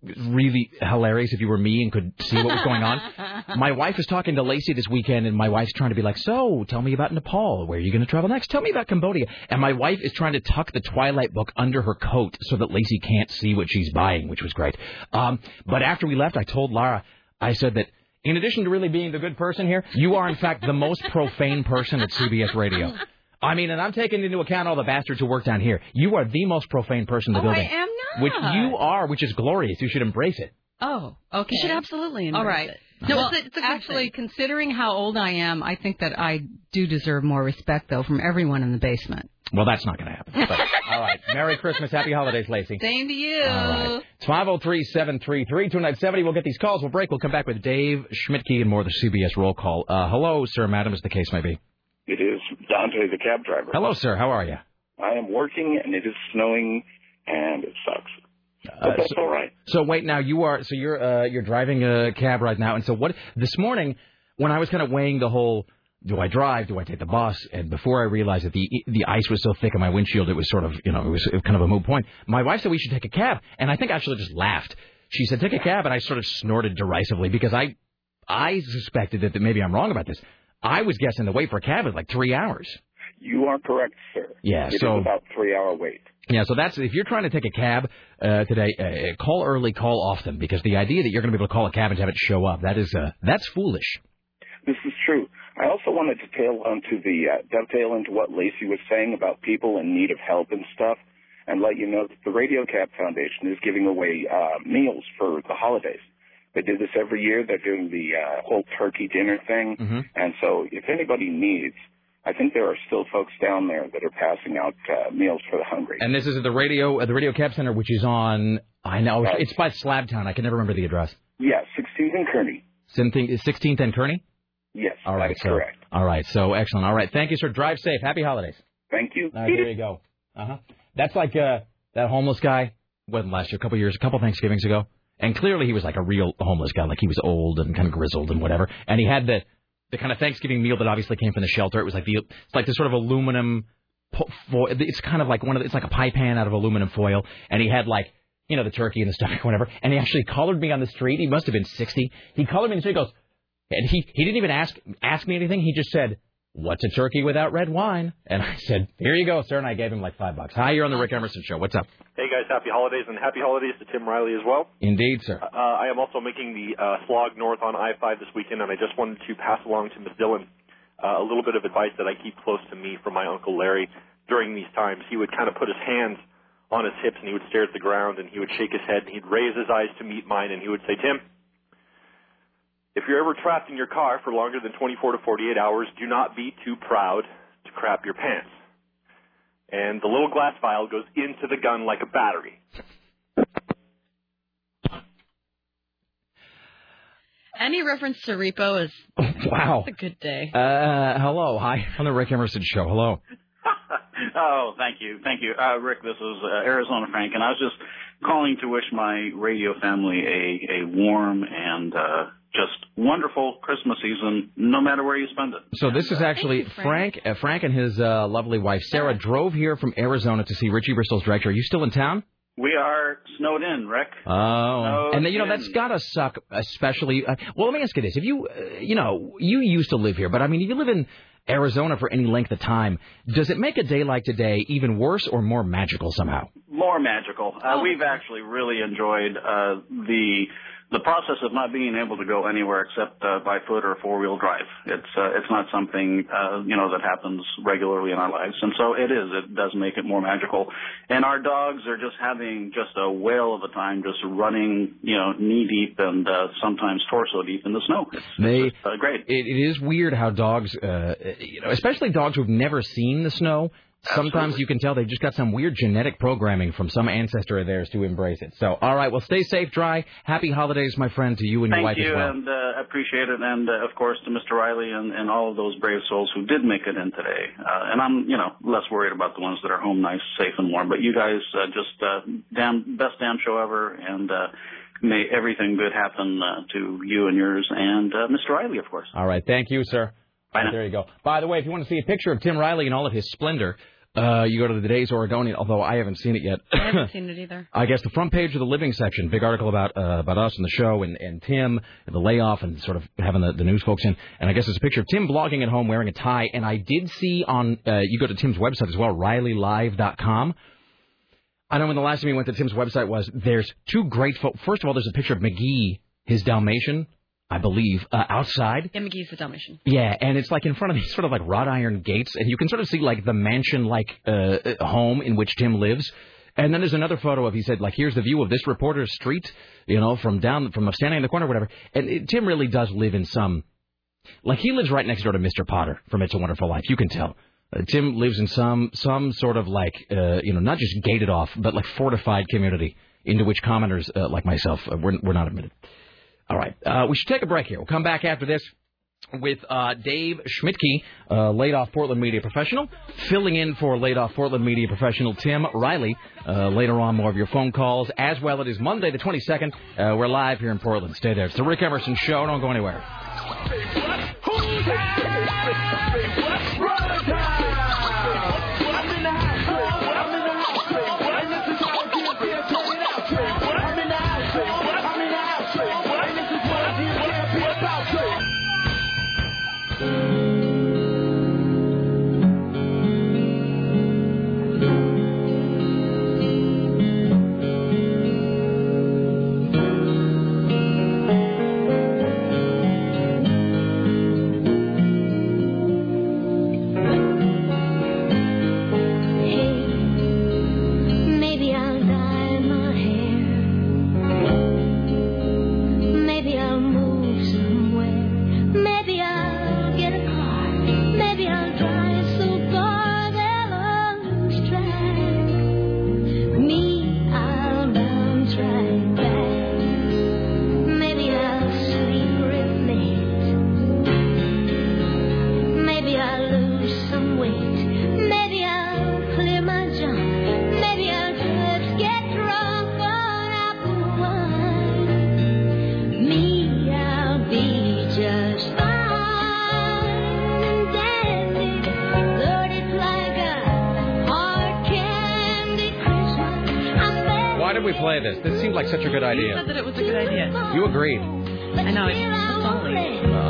Really hilarious if you were me and could see what was going on. My wife is talking to Lacey this weekend, and my wife's trying to be like, "So, tell me about Nepal. Where are you going to travel next? Tell me about Cambodia." And my wife is trying to tuck the Twilight book under her coat so that Lacey can't see what she's buying, which was great. Um, but after we left, I told Lara, I said that in addition to really being the good person here, you are in fact the most profane person at CBS Radio. I mean, and I'm taking into account all the bastards who work down here. You are the most profane person in the Oh, I building. am not. Which you are, which is glorious. You should embrace it. Oh, okay. You should absolutely All embrace right. it. No, No, well, it's it's a actually, thing. considering how old I am, I think that I do deserve more respect, though, from everyone in the basement. Well, that's not going to happen. But, all right. Merry Christmas. Happy holidays, Lacey. Same to you. All right. It's 503 733 2970. We'll get these calls. We'll break. We'll come back with Dave Schmidtke and more of the CBS roll call. Uh, hello, sir, madam, as the case may be. It is Dante, the cab driver. Hello, sir. How are you? I am working, and it is snowing, and it sucks. Uh, that's so, all right. so wait, now you are so you're uh, you're driving a cab right now, and so what? This morning, when I was kind of weighing the whole, do I drive? Do I take the bus? And before I realized that the the ice was so thick on my windshield, it was sort of you know it was kind of a moot point. My wife said we should take a cab, and I think I actually just laughed. She said take a cab, and I sort of snorted derisively because I I suspected that, that maybe I'm wrong about this. I was guessing the wait for a cab is like three hours. You are correct, sir. Yeah, It is so- about three hour wait. Yeah, so that's if you're trying to take a cab uh, today, uh, call early, call often, because the idea that you're going to be able to call a cab and have it show up that is uh, that's foolish. This is true. I also wanted to tail onto the uh, dovetail into what Lacey was saying about people in need of help and stuff, and let you know that the Radio Cab Foundation is giving away uh, meals for the holidays. They do this every year. They're doing the uh, whole turkey dinner thing, Mm-hmm. and so if anybody needs, I think there are still folks down there that are passing out uh, meals for the hungry. And this is at the radio, uh, the Radio Cab Center, which is on. I know it's by Slabtown. I can never remember the address. Yeah, 16th and Kearney. 16th and Kearney. Yes, All that so correct. all right, so excellent. All right, thank you, sir. Drive safe. Happy holidays. Thank you. All right, there you go. Uh huh. That's like uh, that homeless guy. Wasn't last year, a couple years, a couple Thanksgivings ago, and clearly he was like a real homeless guy, like he was old and kind of grizzled and whatever. And he had the the kind of Thanksgiving meal that obviously came from the shelter. It was like the it's like this sort of aluminum foil. It's kind of like one of the, it's like a pie pan out of aluminum foil, and he had like. You know the turkey and the stuff, whatever. And he actually collared me on the street. He must have been sixty. He collared me street. He goes, and he he didn't even ask ask me anything. He just said, "What's a turkey without red wine?" And I said, "Here you go, sir." And I gave him like five bucks. Hi, you're on the Rick Emerson show. What's up? Hey guys, happy holidays and happy holidays to Tim Riley as well. Indeed, sir. Uh, I am also making the uh, slog north on I-5 this weekend, and I just wanted to pass along to Ms. Dillon uh, a little bit of advice that I keep close to me from my uncle Larry during these times. He would kind of put his hands on his hips and he would stare at the ground and he would shake his head and he'd raise his eyes to meet mine and he would say, Tim, if you're ever trapped in your car for longer than 24 to 48 hours, do not be too proud to crap your pants. and the little glass vial goes into the gun like a battery. Any reference to repo is Wow. a good day. Uh, hello. Hi. On the Rick Emerson Show. Hello. Oh, thank you, thank you, uh, Rick. This is uh, Arizona Frank, and I was just calling to wish my radio family a a warm and uh, just wonderful Christmas season, no matter where you spend it. So this is actually Frank. Uh, Frank and his uh, lovely wife Sarah drove here from Arizona to see Richie Bristol's director. Are you still in town? We are snowed in, Rick. Oh, and then, you know in. that's gotta suck, especially. Uh, well, let me ask you this: If you, uh, you know, you used to live here, but I mean, if you live in Arizona for any length of time, does it make a day like today even worse or more magical somehow? More magical. Uh, we've actually really enjoyed uh, the the process of not being able to go anywhere except uh, by foot or four wheel drive. It's uh, it's not something uh, you know that happens regularly in our lives, and so it is. It does make it more magical. And our dogs are just having just a whale of a time, just running you know knee deep and uh, sometimes torso deep in the snow. It's They, uh, great. It, it is weird how dogs, uh, you know, especially dogs who've never seen the snow. Sometimes you can tell they've just got some weird genetic programming from some ancestor of theirs to embrace it. So, all right, well, stay safe, dry. Happy holidays, my friend, to you and your Thank wife you, as well. Thank you, and uh, appreciate it, and uh, of course to Mr. Riley and, and all of those brave souls who did make it in today. Uh, and I'm, you know, less worried about the ones that are home nice, safe, and warm. But you guys, uh, just uh, damn best damn show ever, and uh, may everything good happen uh, to you and yours, and uh, Mr. Riley, of course. All right, thank you, sir. There you go. By the way, if you want to see a picture of Tim Riley in all of his splendor, uh, you go to the Today's Oregonian. Although I haven't seen it yet. I haven't seen it either. I guess the front page of the living section, big article about uh, about us and the show and, and Tim and the layoff and sort of having the, the news folks in. And I guess there's a picture of Tim blogging at home wearing a tie. And I did see on uh, you go to Tim's website as well, RileyLive.com. I know when the last time you went to Tim's website was there's two great pho- First of all, there's a picture of McGee, his Dalmatian, I believe, uh, outside. Yeah, McGee's the Dalmatian. Yeah, and it's like in front of these sort of like wrought iron gates, and you can sort of see like the mansion-like uh, uh, home in which Tim lives. And then there's another photo of he said like here's the view of this reporter's street, you know, from down from standing in the corner, or whatever. And it, Tim really does live in some, like he lives right next door to Mr. Potter from It's a Wonderful Life. You can tell. Uh, Tim lives in some some sort of like uh, you know not just gated off but like fortified community into which commoners uh, like myself uh, we're, we're not admitted. All right, uh, we should take a break here. We'll come back after this with uh, Dave Schmidtke, uh, laid off Portland media professional, filling in for laid off Portland media professional Tim Riley. Uh, later on, more of your phone calls. As well, it is Monday the 22nd. Uh, we're live here in Portland. Stay there. It's the Rick Emerson Show. Don't go anywhere.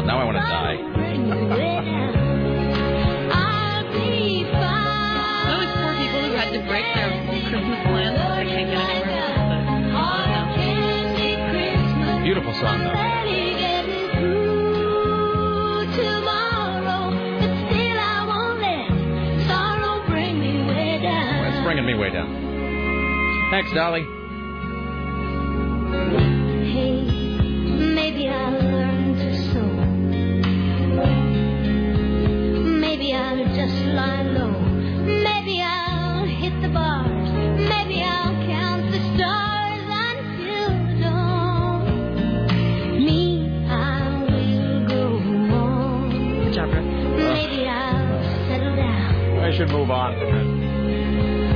Now I want to die. Those poor people who had to break their Christmas plans because they can't get anywhere. Beautiful song, though. tomorrow, but still I won't let sorrow bring me way down. It's bringing me way down. Thanks, Dolly.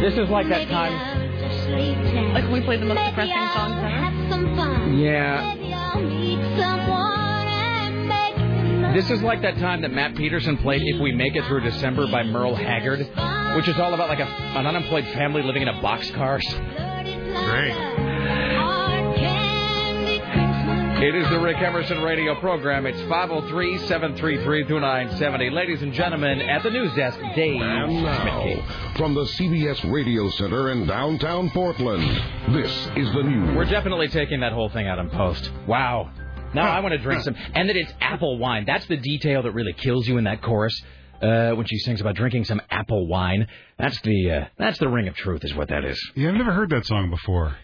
This is like that time. Like we played the most depressing songs ever. Yeah. This is like that time that Matt Peterson played "If We Make It Through December" by Merle Haggard, which is all about like a, an unemployed family living in a boxcar. Great. It is the Rick Emerson radio program. It's 503 733 2970. Ladies and gentlemen, at the news desk, Dave And now, from the CBS Radio Center in downtown Portland, this is the news. We're definitely taking that whole thing out in post. Wow. Now I want to drink some. And that it's apple wine. That's the detail that really kills you in that chorus. Uh, when she sings about drinking some apple wine, that's the uh, that's the ring of truth, is what that is. Yeah, I've never heard that song before.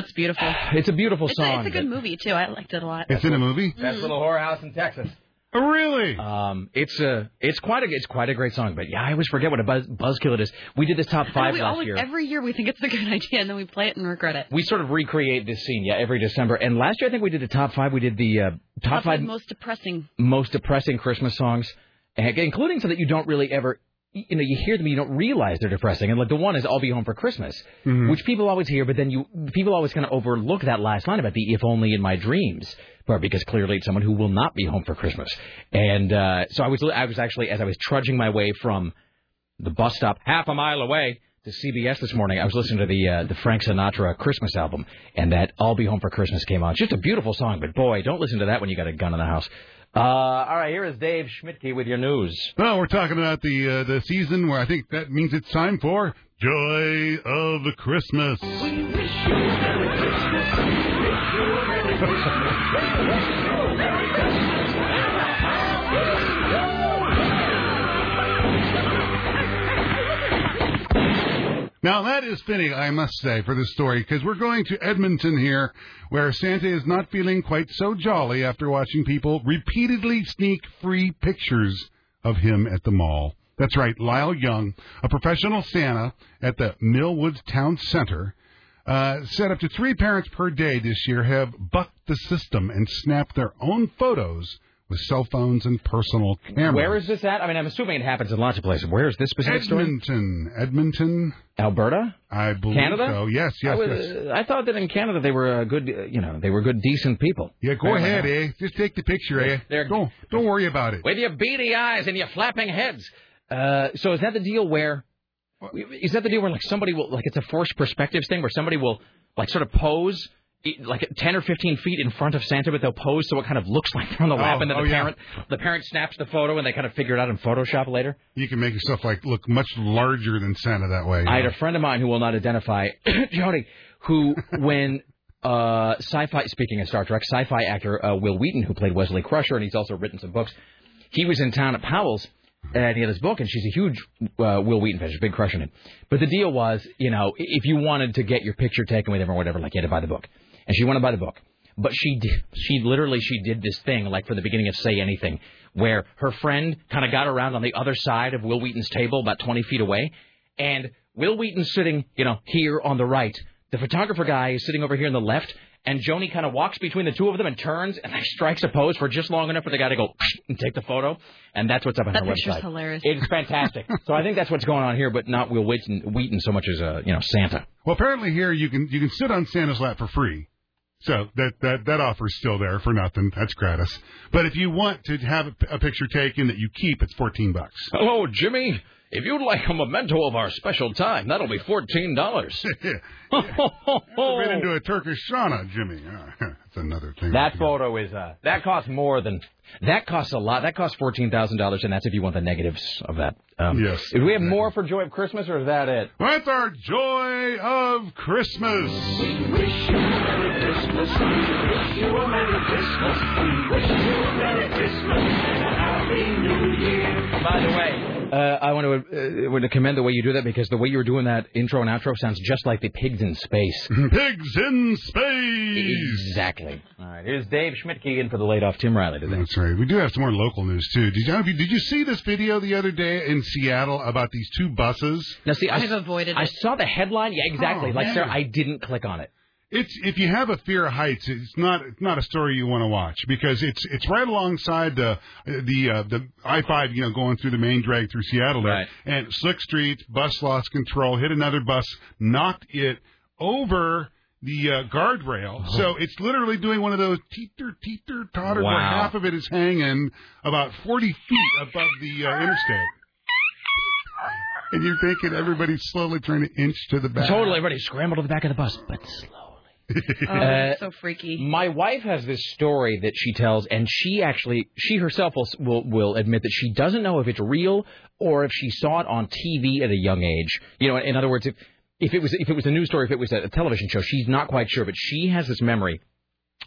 That's beautiful. It's a beautiful It's a, song. it's a good movie too. I liked it a lot. It's in a movie. Best little Whorehouse in Texas. Oh, really? Um, it's a it's quite a it's quite a great song. But yeah, I always forget what a buzz, buzzkill it is. We did this top five last always, year. Every year we think it's a good idea, and then we play it and regret it. we sort of recreate this scene, yeah, every December. And last year, I think we did the top five. We did the uh, top five most depressing. most depressing Christmas songs, including some that you don't really ever, you know, you hear them, you don't realize they're depressing. And like the one is "I'll Be Home for Christmas," which people always hear, but then you people always kind of overlook that last line about the "If only in my dreams." But because clearly it's someone who will not be home for Christmas, and uh, so I was I was actually as I was trudging my way from the bus stop half a mile away to CBS this morning. I was listening to the uh, the Frank Sinatra Christmas album, and that "I'll Be Home for Christmas" came on. It's just a beautiful song, but boy, don't listen to that when you got a gun in the house. Uh, all right, here is Dave Schmidtke with your news. Well, we're talking about the uh, the season where I think that means it's time for Joy of Christmas. Now that is fitting, I must say, for this story, because we're going to Edmonton here, where Santa is not feeling quite so jolly after watching people repeatedly sneak free pictures of him at the mall. That's right, Lyle Young, a professional Santa at the Millwoods Town Center, uh, said up to three parents per day this year have bucked the system and snapped their own photos with cell phones and personal cameras. Where is this at? I mean, I'm assuming it happens in lots of places. Where is this specific story? Edmonton, Edmonton, Alberta, I believe Canada. so. Yes, yes, I, was- yes. I thought that in Canada they were uh, good. Uh, you know, they were good, decent people. Yeah, go ahead, eh? Just take the picture, eh? They're- Don't don't worry about it. With your beady eyes and your flapping heads. Uh, so is that the deal where? Is that the deal where like somebody will like it's a forced perspectives thing where somebody will like sort of pose like ten or fifteen feet in front of Santa, but they'll pose so it kind of looks like they're on the lap, Oh, and then oh, the yeah. parent the parent snaps the photo and they kind of figure it out in Photoshop later. You can make yourself like look much larger than Santa that way. I had a friend of mine who will not identify, Jody, who when uh, sci-fi, speaking of Star Trek, sci-fi actor uh, Wil Wheaton, who played Wesley Crusher, and he's also written some books. He was in town at Powell's, and he had his book, and she's a huge uh, Wil Wheaton fan, she's a big crush on him. But the deal was, you know, if you wanted to get your picture taken with him or whatever, like you had to buy the book, and she wanted to buy the book. But she did, she literally she did this thing like for the beginning of Say Anything, where her friend kind of got around on the other side of Wil Wheaton's table, about 20 feet away, and Wil Wheaton's sitting, you know, here on the right. The photographer guy is sitting over here on the left, and Joni kind of walks between the two of them and turns and like, strikes a pose for just long enough for the guy to go and take the photo, and that's what's up on That her picture's website. hilarious. It's fantastic. so I think that's what's going on here, but not Wil Wheaton, Wheaton so much as uh, you know Santa. Well, apparently here you can you can sit on Santa's lap for free. So that that that offer's still there for nothing. That's gratis. But if you want to have a, a picture taken that you keep, it's fourteen bucks. Hello, Jimmy. If you'd like a memento of our special time, that'll be fourteen dollars. Been into a Turkish sauna, Jimmy. Uh, that's another thing. That photo is uh, that costs more than that costs a lot. That costs fourteen thousand dollars, and that's if you want the negatives of that. Um, Yes. Do we have more for Joy of Christmas, or is that it? That's our joy of Christmas. We wish you a Merry Christmas. We wish you a Merry Christmas. We wish you a Merry Christmas. By the way, uh, I want to uh, want to commend the way you do that because the way you were doing that intro and outro sounds just like the pigs in space. Pigs in space. Exactly. All right, here's Dave Schmidtke in for the laid off Tim Riley today. That's right. We do have some more local news too. Did you, did you see this video the other day in Seattle about these two buses? Now, see, I, I've avoided I it. saw the headline. Yeah, exactly. Oh, like, man. Sarah, I didn't click on it. It's if you have a fear of heights, it's not it's not a story you want to watch because it's it's right alongside the the uh, the I five you know going through the main drag through Seattle there Right. and slick streets, bus lost control, hit another bus, knocked it over the uh, guardrail. So it's literally doing one of those teeter teeter totter where half of it is hanging about forty feet above the uh, interstate. And you're thinking everybody's slowly trying to inch to the back. Totally, everybody scrambled to the back of the bus, but slowly. Oh, Uh, so freaky. My wife has this story that she tells, and she actually, she herself will, will will admit that she doesn't know if it's real or if she saw it on TV at a young age. You know, in other words, if if it was if it was a news story, if it was a television show, she's not quite sure. But she has this memory,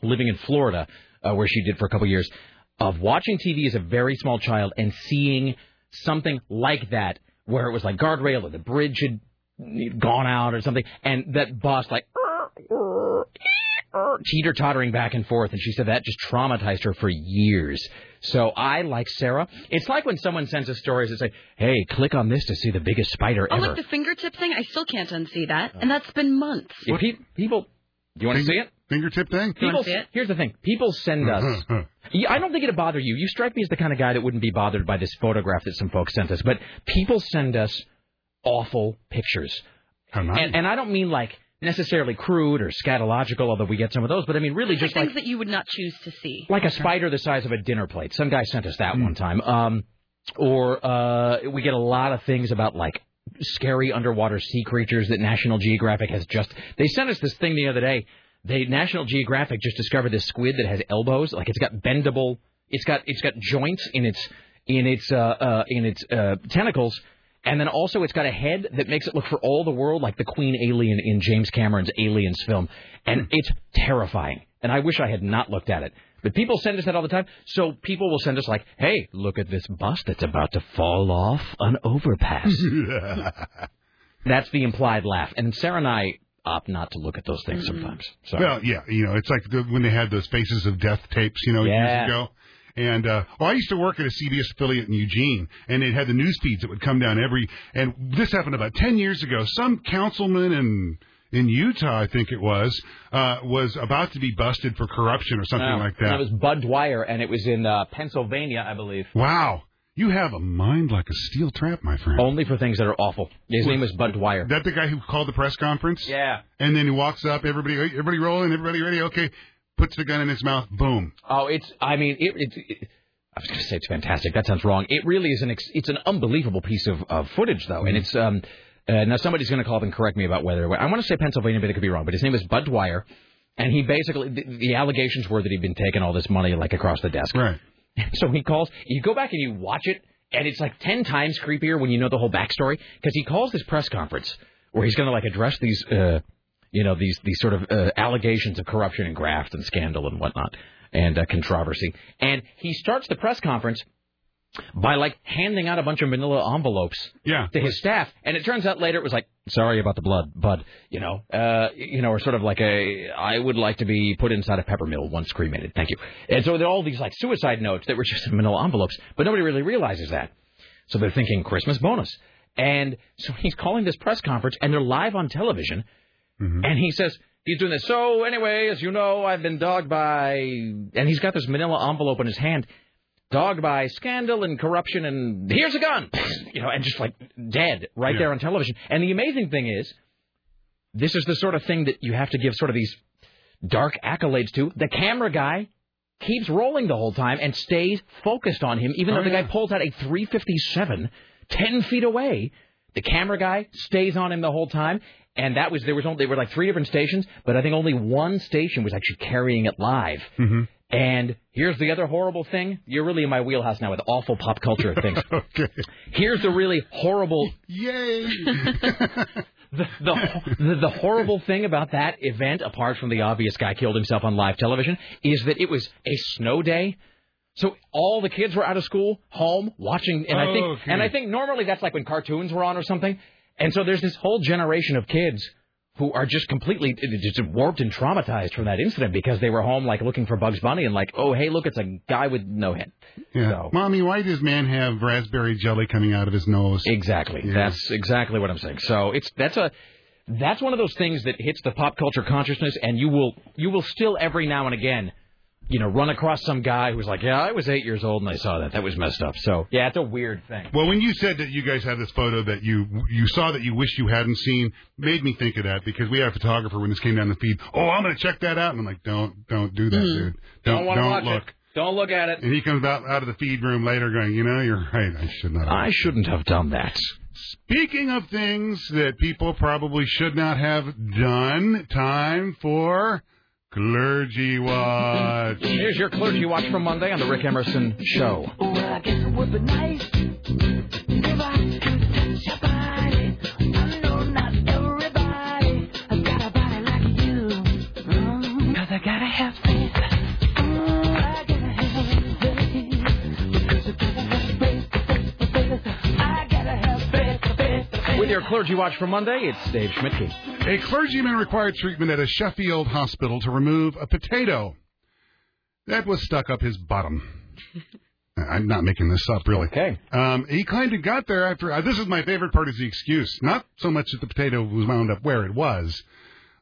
living in Florida, uh, where she did for a couple of years, of watching TV as a very small child and seeing something like that, where it was like guardrail or the bridge had gone out or something, and that bus like teeter tottering back and forth, and she said that just traumatized her for years. So I, like Sarah, it's like when someone sends us stories that say, "Hey, click on this to see the biggest spider Oh, ever." like the fingertip thing? I still can't unsee that. And that's been months. If pe- people, do you want to see it? Fingertip thing? People, here's the thing: people send uh-huh, us. Uh-huh. I don't think it'd bother you. You strike me as the kind of guy that wouldn't be bothered by this photograph that some folks sent us. But people send us awful pictures, and, and I don't mean like necessarily crude or scatological, although we get some of those. But I mean really just things like that you would not choose to see. like a spider the size of a dinner plate. Some guy sent us that one time. Um, or uh, we get a lot of things about like scary underwater sea creatures that National Geographic has just. They sent us this thing the other day. They National Geographic just discovered this squid that has elbows, like it's got bendable. It's got it's got joints in its in its uh, uh, in its uh, tentacles. And then also, it's got a head that makes it look for all the world like the Queen alien in James Cameron's Aliens film. And it's terrifying. And I wish I had not looked at it. But people send us that all the time. So people will send us, like, hey, look at this bus that's about to fall off an overpass. that's the implied laugh. And Sarah and I opt not to look at those things sometimes. So. Well, yeah, you know, it's like the, when they had those Faces of Death tapes, you know, Yeah. years ago. And uh, well, I used to work at a CBS affiliate in Eugene, and it had the news feeds that would come down every. And this happened about ten years ago. Some councilman in in Utah, I think it was, uh, was about to be busted for corruption or something No, like that. It was Bud Dwyer, and it was in uh, Pennsylvania, I believe. Wow, you have a mind like a steel trap, my friend. Only for things that are awful. His name was Bud Dwyer. That the guy who called the press conference? Yeah. And then he walks up, everybody, everybody rolling, everybody ready, okay. Puts the gun in his mouth, boom. Oh, it's. I mean, it. it, it I was going to say it's fantastic. That sounds wrong. It really is an. Ex, it's an unbelievable piece of, of footage, though, and it's. Um, uh, now somebody's going to call up and correct me about whether I want to say Pennsylvania, but it could be wrong. But his name is Bud Dwyer, and he basically the, the allegations were that he'd been taking all this money like across the desk. Right. So he calls. You go back and you watch it, and it's like ten times creepier when you know the whole backstory because he calls this press conference where he's going to like address these. Uh, you know these these sort of uh, allegations of corruption and graft and scandal and whatnot and uh, controversy. And he starts the press conference by like handing out a bunch of manila envelopes yeah. to his staff. And it turns out later it was like, sorry about the blood, bud, you know, uh, you know, or sort of like a, I would like to be put inside a pepper mill once cremated. Thank you. And so there are all these like suicide notes that were just manila envelopes, but nobody really realizes that. So they're thinking Christmas bonus. And so he's calling this press conference and they're live on television. Mm-hmm. And he says, he's doing this. So anyway, as you know, I've been dogged by, and he's got this manila envelope in his hand, dogged by scandal and corruption, and here's a gun, you know, and just like dead right there on television. And the amazing thing is, this is the sort of thing that you have to give sort of these dark accolades to. The camera guy keeps rolling the whole time and stays focused on him, even though Oh, the yeah. guy pulls out a 357 10 feet away. The camera guy stays on him the whole time, and that was there was only there were like three different stations, but I think only one station was actually carrying it live. Mm-hmm. And here's the other horrible thing. You're really in my wheelhouse now with awful pop culture things. okay. Here's the really horrible. Yay! the, the, the the horrible thing about that event, apart from the obvious guy killed himself on live television, is that it was a snow day. So all the kids were out of school, home, watching, and I think, okay. and I think normally that's like when cartoons were on or something. And so there's this whole generation of kids who are just completely just warped and traumatized from that incident because they were home like looking for Bugs Bunny and like, oh hey, look, it's a guy with no head. Yeah. Mommy, why does man have raspberry jelly coming out of his nose? Exactly. Yeah. That's exactly what I'm saying. So it's that's a that's one of those things that hits the pop culture consciousness, and you will you will still every now and again, you know, run across some guy who's like, yeah, I was eight years old and I saw that. That was messed up. So yeah, it's a weird thing. Well, when you said that you guys have this photo that you you saw that you wish you hadn't seen, made me think of that because we had a photographer when this came down the feed. Oh, I'm going to check that out, and I'm like, don't don't do that, Mhm. dude. Don't Don't wanna don't watch look. it. Don't look at it. And he comes out out of the feed room later, going, you know, you're right. I should not. Have. I shouldn't have done that. Speaking of things that people probably should not have done, time for clergy watch. Here's your clergy watch from Monday on the Rick Emerson Show. With your clergy watch for Monday, it's Dave Schmidtke. A clergyman required treatment at a Sheffield hospital to remove a potato that was stuck up his bottom. I'm not making this up, really. Okay. Um, he claimed it got there after. Uh, this is my favorite part: is the excuse. Not so much that the potato was wound up where it was,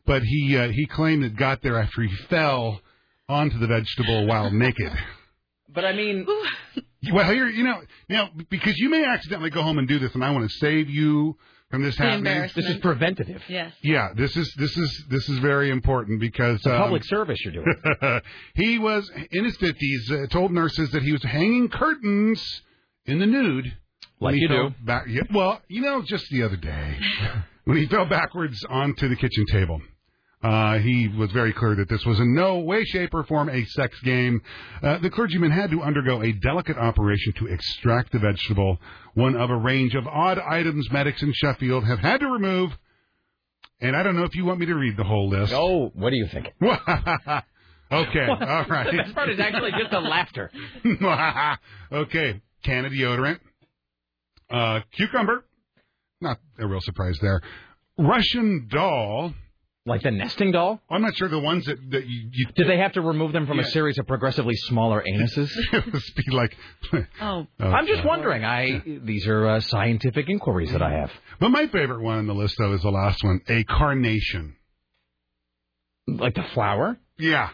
but he uh, he claimed it got there after he fell onto the vegetable while naked. But I mean, Well, here, you know, now because you may accidentally go home and do this, and I want to save you from this The happening. This is preventative. Yes. Yeah, this is this is this is very important because It's a um, public service you're doing. he was in his fifties. Uh, told nurses that he was hanging curtains in the nude. Like you do. Back, yeah, well, you know, just the other day when he fell backwards onto the kitchen table. Uh, he was very clear that this was in no way, shape, or form a sex game. Uh, the clergyman had to undergo a delicate operation to extract the vegetable, one of a range of odd items medics in Sheffield have had to remove. And I don't know if you want me to read the whole list. Oh, what do you think? okay, all right. The best part is actually just the laughter. okay, can of deodorant, uh, cucumber, not a real surprise there. Russian doll, like the nesting doll. I'm not sure the ones that that you. you Did they have to remove them from Yeah. a series of progressively smaller anuses? it must be like. Oh. I'm just wondering. I these are uh, scientific inquiries that I have. But my favorite one on the list though is the last one, a carnation. Like the flower? Yeah.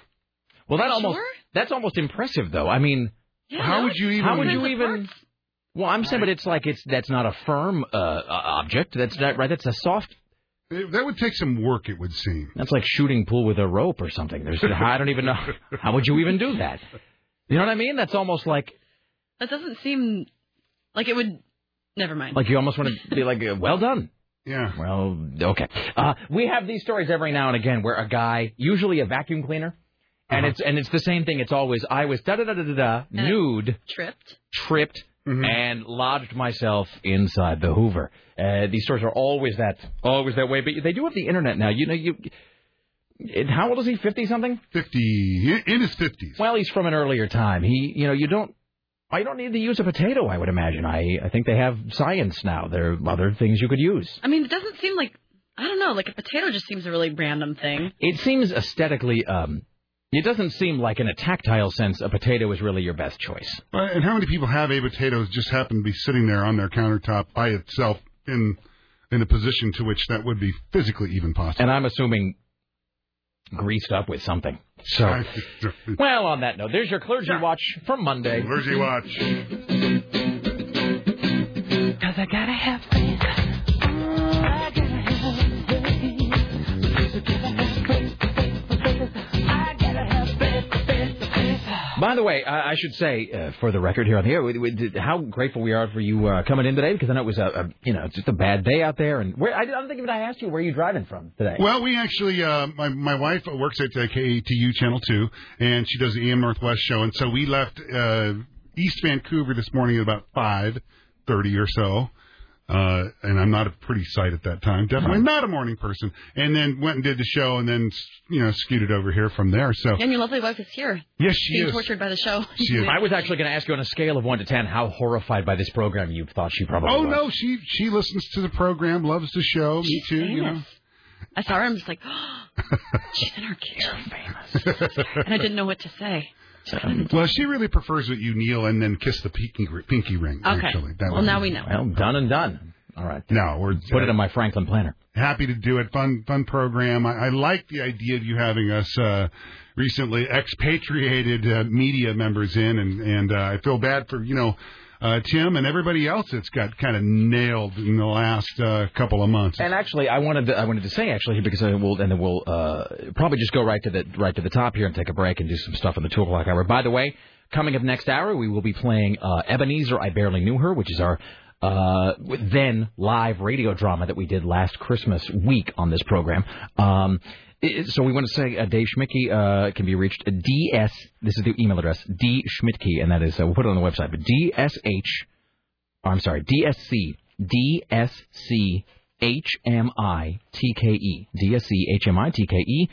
Well, that almost sure? that's almost impressive though. I mean, Yeah, How no, would you even- how would you even? parts. Well, I'm saying, but it's like it's that's not a firm uh, uh, object. That's not right. That's a soft. That would take some work, it would seem. That's like shooting pool with a rope or something. There's I don't even know how would you even do that. You know what I mean? That's almost like That doesn't seem like it would. Never mind. like you almost want to be like, uh, well done. Yeah. Well, okay. Uh, we have these stories every now and again where a guy, usually a vacuum cleaner, and Uh-huh. it's and it's the same thing. It's always I was da da da da da da nude, tripped. tripped, Mhm. and lodged myself inside the Hoover. Uh, these stores are always that always that way, but they do have the internet now. You know you. it- How old is he? Fifty something. 50, in his 50s. Well, he's from an earlier time. He, you know, you don't. I don't need to use a potato. I would imagine. I, I think they have science now. There are other things you could use. I mean, it doesn't seem like I don't know. Like a potato just seems a really random thing. It seems aesthetically. Um, it doesn't seem like, in a tactile sense, a potato is really your best choice. And how many people have a potato just happen to be sitting there on their countertop by itself in in a position to which that would be physically even possible? And I'm assuming greased up with something. So, well, on that note, there's your clergy watch for Monday. Clergy watch. Cause I gotta have By the way, I, I should say, uh, for the record here on the air, we, we how grateful we are for you uh, coming in today because I know it was a, a you know just a bad day out there. And where I, I don't think even I asked you where you driving from today. Well, we actually, uh, my my wife works at uh, KATU Channel Two, and she does the AM Northwest show, and so we left uh, East Vancouver this morning at about five thirty or so. Uh, and I'm not a pretty sight at that time. Definitely not a morning person. And then went and did the show, and then you know scooted over here from there. So And your lovely wife is here. yes, she being is. tortured by the show. She is. I was actually going to ask you on a scale of one to ten how horrified by this program you thought she probably Oh was. no, she she listens to the program, loves the show. Me too. You know. I saw her. I'm just like, she's in our care. She's famous, and I didn't know what to say. Well, she really prefers that you kneel and then kiss the pinky, pinky ring. Okay. Actually, that Well, now be- we know. Well, done and done. All right. No, we're Put it in my Franklin planner. happy to do it. Fun, fun program. I, I like the idea of you having us uh, recently expatriated uh, media members in, and and uh, I feel bad for you know uh, Tim and everybody else that's got kind of nailed in the last uh, couple of months. And actually, I wanted to, I wanted to say actually because I will, and then we'll uh, probably just go right to the right to the top here and take a break and do some stuff in the two o'clock hour. By the way, coming up next hour, we will be playing uh, Ebenezer. I barely knew her, which is our uh, then live radio drama that we did last Christmas week on this program. Um, so we want to say uh, Dave Schmidtke uh, can be reached at ds. This is the email address d Schmidtke, and that is uh, we'll put it on the website. But dsh, oh, I'm sorry, dsc dsc H-M-I-T-K-E. D-S-C H-M-I-T-K-E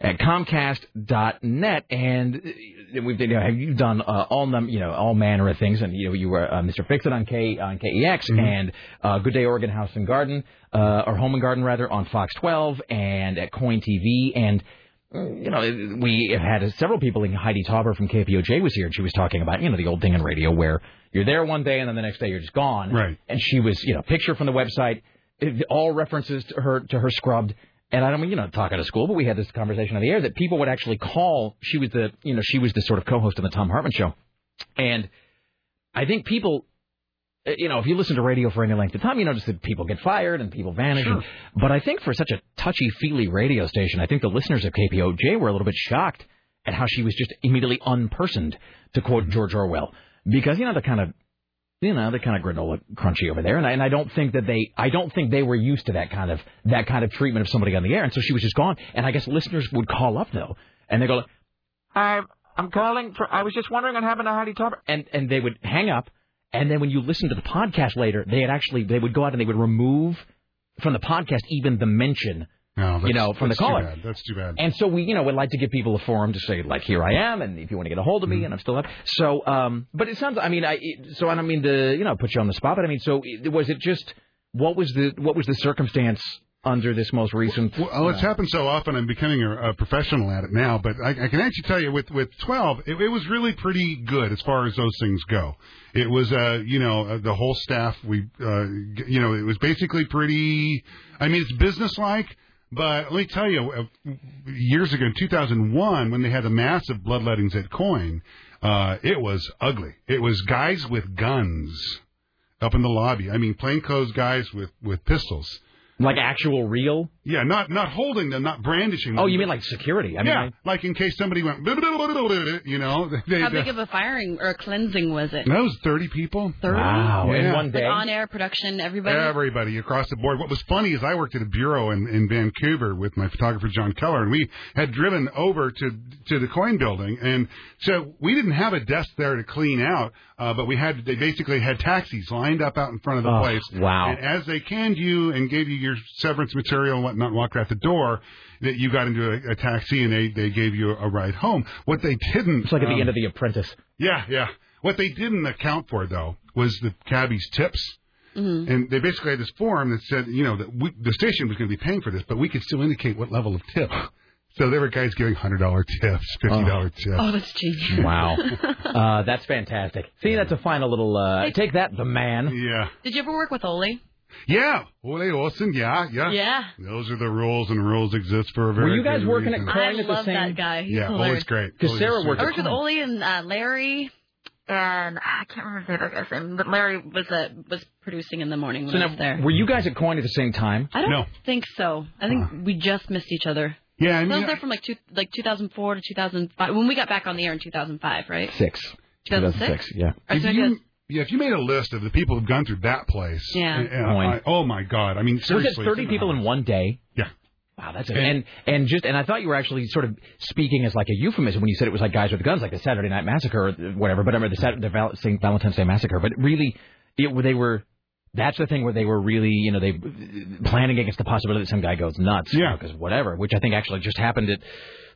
at Comcast.net. And uh, we've you know, you've done uh, all num you know all manner of things, and you know you were uh, Mr. Fix It on K on KEX and uh, Good Day Oregon House and Garden uh, or Home and Garden rather on Fox 12 and at KOIN TV and. You know, we have had several people. Like Heidi Tauber from KPOJ was here, and she was talking about you know the old thing in radio where you're there one day and then the next day you're just gone. Right. And she was you know picture from the website, all references to her to her scrubbed. And I don't mean, you know, talk out of school, but we had this conversation on the air that people would actually call. She was the, you know, she was the sort of co-host of the Thom Hartmann show. And I think people, Uh, you know, if you listen to radio for any length of time, you notice that people get fired and people vanish. And, but I think for such a touchy-feely radio station, I think the listeners of KPOJ were a little bit shocked at how she was just immediately unpersoned, to quote mm-hmm. George Orwell. Because, you know, the kind of you know, they're kind of granola crunchy over there, and I, and I don't think that they, I don't think they were used to that kind of that kind of treatment of somebody on the air, and so she was just gone. And I guess listeners would call up though, and they go, "I'm I'm calling for, I was just wondering what happened to Heidi Tauber," and and they would hang up, and then when you listen to the podcast later, they had actually they would go out and they would remove from the podcast even the mention, No, you know, from the that's too bad. That's too bad. And so we, you know, would like to give people a forum to say, like, here I am, and if you want to get a hold of me, and I'm still up. So, um, but it sounds, I mean, I, so I don't mean to, you know, put you on the spot, but I mean, so was it just, what was the, what was the circumstance under this most recent? Well, it's happened so often. I'm becoming a, a professional at it now. But I, I can actually tell you, with with 12, it, it was really pretty good as far as those things go. It was, uh, you know, uh, the whole staff. We, uh, you know, it was basically pretty. I mean, it's businesslike. But let me tell you, uh, years ago in 2001, when they had the massive bloodlettings at KOIN, uh, it was ugly. It was guys with guns up in the lobby. I mean, plainclothes guys with with pistols. Like actual real? Yeah, not not holding them, not brandishing them. Oh, you mean like security? I mean, yeah, I- like in case somebody went, you know, they, How big of a firing or a cleansing was it? that was thirty people. 30? Wow, Yeah. Like on-air production, everybody. Everybody across the board. What was funny is I worked at a bureau in, in Vancouver with my photographer John Keller, and we had driven over to to the KOIN building, and so we didn't have a desk there to clean out, uh, but we had they basically had taxis lined up out in front of the Oh, place. wow. And as they canned you and gave you your severance material and whatnot, and walked out the door. That you got into a, a taxi and they they gave you a ride home. What they didn't. It's like at the um, end of The Apprentice. Yeah, yeah. What they didn't account for though was the cabbie's tips. Mm-hmm. And they basically had this form that said, you know, that we, the station was going to be paying for this, but we could still indicate what level of tip. So there were guys giving hundred dollar tips, fifty dollar tips. Oh, that's genius. Wow. uh, that's fantastic. See, that's a final little, uh, take that, the man. Yeah. Did you ever work with Ole? Yeah, Ole Olsen. Yeah, yeah. Yeah. Those are the rules, and rules exist for a very. Were you guys good working reason. at KOIN I at the love same? that guy. He's Yeah, hilarious. Ole's great. Because Sarah a worked I worked with KOIN. Ole and uh, Larry, and I can't remember the other guy's name, but Larry was uh, was producing in the morning when So I now, there. were you guys at KOIN at the same time? I don't think so. I think we just missed each other. Yeah, I So I mean, was there from like two, like 2004 to 2005 when we got back on the air in 2005, right? Six. 2006? Yeah. Or if so I you, guess- yeah, if you made a list of the people who've gone through that place, Yeah. KOIN. I- oh my God! I mean, Was seriously, it 30 people in one day? Yeah. Wow, that's it. And and just and I thought you were actually sort of speaking as like a euphemism when you said it was like guys with guns, like the Saturday Night Massacre or whatever. But I remember the Saturday, the Val- St. Valentine's Day Massacre. But really, it they were. That's the thing where they were really, you know, they planning against the possibility that some guy goes nuts. Yeah. Because whatever, which I think actually just happened at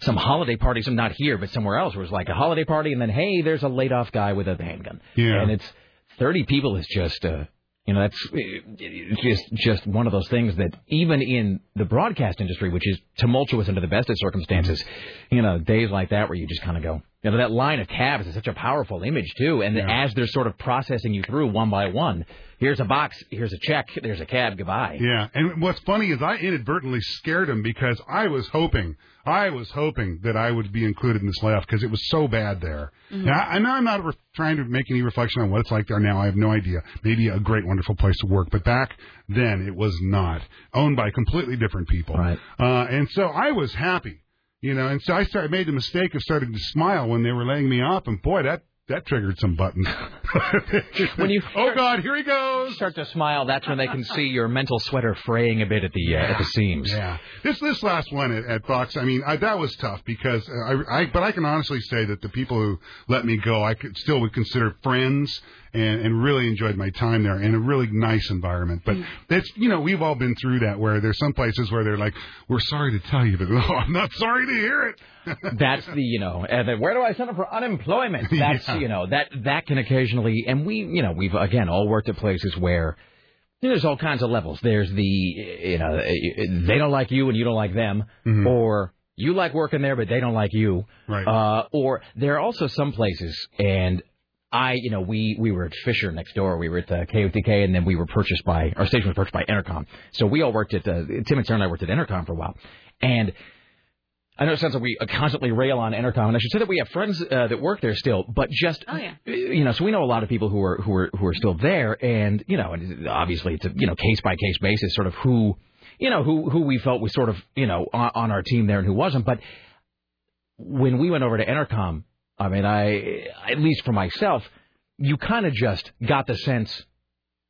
some holiday parties, not here, but somewhere else, where it was like a holiday party, and then hey, there's a laid off guy with a handgun. Yeah. And it's 30 people is just, uh, you know, that's it's just just one of those things that even in the broadcast industry, which is tumultuous under the best of circumstances, you know, days like that where you just kind of go, You know, that line of cabs is such a powerful image too. And as they're sort of processing you through one by one, here's a box, here's a check, there's a cab, goodbye. Yeah, and what's funny is I inadvertently scared him because I was hoping, I was hoping that I would be included in this layoff because it was so bad there. Mhm. Now, I know I'm not re- trying to make any reflection on what it's like there now. I have no idea. Maybe a great, wonderful place to work, but back then it was not owned by completely different people. Right. Uh, and so I was happy, you know. And so I started made the mistake of starting to smile when they were laying me off, and boy, that that triggered some buttons. When you oh God, here he goes. Start to smile. That's when they can see your mental sweater fraying a bit at the uh, at the seams. Yeah. This this last one at, at Fox, I mean, I, that was tough because uh, I, I but I can honestly say that the people who let me go, I could still would consider friends and and really enjoyed my time there in a really nice environment. But that's, you know we've all been through that where there's some places where they're like, we're sorry to tell you, but oh, I'm not sorry to hear it. That's the you know, and then where do I sign up for unemployment? That's Yeah. you know that that can occasionally, and we you know we've again all worked at places where. There's all kinds of levels. There's the, you know, they don't like you and you don't like them, Mm-hmm. or you like working there but they don't like you. Right. Uh, or there are also some places, and I, you know, we we were at Fisher next door. We were at uh, KOTK, and then we were purchased by our station was purchased by Entercom. So we all worked at uh, Tim and Sarah and I worked at Entercom for a while, and I know it sounds like we constantly rail on Entercom, and I should say that we have friends uh, that work there still, but just Oh yeah. you know, so we know a lot of people who are who are who are still there, and you know, and obviously it's a you know case by case basis, sort of who you know who who we felt was sort of you know on, on our team there and who wasn't. But when we went over to Entercom, I mean, I at least for myself, you kind of just got the sense.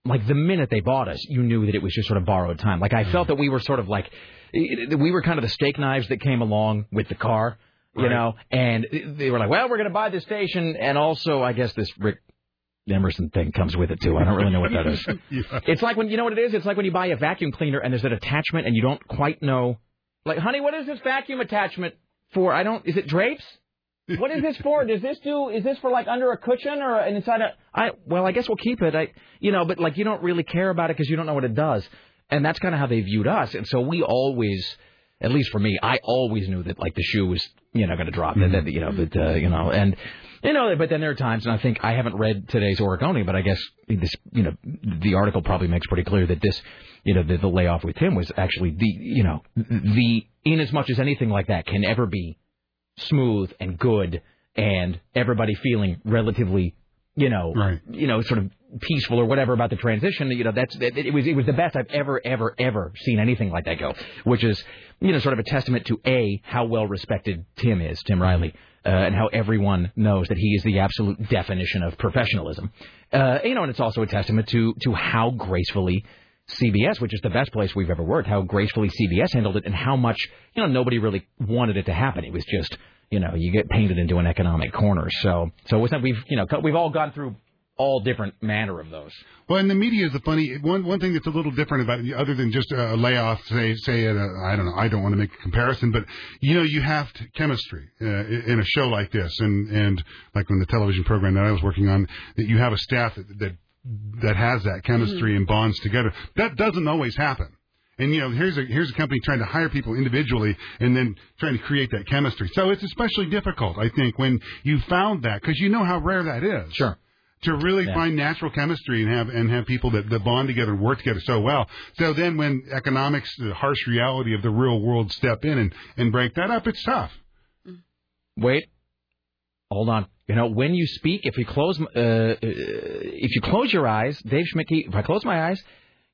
Like the minute they bought us, you knew that it was just sort of borrowed time. Like I mm. felt that we were sort of like, we were kind of the steak knives that came along with the car, you Right. know. And they were like, well, we're going to buy the station, and also I guess this Rick Emerson thing comes with it too. I don't really know what that is. It's like when you know what it is. It's like when you buy a vacuum cleaner and there's an attachment and you don't quite know. Like, honey, what is this vacuum attachment for? I don't. Is it drapes? What is this for? Does this do? Is this for like under a cushion or inside a? I well, I guess we'll keep it. I you know, but like you don't really care about it because you don't know what it does, and that's kind of how they viewed us. And so we always, at least for me, I always knew that like the shoe was you know going to drop. That, that you know that uh, you know and. You know, but then there are times, and I think I haven't read today's Oregonian, but I guess this, you know, the article probably makes pretty clear that this, you know, the, the layoff with him was actually the, you know, the in as much as anything like that can ever be smooth and good and everybody feeling relatively you know you know sort of peaceful or whatever about the transition you know that's it, it was it was the best I've ever ever ever seen anything like that go which is you know sort of a testament to a how well respected Tim is Tim Riley uh, and how everyone knows that he is the absolute definition of professionalism. Uh, you know and it's also a testament to to how gracefully CBS, which is the best place we've ever worked, how gracefully CBS handled it, and how much you know nobody really wanted it to happen. It was just you know you get painted into an economic corner. So so it's not we've you know we've all gone through all different manner of those. Well, and the media is the funny one. One thing that's a little different about other than just a layoff, say, say, at a, I don't know, I don't want to make a comparison, but you know, you have to, chemistry uh, in a show like this, and and like in the television program that I was working on, that you have a staff that that, Mm-hmm. that has that chemistry mm-hmm. and bonds together. That doesn't always happen. And you know, here's a here's a company trying to hire people individually and then trying to create that chemistry. So it's especially difficult, I think, when you found that because you know how rare that is. Sure. To really find natural chemistry and have and have people that, that bond together and work together so well. So then when economics, the harsh reality of the real world step in and, and break that up, it's tough. Wait, hold on. You know, when you speak, if you close, uh, uh, if you close your eyes, Dave Schmidt, if I close my eyes,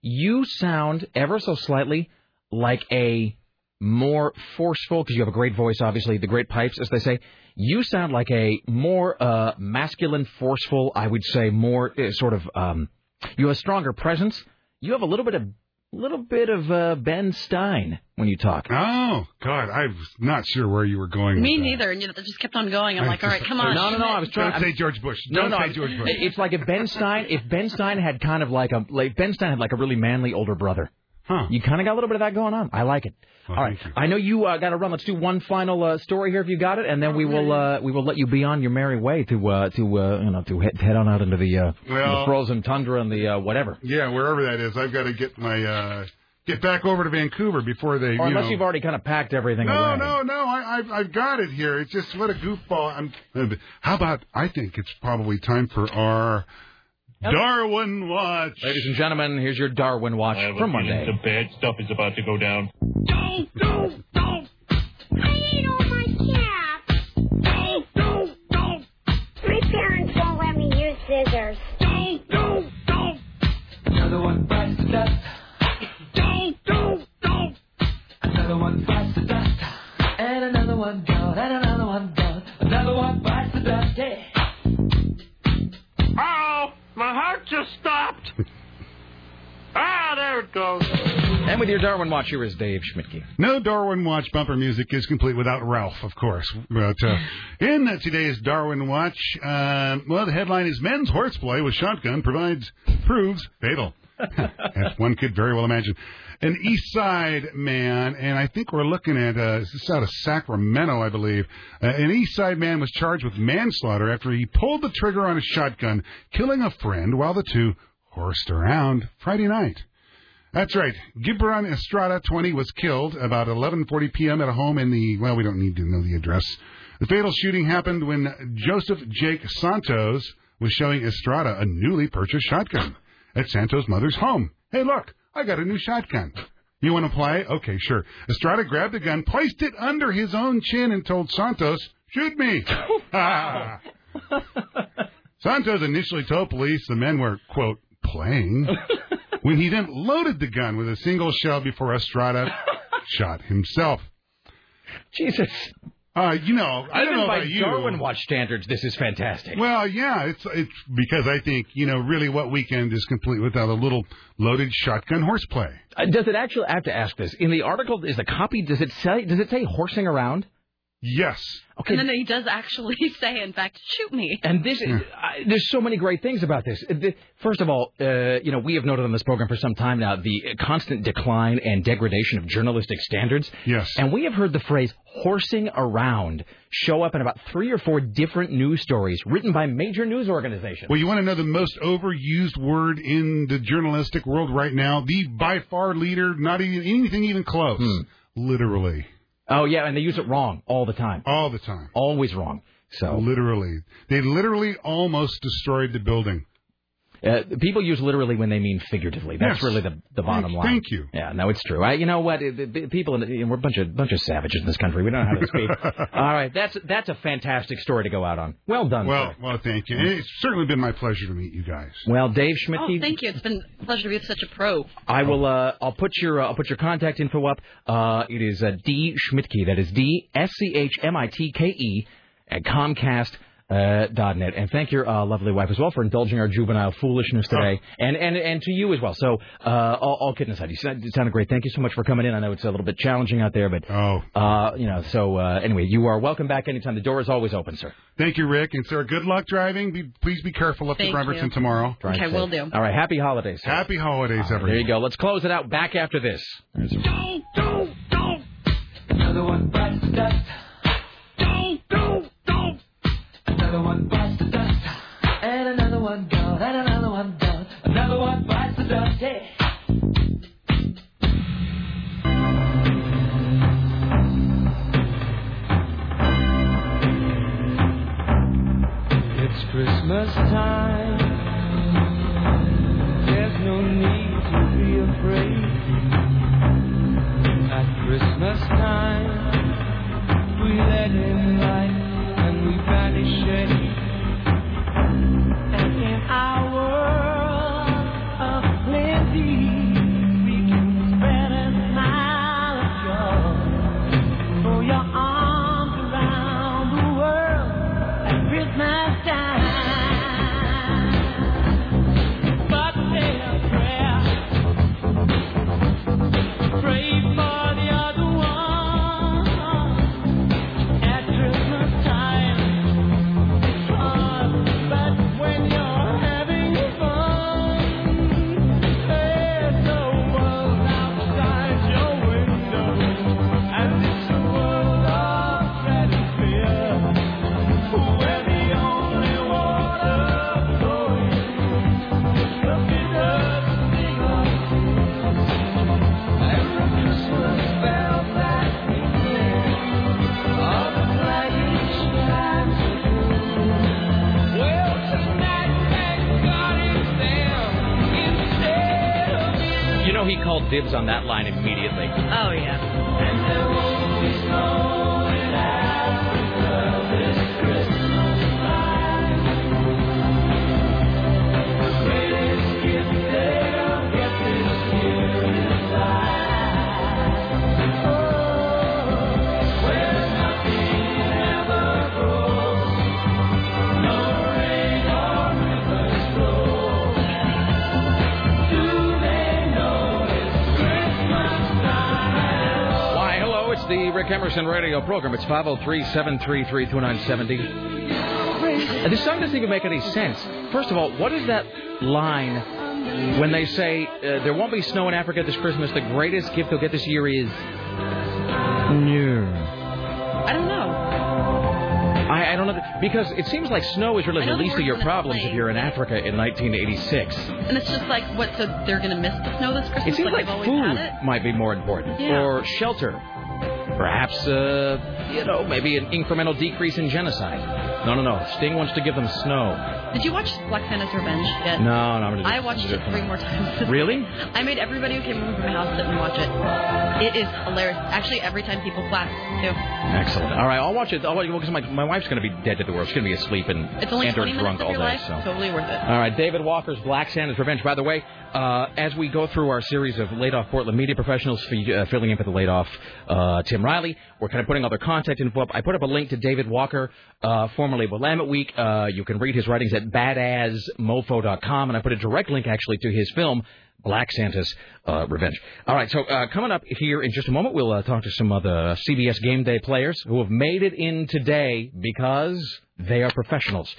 you sound ever so slightly like a more forceful, because you have a great voice, obviously, the great pipes, as they say. You sound like a more uh, masculine, forceful, I would say, more uh, sort of. Um, you have a stronger presence. You have a little bit of, little bit of uh, Ben Stein when you talk. Oh God, I was not sure where you were going. Me with neither, and you know, that just kept on going. I'm I like, all right, come on. No, no, no. I was trying. Don't say I'm- George Bush. No, Don't no. say George Bush. It's like if Ben Stein, if Ben Stein had kind of like a like Ben Stein had like a really manly older brother. Huh. You kind of got a little bit of that going on. I like it. All right. I know you uh, got to run. Let's do one final uh, story here if you got it, and then we will uh, we will let you be on your merry way to uh, to uh, you know to head, head on out into the, uh, Well- the frozen tundra and the uh, whatever. Yeah, wherever that is, I've got to get my uh get back over to Vancouver before they. Or you unless know, you've already kind of packed everything up. No, away. no, no. I, I've, I've got it here. It's just what a goofball. I'm, how about? I think it's probably time for our Darwin Watch. Ladies and gentlemen, here's your Darwin Watch I have a for Monday. Some bad stuff is about to go down. Don't, don't, don't. I ate all my cap. Don't, don't, don't. My parents won't let me use scissors. Don't, don't, don't. Another one bites the dust. Don't, don't, don't. Another one bites the dust. And another one gone. And another one gone. Another one bites the dust. Hey. Oh, my heart just stopped. ah, there it goes. And with your Darwin Watch, here is Dave Schmidtke. No Darwin Watch bumper music is complete without Ralph, of course. But uh, in uh, today's Darwin Watch, uh, well, the headline is "Men's Horseplay with Shotgun provides proves fatal." As one could very well imagine. An East Side man, and I think we're looking at uh, this is out of Sacramento, I believe. Uh, an East Side man was charged with manslaughter after he pulled the trigger on a shotgun, killing a friend while the two horsed around Friday night. That's right. Gibran Estrada, 20, was killed about 11:40 p.m. at a home in the well, we don't need to know the address. The fatal shooting happened when Joseph Jake Santos was showing Estrada a newly purchased shotgun at Santos' mother's home. Hey, look, I got a new shotgun. You want to play? Okay, sure. Estrada grabbed the gun, placed it under his own chin, and told Santos, "Shoot me." Santos initially told police the men were, quote, playing, when he then loaded the gun with a single shell before Estrada shot himself. Jesus. Uh, you know, I don't Even know by about you. Darwin Watch standards, this is fantastic. Well, yeah, it's it's because I think you know really what weekend is complete without a little loaded shotgun horseplay. Uh, does it actually? I have to ask this. In the article, is the copy? Does it say? Does it say horsing around? Yes. Okay. And then he does actually say, in fact, shoot me. And this, is, I, there's so many great things about this. First of all, uh, you know, we have noted on this program for some time now the constant decline and degradation of journalistic standards. Yes. And we have heard the phrase "horsing around" show up in about three or four different news stories written by major news organizations. Well, you want to know the most overused word in the journalistic world right now? The by far leader, not even anything even close. Hmm. Literally. Oh yeah, and they use it wrong all the time. All the time. Always wrong. So literally, they literally almost destroyed the building. Uh, people use literally when they mean figuratively. That's Yes. really the the bottom line. thank you. Yeah, no, it's true. I, you know what? It- it- people, in the, you know, we're a bunch of bunch of savages in this country. We don't know how to speak. All right, that's that's a fantastic story to go out on. Well done. Well, sir. well, thank you. It's certainly been my pleasure to meet you guys. Well, Dave Schmidt, Oh, thank you. It's been a pleasure to be with such a pro. I will. Uh, I'll put your. Uh, I'll put your contact info up. Uh, it is uh, D Schmidtke. That is D S C H M I T K E at Comcast. Uh, net and thank your uh, lovely wife as well for indulging our juvenile foolishness today, and and and to you as well. So, uh, all, all kidding aside, you sound- sounded great. Thank you so much for coming in. I know it's a little bit challenging out there, but oh, uh, you know. So uh, anyway, you are welcome back anytime. The door is always open, sir. Thank you, Rick. And sir. good luck driving. Be, please be careful up Thank to Bremerton you. tomorrow. Drive safe. Will do. All right, happy holidays. Sir. Happy holidays, All right, everyone. There you go. Let's close it out. Back after this. Don't, don't, don't. Dibs on that line immediately. Oh yeah. Rick Emerson radio program. It's 503 733 2970. Uh, This song doesn't even make any sense. First of all, what is that line when they say uh, there won't be snow in Africa this Christmas? The greatest gift they'll get this year is. No. I don't know. I, I don't know. that- Because it seems like snow is really the least of your problems if you're in Africa in 1986. And it's just like, what? So they're gonna miss the snow this Christmas? It seems like, they've food might be more important, Yeah. or shelter. Perhaps, uh, you know, maybe an incremental decrease in genocide. No, no, no. Sting wants to give them snow. Did you watch Black Santa's Revenge yet? No, no. I'm gonna I just- watched it three more times. Really? I made everybody who came over to my house sit and watch it. It is hilarious. Actually, every time people clap too. Excellent. All right, I'll watch it. I'll watch it because my, my wife's going to be dead to the world. She's going to be asleep and, It's only and or 20 drunk all day. life. So. Totally worth it. All right, David Walker's Black Santa's Revenge. By the way, uh, as we go through our series of laid off Portland media professionals uh, filling in for the laid off uh, Tim Riley, we're kind of putting all their contact info up. I put up a link to David Walker, uh, formerly of Willamette Week. Uh, you can read his writings at badazzmofo.com, and I put a direct link actually to his film. Black Santa's uh, Revenge. All right, so coming up here in just a moment, we'll talk to some of the CBS Game Day players who have made it in today because they are professionals.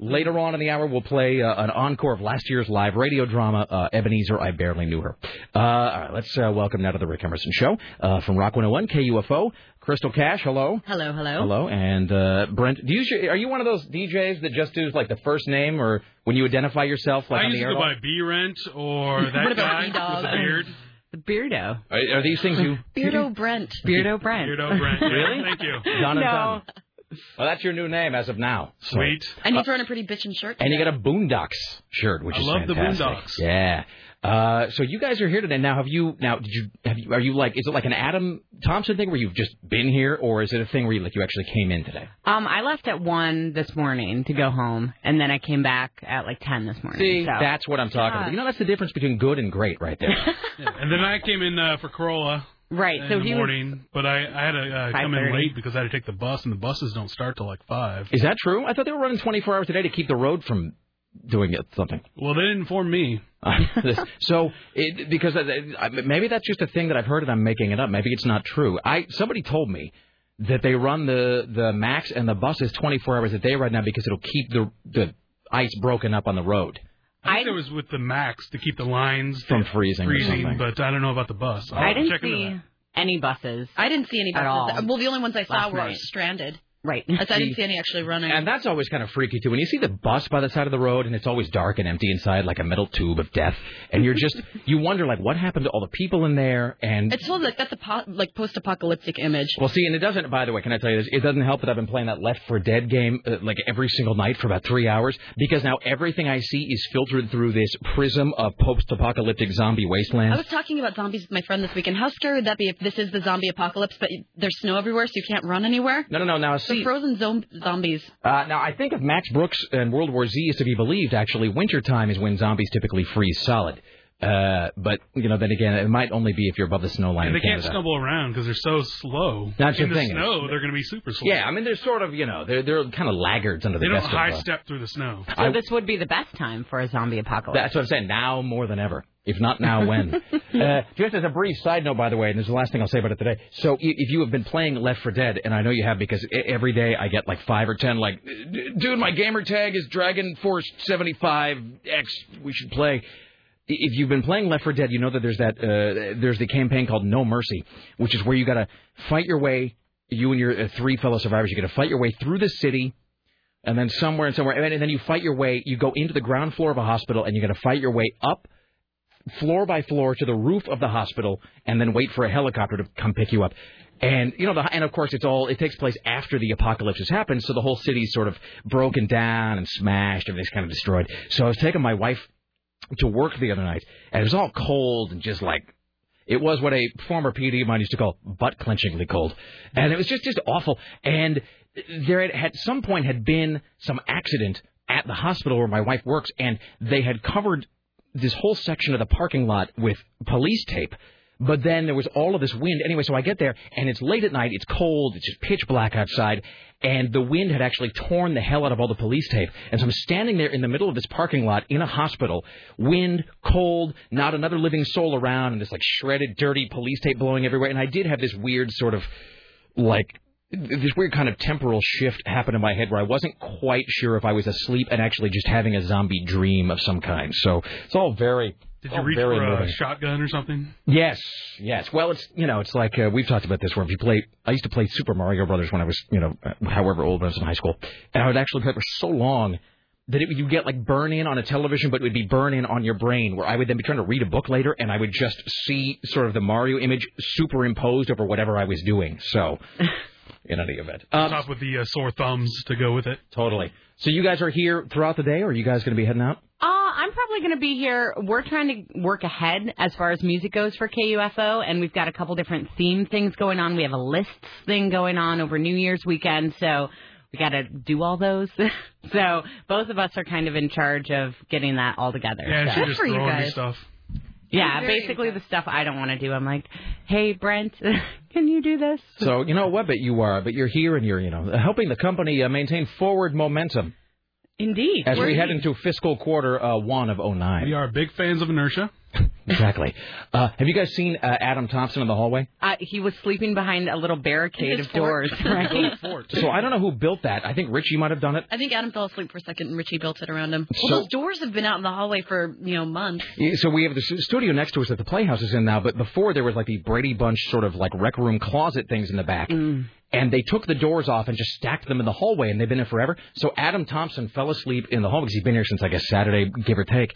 Later on in the hour, we'll play uh, an encore of last year's live radio drama, uh, Ebenezer, I Barely Knew Her. Uh, all right, let's uh, welcome now to the Rick Emerson Show uh, from Rock 101, KUFO, Crystal Cash, hello. Hello, hello. Hello, and uh, Brent. Do you usually, are you one of those DJs that just do like the first name, or when you identify yourself, like I on the used to air? go by B Rent or that What about guy B-Dog? with the beard. The Beardo. Are, are these things you? Beardo Brent. Beardo Brent. Beardo Brent. Really? Thank you. Done and No. done. Well, that's your new name as of now. So- Sweet. And you've thrown a pretty bitchin' shirt. And you got a Boondocks shirt, which I is love the. Boondocks. Yeah. Uh, so you guys are here today. Now, have you? Now, did you? Have you? Are you like? Is it like an Adam Thompson thing where you've just been here, or is it a thing where you like you actually came in today? Um, I left at one this morning to go home, and then I came back at like ten this morning. See, so. that's what I'm talking Yeah. about. You know, that's the difference between good and great, right there. Yeah. And then I came in uh, for Corolla. Right, In so the he was- but I, I had to uh, come in late because I had to take the bus, and the buses don't start till like five. is that true? I thought they were running 24 hours a day to keep the road from doing it, something. Well, they didn't inform me. so, it, because I- maybe that's just a thing that I've heard and I'm making it up. Maybe it's not true. I somebody told me that they run the the max and the buses 24 hours a day right now because it'll keep the the ice broken up on the road I think it was with the max to keep the lines from freezing. freezing, something. but I don't know about the bus. I'll I didn't check into see that. any buses. I didn't see any At buses. all. Well, the only ones I saw Last were night. stranded. Right. I I didn't see any actually running. And that's always kind of freaky too. When you see the bus by the side of the road and it's always dark and empty inside, like a metal tube of death, and you're just you wonder like what happened to all the people in there and It's totally like that's a po- like post-apocalyptic image. Well, see, and it doesn't. By the way, can I tell you this? It doesn't help that I've been playing that Left 4 Dead game uh, like every single night for about three hours because now everything I see is filtered through this prism of post-apocalyptic zombie wasteland. I was talking about zombies with my friend this weekend. How scary would that be if this is the zombie apocalypse, but there's snow everywhere, so you can't run anywhere? No, no, no. Now, The frozen zo- zombies. uh, now I think if Max Brooks and World War Z is to be believed, actually, wintertime is when zombies typically freeze solid. Uh, but you know, then again, it might only be if you're above the snow line And they in can't Canada. stumble around because they're so slow. That's In the the thing. snow, they're going to be super slow. Yeah, I mean, they're sort of, you know, they're they're kind of laggards under the They don't best high of. Uh, step through the snow. So this would be the best time for a zombie apocalypse. That's what I'm saying. Now more than ever. If not now, when? uh, just as a brief side note, by the way, and this is the last thing I'll say about it today. So, if you have been playing Left 4 Dead, and I know you have because every day I get like five or ten, like, dude, my gamer tag is Dragon Force 75 X. We should play. If you've been playing Left 4 Dead, you know that there's that uh, there's the campaign called No Mercy, which is where you got to fight your way. You and your uh, three fellow survivors, you got to fight your way through the city, and then somewhere and somewhere, and then, and then you fight your way. You go into the ground floor of a hospital, and you got to fight your way up floor by floor to the roof of the hospital, and then wait for a helicopter to come pick you up. And you know, the, and of course, it's all it takes place after the apocalypse has happened, so the whole city's sort of broken down and smashed. Everything's kind of destroyed. So I was taking my wife to work the other night, and it was all cold and just like it was what a former PD of mine used to call butt clenchingly cold, and it was just just awful. And there had at some point had been some accident at the hospital where my wife works, and they had covered this whole section of the parking lot with police tape. But then there was all of this wind. Anyway, so I get there, and it's late at night. It's cold. It's just pitch black outside. And the wind had actually torn the hell out of all the police tape. And so I'm standing there in the middle of this parking lot in a hospital. Wind, cold, not another living soul around, and this like shredded, dirty police tape blowing everywhere. And I did have this weird sort of like this weird kind of temporal shift happened in my head where I wasn't quite sure if I was asleep and actually just having a zombie dream of some kind. So it's all very Did you reach for a moving. shotgun or something? Yes, yes. Well, it's you know, it's like uh, we've talked about this. Where if you play, I used to play Super Mario Brothers when I was you know, uh, however old I was in high school, and I would actually play it for so long that it, you get like burn in on a television, but it would be burn in on your brain. Where I would then be trying to read a book later, and I would just see sort of the Mario image superimposed over whatever I was doing. So, in any event, um, Top with the uh, sore thumbs to go with it. totally. So you guys are here throughout the day, or are you guys going to be heading out? Uh, I'm probably going to be here. We're trying to work ahead as far as music goes for KUFO, and we've got a couple different theme things going on. We have a lists thing going on over New Year's weekend, so we got to do all those. so both of us are kind of in charge of getting that all together. Yeah, so. she's just throwing me stuff. Yeah, basically the stuff I don't want to do. I'm like, hey Brent, can you do this? So you know what, but you are, but you're here and you're you know helping the company uh, maintain forward momentum. Indeed. As we We're- head into fiscal quarter uh, one of 09. We are big fans of inertia. Exactly. Uh, have you guys seen uh, Adam Thompson in the hallway? Uh, he was sleeping behind a little barricade His of fort. doors, right? So I don't know who built that. I think Richie might have done it. I think Adam fell asleep for a second and Richie built it around him. So- Well, those doors have been out in the hallway for, you know, months. Yeah, So we have the studio next to us that the Playhouse is in now, but before there was like the Brady Bunch sort of like rec room closet things in the back. And they took the doors off and just stacked them in the hallway, and they've been there forever. So Adam Thompson fell asleep in the hallway because he's been here since I guess Saturday, give or take.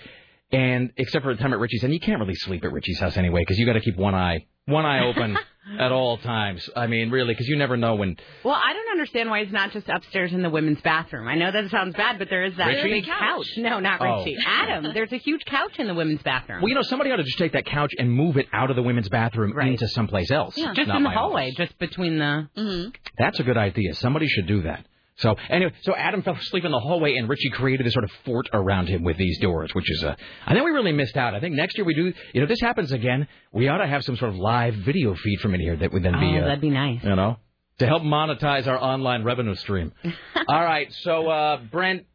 And except for the time at Richie's, and you can't really sleep at Richie's house anyway because you got to keep one eye, one eye open at all times. I mean, really, because you never know when. Well, I don't understand why it's not just upstairs in the women's bathroom. I know that sounds bad, but there is that Richie? big couch. No, not Oh. Richie. Adam, there's a huge couch in the women's bathroom. Well, you know, somebody ought to just take that couch and move it out of the women's bathroom into someplace else. Yeah, just Not in the hallway, office. just between the. Mm-hmm. That's a good idea. Somebody should do that. So anyway, so Adam fell asleep in the hallway, and Richie created a sort of fort around him with these doors, which is uh, I think we really missed out. I think next year we do. You know, if this happens again, we ought to have some sort of live video feed from in here that would then be. Oh, uh, that'd be nice. You know, to help monetize our online revenue stream. All right, so uh, Brent.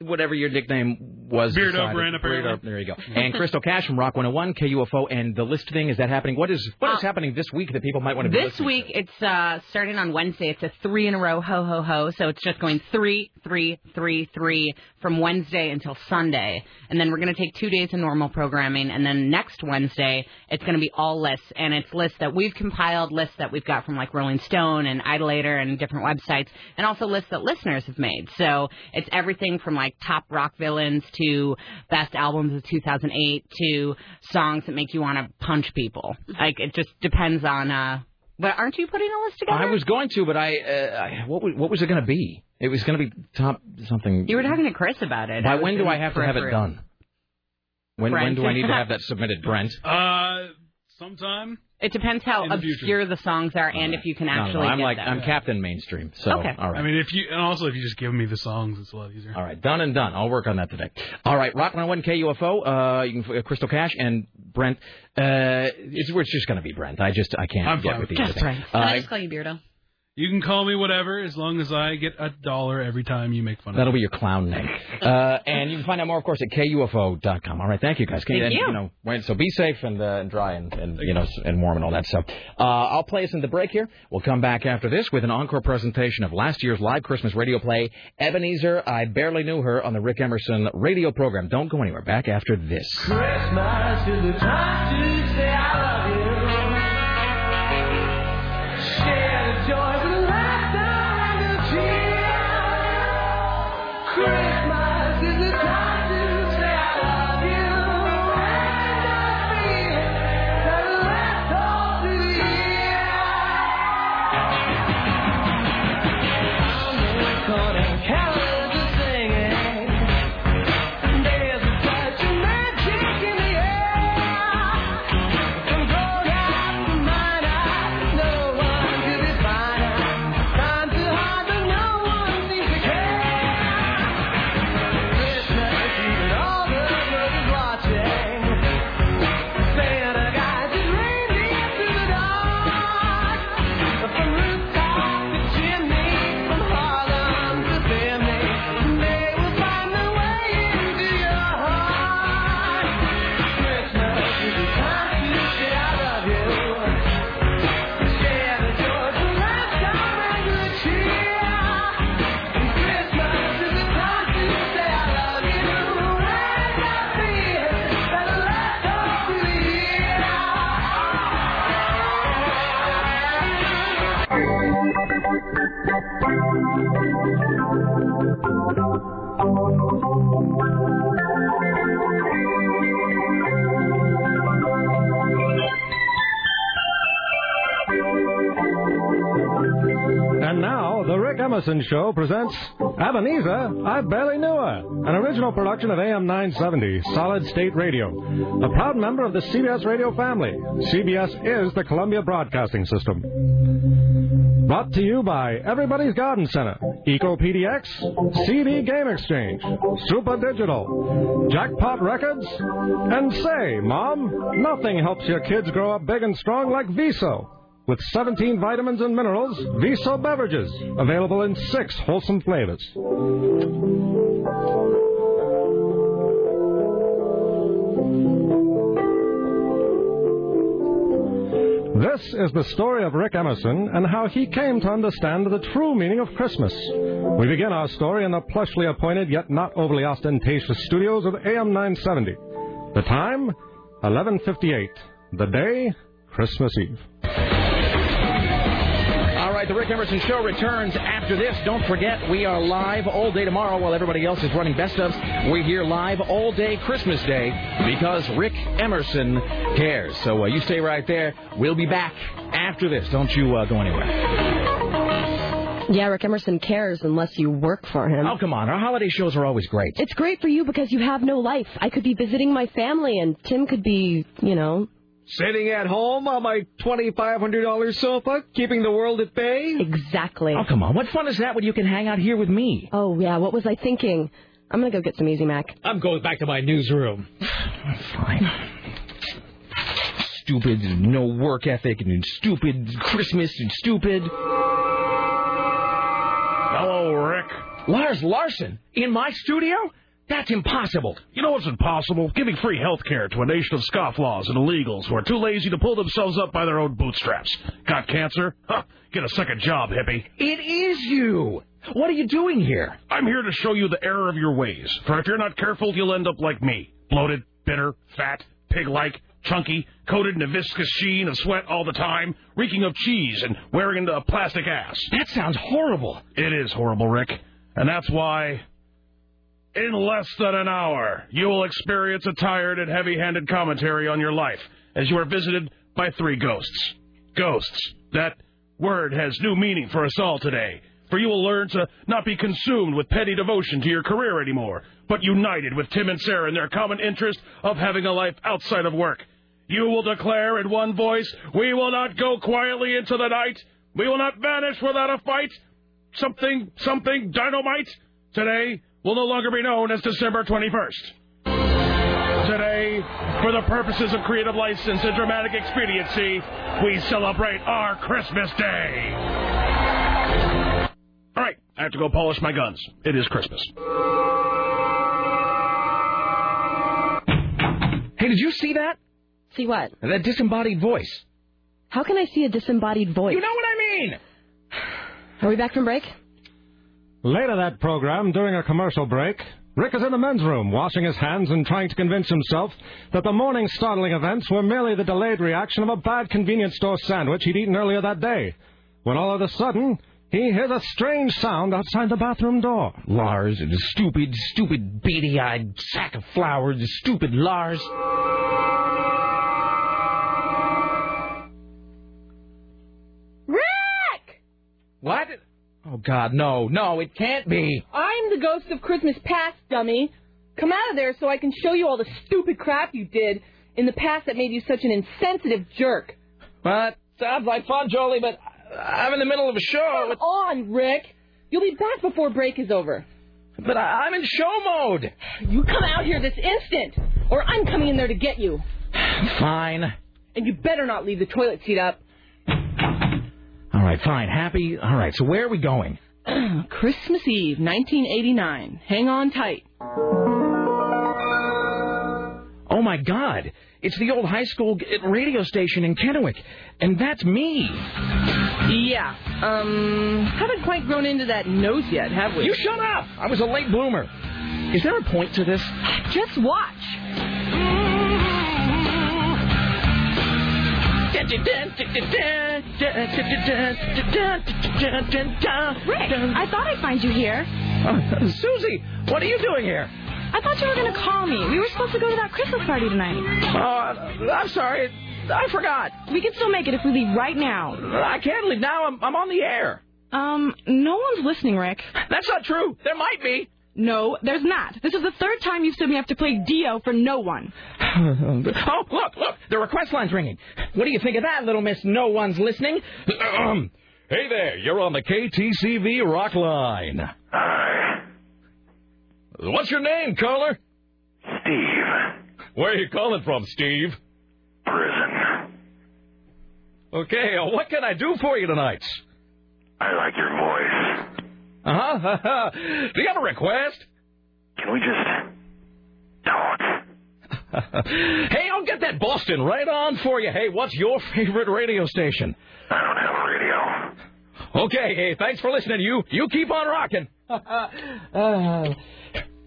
Whatever your nickname was, Beardo decided- Brent, apparently. Beardo, there you go. And Crystal Cash from Rock 101, KUFO, and the list thing is that happening? What is what is happening this week that people might want to be Uh, This listening week, it's uh, starting on Wednesday. It's a three in a row, ho ho ho. So it's just going three, three, three, three from Wednesday until Sunday, and then we're going to take two days of normal programming, and then next Wednesday it's going to be all lists, and it's lists that we've compiled, lists that we've got from like Rolling Stone and Idolator and different websites, and also lists that listeners have made. So it's everything from like top rock villains to best albums of 2008 to songs that make you want to punch people. Like it just depends on. uh but aren't you putting a list together? I was going to, but I, uh, I what was, what was it going to be? It was going to be top something. You were talking to Chris about it. By when do I have to have it done? When when do I need to have that submitted, Brent? Uh, sometime. It depends how In the future. obscure the songs are and if you can No, no, actually. I'm get like them. I'm Captain Mainstream. So Okay. all right. I mean, if you and also if you just give me the songs, it's a lot easier. All right, done and done. I'll work on that today. All right, Rock 101 KUFO. Uh, you can uh, Crystal Cash and Brent. Uh, it's, it's just going to be Brent. I just I can't I'm get fine with with the that. other. Can I Uh, just call you Beardo? You can call me whatever as long as I get a dollar every time you make fun of me. That'll be your clown name. Uh, and you can find out more, of course, at KUFO.com. All right, thank you, guys. Thank and, you. know, wait, so be safe and, uh, and dry and, and you know and warm and all that stuff. Uh, I'll play us in the break here. We'll come back after this with an encore presentation of last year's live Christmas radio play, Ebenezer. I barely knew her on the Rick Emerson radio program. Don't go anywhere. Back after this. Show presents Ebenezer, I Barely Knew Her, an original production of AM 970, Solid State Radio, a proud member of the CBS radio family. CBS is the Columbia Broadcasting System. Brought to you by Everybody's Garden Center, EcoPDX, CD Game Exchange, Super Digital, Jackpot Records, and say, Mom, nothing helps your kids grow up big and strong like Viso. With 17 vitamins and minerals, Viso beverages, available in six wholesome flavors. This is the story of Rick Emerson and how he came to understand the true meaning of Christmas. We begin our story in the plushly appointed yet not overly ostentatious studios of AM 970. The time, 11:58. The day, Christmas Eve. The Rick Emerson Show returns after this. Don't forget, we are live all day tomorrow while everybody else is running best ofs. We're here live all day Christmas Day because Rick Emerson cares. So uh, you stay right there. We'll be back after this. Don't you uh, go anywhere. Yeah, Rick Emerson cares unless you work for him. Oh, come on. Our holiday shows are always great. It's great for you because you have no life. I could be visiting my family, and Tim could be, you know. Sitting at home on my $2,500 sofa, keeping the world at bay? Exactly. Oh, come on. What fun is that when you can hang out here with me? Oh, yeah, what was I thinking? I'm going to go get some Easy Mac. I'm going back to my newsroom. Fine. Stupid, no work ethic, and stupid Christmas, and stupid. Hello, Rick. Lars Larson in my studio? That's impossible. You know what's impossible? Giving free health care to a nation of scofflaws and illegals who are too lazy to pull themselves up by their own bootstraps. Got cancer? Huh, get a second job, hippie. It is you. What are you doing here? I'm here to show you the error of your ways. For if you're not careful, you'll end up like me. Bloated, bitter, fat, pig-like, chunky, coated in a viscous sheen of sweat all the time, reeking of cheese and wearing a plastic ass. That sounds horrible. It is horrible, Rick. And that's why, in less than an hour, you will experience a tired and heavy-handed commentary on your life as you are visited by three ghosts. Ghosts. That word has new meaning for us all today. For you will learn to not be consumed with petty devotion to your career anymore, but united with Tim and Sarah in their common interest of having a life outside of work. You will declare in one voice, We will not go quietly into the night. We will not vanish without a fight. Something, something, dynamite. Today will no longer be known as December 21st. Today, for the purposes of creative license and dramatic expediency, we celebrate our Christmas Day. All right, I have to go polish my guns. It is Christmas. Hey, did you see that? See what? That disembodied voice. How can I see a disembodied voice? You know what I mean? Are we back from break? Later that program, during a commercial break, Rick is in the men's room, washing his hands and trying to convince himself that the morning's startling events were merely the delayed reaction of a bad convenience store sandwich he'd eaten earlier that day. When all of a sudden, he hears a strange sound outside the bathroom door. Lars, and the stupid, stupid, beady-eyed sack of flowers, the stupid Lars. Rick! What? Oh, God, no, no, it can't be. I'm the ghost of Christmas past, dummy. Come out of there so I can show you all the stupid crap you did in the past that made you such an insensitive jerk. Well, sounds like fun, Jolie, but I'm in the middle of a show. Come on, Rick. You'll be back before break is over. But I- I'm in show mode. You come out here this instant, or I'm coming in there to get you. Fine. And you better not leave the toilet seat up. Right, fine. Happy? All right, so where are we going? Christmas Eve, 1989. Hang on tight. Oh, my God. It's the old high school radio station in Kennewick. And that's me. Yeah. Um, haven't quite grown into that nose yet, have we? You shut up! I was a late bloomer. Is there a point to this? Just watch. Dun, dun, dun. Rick, I thought I'd find you here. Uh, Susie, what are you doing here? I thought you were going to call me. We were supposed to go to that Christmas party tonight. Uh, I'm sorry. I forgot. We can still make it if we leave right now. I can't leave now. I'm, I'm on the air. Um, no one's listening, Rick. That's not true. There might be. No, there's not. This is the third time you've stood me up to play Dio for no one. oh, look, look. The request line's ringing. What do you think of that, little miss? No one's listening. Um, hey there. You're on the KTCV Rock Line. Hi. What's your name, caller? Steve. Where are you calling from, Steve? Prison. Okay, uh, what can I do for you tonight? I like your voice. Uh huh. do you have a request? Can we just talk? hey, I'll get that Boston right on for you. Hey, what's your favorite radio station? I don't have a radio. Okay, hey, thanks for listening. You you keep on rocking. uh,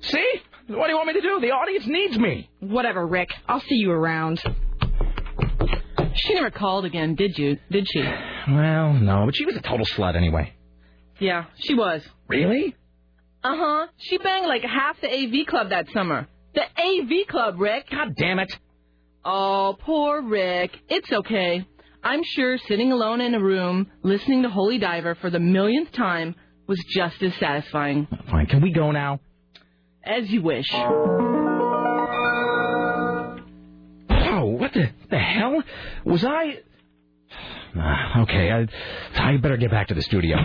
see? What do you want me to do? The audience needs me. Whatever, Rick. I'll see you around. She never called again, did you? Did she? Well, no, but she was a total slut anyway. Yeah, she was. Really? Uh huh. She banged like half the AV club that summer. The AV club, Rick. God damn it. Oh, poor Rick. It's okay. I'm sure sitting alone in a room, listening to Holy Diver for the millionth time, was just as satisfying. Fine, can we go now? As you wish. Oh, what the the hell? Was I? Uh, okay, I I better get back to the studio.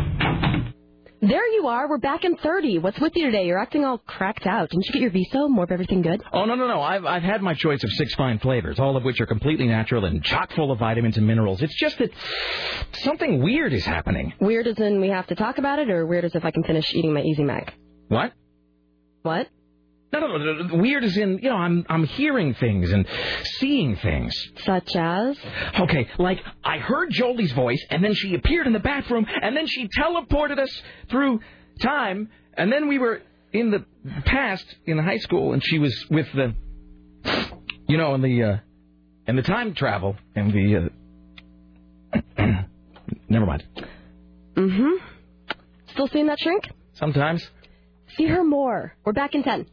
There you are. We're back in 30. What's with you today? You're acting all cracked out. Didn't you get your Viso? More of everything good? Oh no no no! I've I've had my choice of six fine flavors, all of which are completely natural and chock full of vitamins and minerals. It's just that something weird is happening. Weird as in we have to talk about it, or weird as if I can finish eating my Easy Mac? What? What? No, no, no. Weird is in, you know, I'm I'm hearing things and seeing things. Such as? Okay, like I heard Jolie's voice, and then she appeared in the bathroom, and then she teleported us through time, and then we were in the past in high school, and she was with the, you know, in the, uh, in the time travel, and the, uh, never mind. Mm-hmm. Still seeing that shrink? Sometimes. See her more. We're back in 10.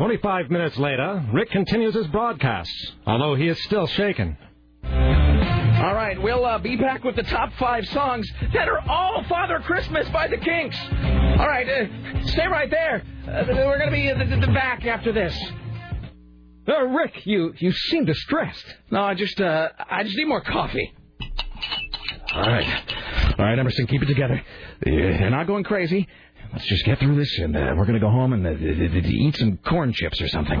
25 minutes later, Rick continues his broadcasts, although he is still shaken. All right, we'll uh, be back with the top five songs that are all Father Christmas by the Kinks. All right, uh, stay right there. Uh, we're going to be uh, the, back after this. Uh, Rick, you you seem distressed. No, I just uh, I just need more coffee. All right, all right, Emerson, keep it together. You're not going crazy. Let's just get through this, and uh, we're going to go home and uh, eat some corn chips or something.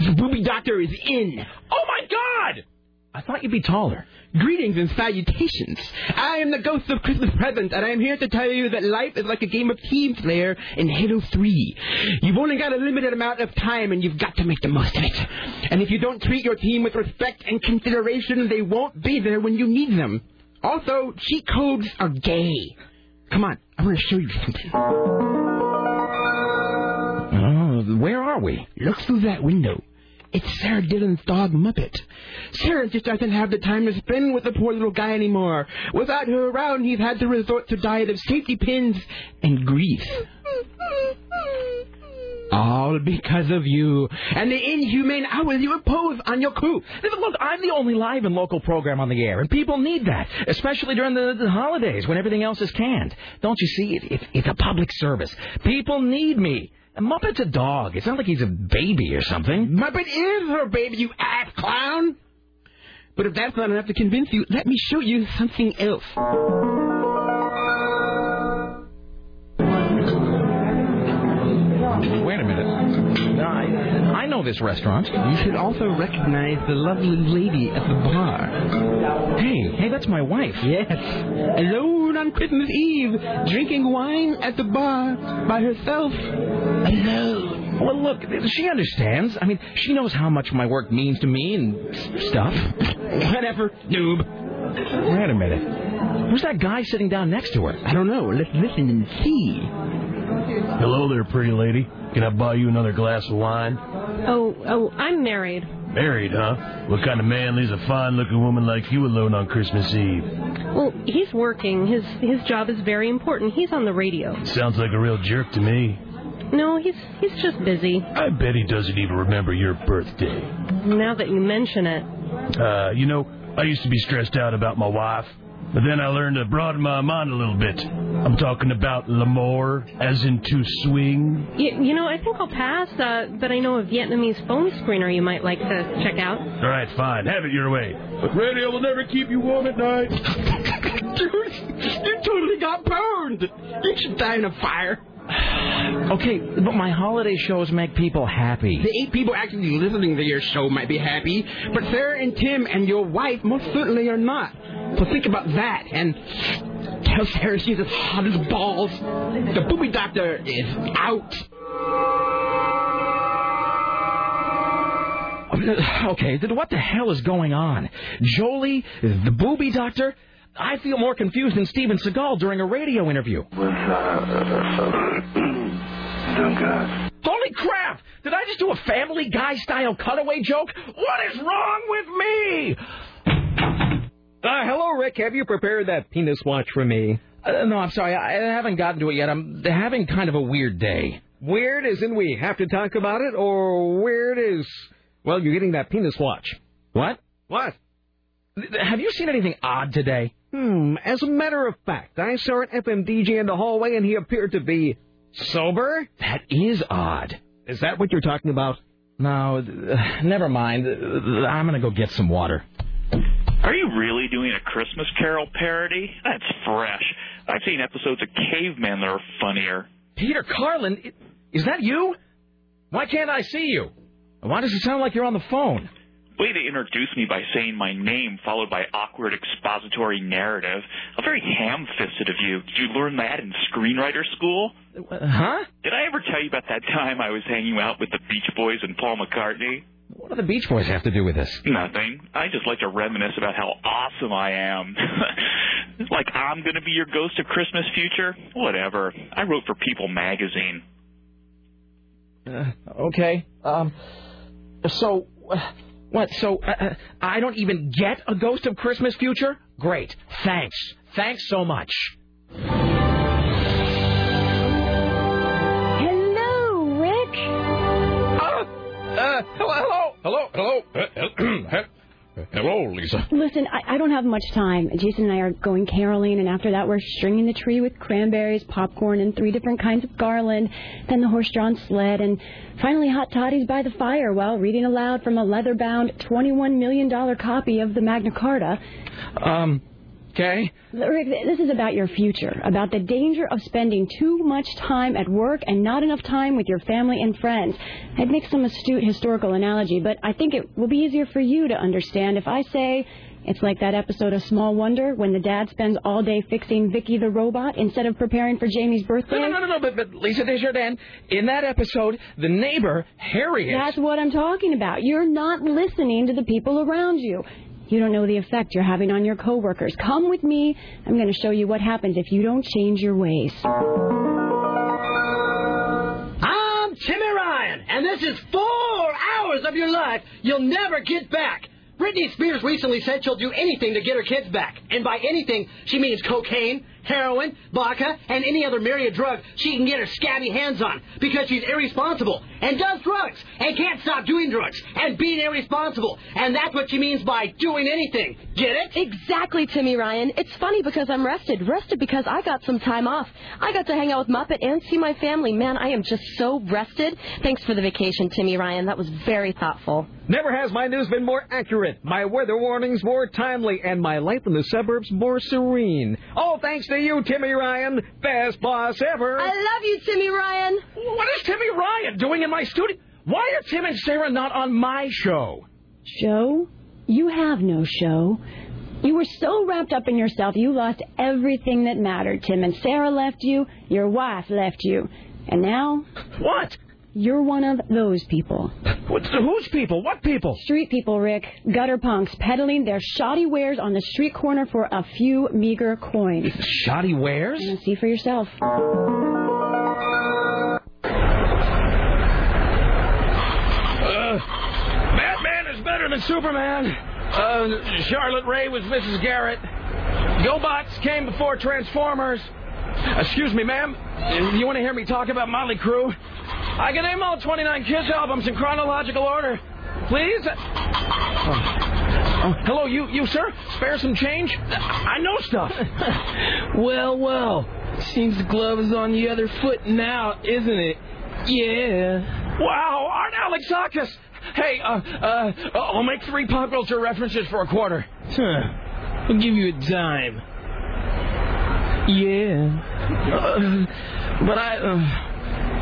The booby doctor is in. Oh my God! I thought you'd be taller. Greetings and salutations. I am the ghost of Christmas present, and I am here to tell you that life is like a game of Team Slayer in Halo 3. You've only got a limited amount of time, and you've got to make the most of it. And if you don't treat your team with respect and consideration, they won't be there when you need them. Also, cheat codes are gay. Come on, I want to show you something. Oh, where are we? Look through that window. It's Sarah Dillon's dog Muppet. Sarah just doesn't have the time to spend with the poor little guy anymore. Without her around, he's had to resort to diet of safety pins and grief. All because of you and the inhumane hours you impose on your crew. Look, I'm the only live and local program on the air, and people need that, especially during the, the holidays when everything else is canned. Don't you see? It, it, it's a public service. People need me. A Muppet's a dog. It's not like he's a baby or something. Muppet is her baby, you ass clown. But if that's not enough to convince you, let me show you something else. Wait a minute. No, I, I know this restaurant. You should also recognize the lovely lady at the bar. Hey, hey, that's my wife. Yes. Alone on Christmas Eve, drinking wine at the bar by herself. Alone. Well, look, she understands. I mean, she knows how much my work means to me and stuff. Whatever, noob. Wait a minute. Who's that guy sitting down next to her? I don't know. Let's listen and see. Hello there, pretty lady. Can I buy you another glass of wine? Oh, oh, I'm married. Married, huh? What kind of man leaves a fine-looking woman like you alone on Christmas Eve? Well, he's working. His his job is very important. He's on the radio. Sounds like a real jerk to me. No, he's he's just busy. I bet he doesn't even remember your birthday. Now that you mention it. Uh, you know, I used to be stressed out about my wife, but then I learned to broaden my mind a little bit. I'm talking about l'amour, as in to swing. You, you know, I think I'll pass, uh, but I know a Vietnamese phone screener you might like to check out. All right, fine, have it your way. But radio will never keep you warm at night. Dude, you totally got burned. You should die in a fire. Okay, but my holiday shows make people happy. The eight people actually listening to your show might be happy, but Sarah and Tim and your wife most certainly are not. So think about that and tell Sarah she's as hot as balls. The booby doctor is out. Okay, then what the hell is going on? Jolie, the booby doctor? I feel more confused than Steven Seagal during a radio interview. With, uh, good. Holy crap! Did I just do a Family Guy style cutaway joke? What is wrong with me? Uh, hello, Rick. Have you prepared that penis watch for me? Uh, no, I'm sorry. I haven't gotten to it yet. I'm having kind of a weird day. Weird as in we have to talk about it, or weird is, well, you're getting that penis watch. What? What? Have you seen anything odd today? Hmm, as a matter of fact, I saw an FM DJ in the hallway and he appeared to be sober. That is odd. Is that what you're talking about? No, never mind. I'm going to go get some water. Are you really doing a Christmas Carol parody? That's fresh. I've seen episodes of Caveman that are funnier. Peter Carlin, is that you? Why can't I see you? Why does it sound like you're on the phone? Way to introduce me by saying my name followed by awkward expository narrative. How very ham-fisted of you. Did you learn that in screenwriter school? Uh, huh? Did I ever tell you about that time I was hanging out with the Beach Boys and Paul McCartney? What do the Beach Boys have to do with this? Nothing. I just like to reminisce about how awesome I am. like I'm going to be your ghost of Christmas future? Whatever. I wrote for People magazine. Uh, okay. Um. So, uh, what? So, uh, uh, I don't even get a Ghost of Christmas Future? Great. Thanks. Thanks so much. Hello, Rick. Uh, hello, hello, hello, hello. hello, Lisa. Listen, I, I don't have much time. Jason and I are going caroling, and after that, we're stringing the tree with cranberries, popcorn, and three different kinds of garland. Then the horse-drawn sled, and finally hot toddies by the fire while reading aloud from a leather-bound, $21 million copy of the Magna Carta. Um. Okay. Rick, this is about your future, about the danger of spending too much time at work and not enough time with your family and friends. I'd make some astute historical analogy, but I think it will be easier for you to understand if I say it's like that episode of Small Wonder when the dad spends all day fixing Vicki the robot instead of preparing for Jamie's birthday. No, no, no, no, but, but Lisa Desjardins, in that episode, the neighbor, Harriet. That's what I'm talking about. You're not listening to the people around you. You don't know the effect you're having on your coworkers. Come with me. I'm going to show you what happens if you don't change your ways. I'm Timmy Ryan, and this is four hours of your life you'll never get back. Britney Spears recently said she'll do anything to get her kids back. And by anything, she means cocaine, heroin, vodka, and any other myriad drug she can get her scabby hands on. Because she's irresponsible and does drugs and can't stop doing drugs and being irresponsible. And that's what she means by doing anything. Get it? Exactly, Timmy Ryan. It's funny because I'm rested. Rested because I got some time off. I got to hang out with Muppet and see my family. Man, I am just so rested. Thanks for the vacation, Timmy Ryan. That was very thoughtful. Never has my news been more accurate, my weather warnings more timely, and my life in the suburbs more serene. All thanks to you, Timmy Ryan, best boss ever. I love you, Timmy Ryan. What is Timmy Ryan doing in my studio? Why are Tim and Sarah not on my show? Show? You have no show. You were so wrapped up in yourself, you lost everything that mattered. Tim and Sarah left you, your wife left you. And now? What? You're one of those people. What, whose people? What people? Street people, Rick. Gutter punks peddling their shoddy wares on the street corner for a few meager coins. Shoddy wares? And see for yourself. Uh, Batman is with Superman. Uh, Charlotte Rae was Mrs. Garrett. GoBots came before Transformers. Excuse me, ma'am. You want to hear me talk about Motley Crue? I can name all 29 Kiss albums in chronological order. Please? Oh, hello, you, you, sir? Spare some change? I know stuff. well, well. Seems the glove is on the other foot now, isn't it? Yeah. Wow, Art Alexakis. Hey, uh, uh, I'll make three pop culture references for a quarter. Huh. I'll give you a dime. Yeah. Uh, but I. Uh,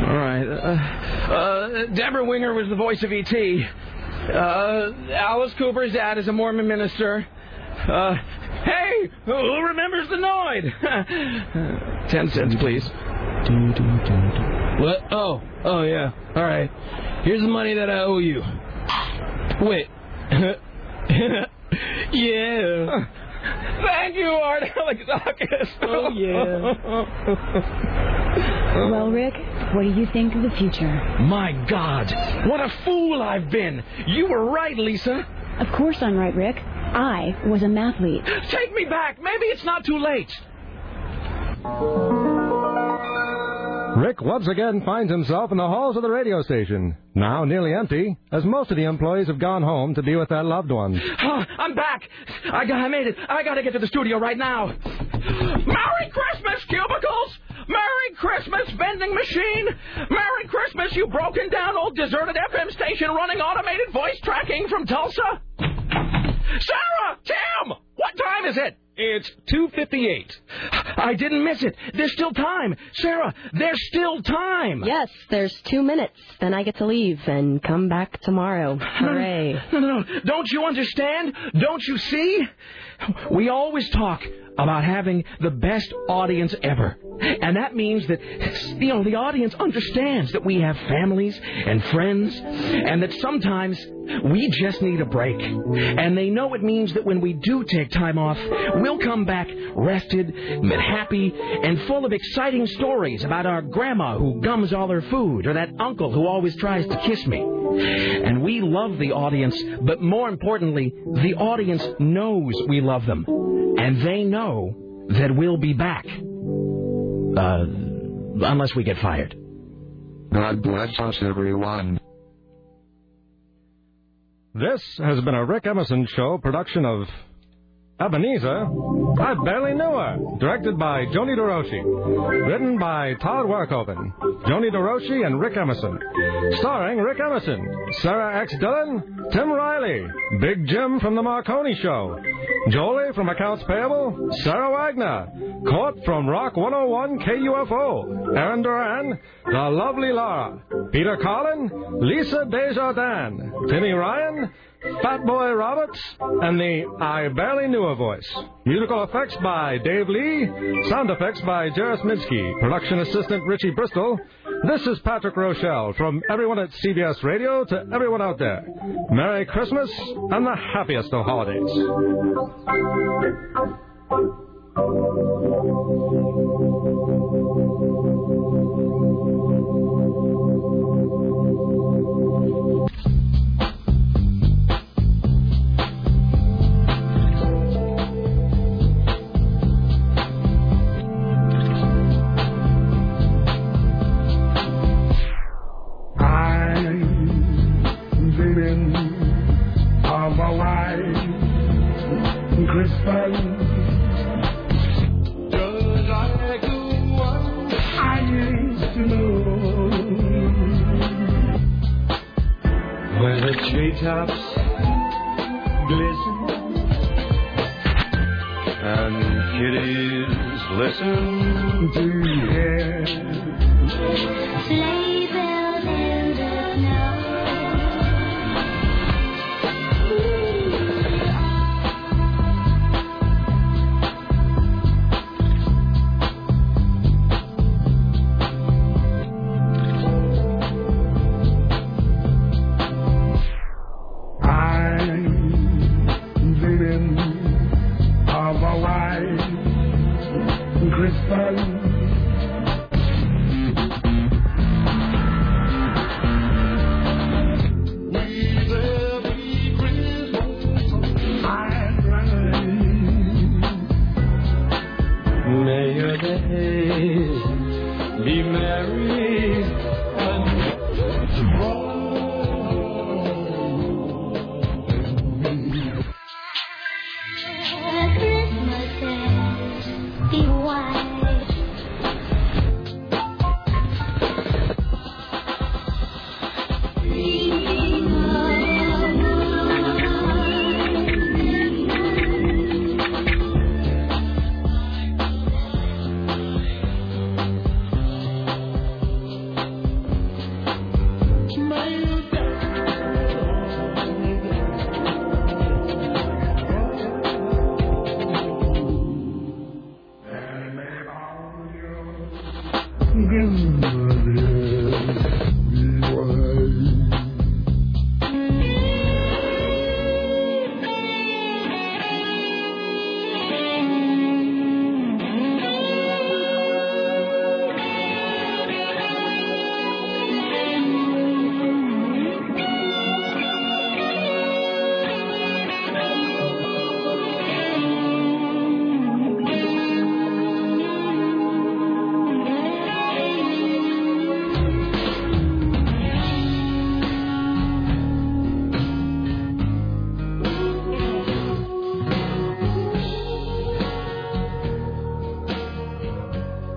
all right. Uh, uh, Debra Winger was the voice of E.T. Uh, Alice Cooper's dad is a Mormon minister. Uh, hey, who remembers the Noid? Ten cents, please. What? Oh, oh yeah. All right. Here's the money that I owe you. Wait. yeah. Thank you, Art Alexakis. Oh yeah. Well, Rick, what do you think of the future? My God, what a fool I've been. You were right, Lisa. Of course I'm right, Rick. I was a mathlete. Take me back. Maybe it's not too late. Rick once again finds himself in the halls of the radio station, now nearly empty, as most of the employees have gone home to be with their loved ones. Oh, I'm back. I, got, I made it. I gotta get to the studio right now. Merry Christmas, cubicles! Merry Christmas, vending machine! Merry Christmas, you broken down old deserted FM station running automated voice tracking from Tulsa! Sarah! Tim! What time is it? It's 2.58. I didn't miss it. There's still time. Sarah, there's still time. Yes, there's two minutes. Then I get to leave and come back tomorrow. Hooray. No, no, no. Don't you understand? Don't you see? We always talk about having the best audience ever. And that means that, you know, the audience understands that we have families and friends, and that sometimes we just need a break. And they know it means that when we do take time off, we'll come back rested, and happy, and full of exciting stories about our grandma who gums all her food, or that uncle who always tries to kiss me. And we love the audience, but more importantly, the audience knows we love them. And they know that we'll be back. Uh, unless we get fired. God bless us, everyone. This has been a Rick Emerson Show production of Ebenezer. I barely knew her. Directed by Joni DeRoshi. Written by Todd Werkoven. Joni DeRoshi and Rick Emerson. Starring Rick Emerson, Sarah X. Dillon, Tim Riley, Big Jim from The Marconi Show, Jolie from Accounts Payable, Sarah Wagner, Court from Rock 101 KUFO, Aaron Duran, The Lovely Laura, Peter Carlin, Lisa Desjardins, Timmy Ryan, Fat Boy Roberts, and the I Barely Knew a Voice. Musical effects by Dave Lee, sound effects by Jairus Minsky, production assistant Richie Bristol. This is Patrick Rochelle from everyone at CBS Radio to everyone out there. Merry Christmas and the happiest of holidays. Listen And here listen. To hear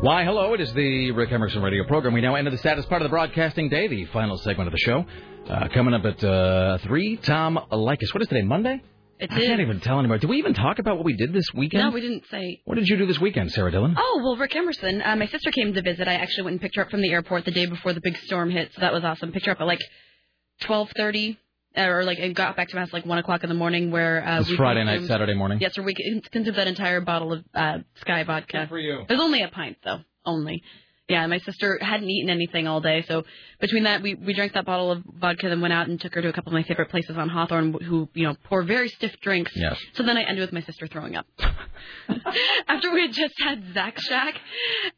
Why, hello, it is the Rick Emerson radio program. We now enter the saddest part of the broadcasting day, the final segment of the show. Uh, coming up at uh, 3, Tom Leykis. What is today, Monday? It I can't even tell anymore. Did we even talk about what we did this weekend? No, we didn't say. What did you do this weekend, Sarah Dillon? Oh well, Rick Emerson. Uh, my sister came to visit. I actually went and picked her up from the airport the day before the big storm hit, so that was awesome. Picked her up at like twelve thirty, or like and got back to my house like one o'clock in the morning. Where uh, It's we Friday night, Saturday morning. Yes, or we consumed that entire bottle of uh, Skyy vodka. Good for you. It was only a pint though, only. Yeah, my sister hadn't eaten anything all day, so between that, we we drank that bottle of vodka, then went out and took her to a couple of my favorite places on Hawthorne, who you know pour very stiff drinks. Yes. So then I ended with my sister throwing up. After we had just had Zach Shack,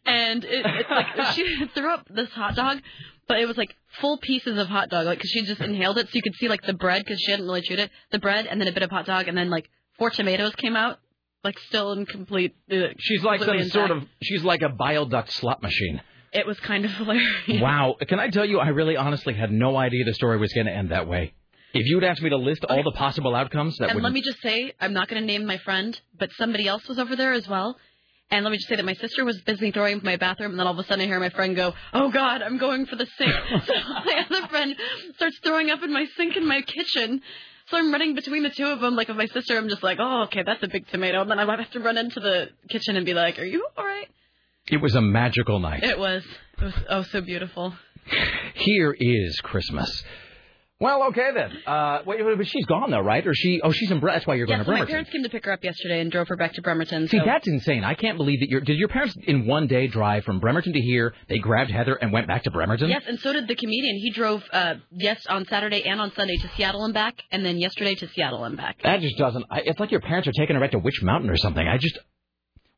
and it, it's like she threw up this hot dog, but it was like full pieces of hot dog, like because she just inhaled it, so you could see like the bread because she hadn't really chewed it, the bread, and then a bit of hot dog, and then like four tomatoes came out, like still incomplete. Uh, She's like some completely sort of, she's like a bile duct slot machine. It was kind of hilarious. Wow. Can I tell you, I really honestly had no idea the story was going to end that way. If you'd asked me to list all the possible outcomes, that and would let me just say, I'm not going to name my friend, but somebody else was over there as well. And let me just say that my sister was busy throwing up in my bathroom, and then all of a sudden I hear my friend go, "Oh God, I'm going for the sink." so my other friend starts throwing up in my sink in my kitchen. So I'm running between the two of them, like with my sister. I'm just like, "Oh, okay, that's a big tomato." And then I have to run into the kitchen and be like, "Are you all right?" It was a magical night. It was, it was oh so beautiful. Here is Christmas. Well, okay then. Uh, wait, but she's gone though, right? Or she? Oh, she's in. Bre- That's why you're going to so my parents came to pick her up yesterday and drove her back to Bremerton. See, so. that's insane. I can't believe that your did your parents in one day drive from Bremerton to here. They grabbed Heather and went back to Bremerton. Yes, and so did the comedian. He drove uh yes on Saturday and on Sunday to Seattle and back, and then yesterday to Seattle and back. That just doesn't. I, it's like your parents are taking her back to Witch Mountain or something. I just,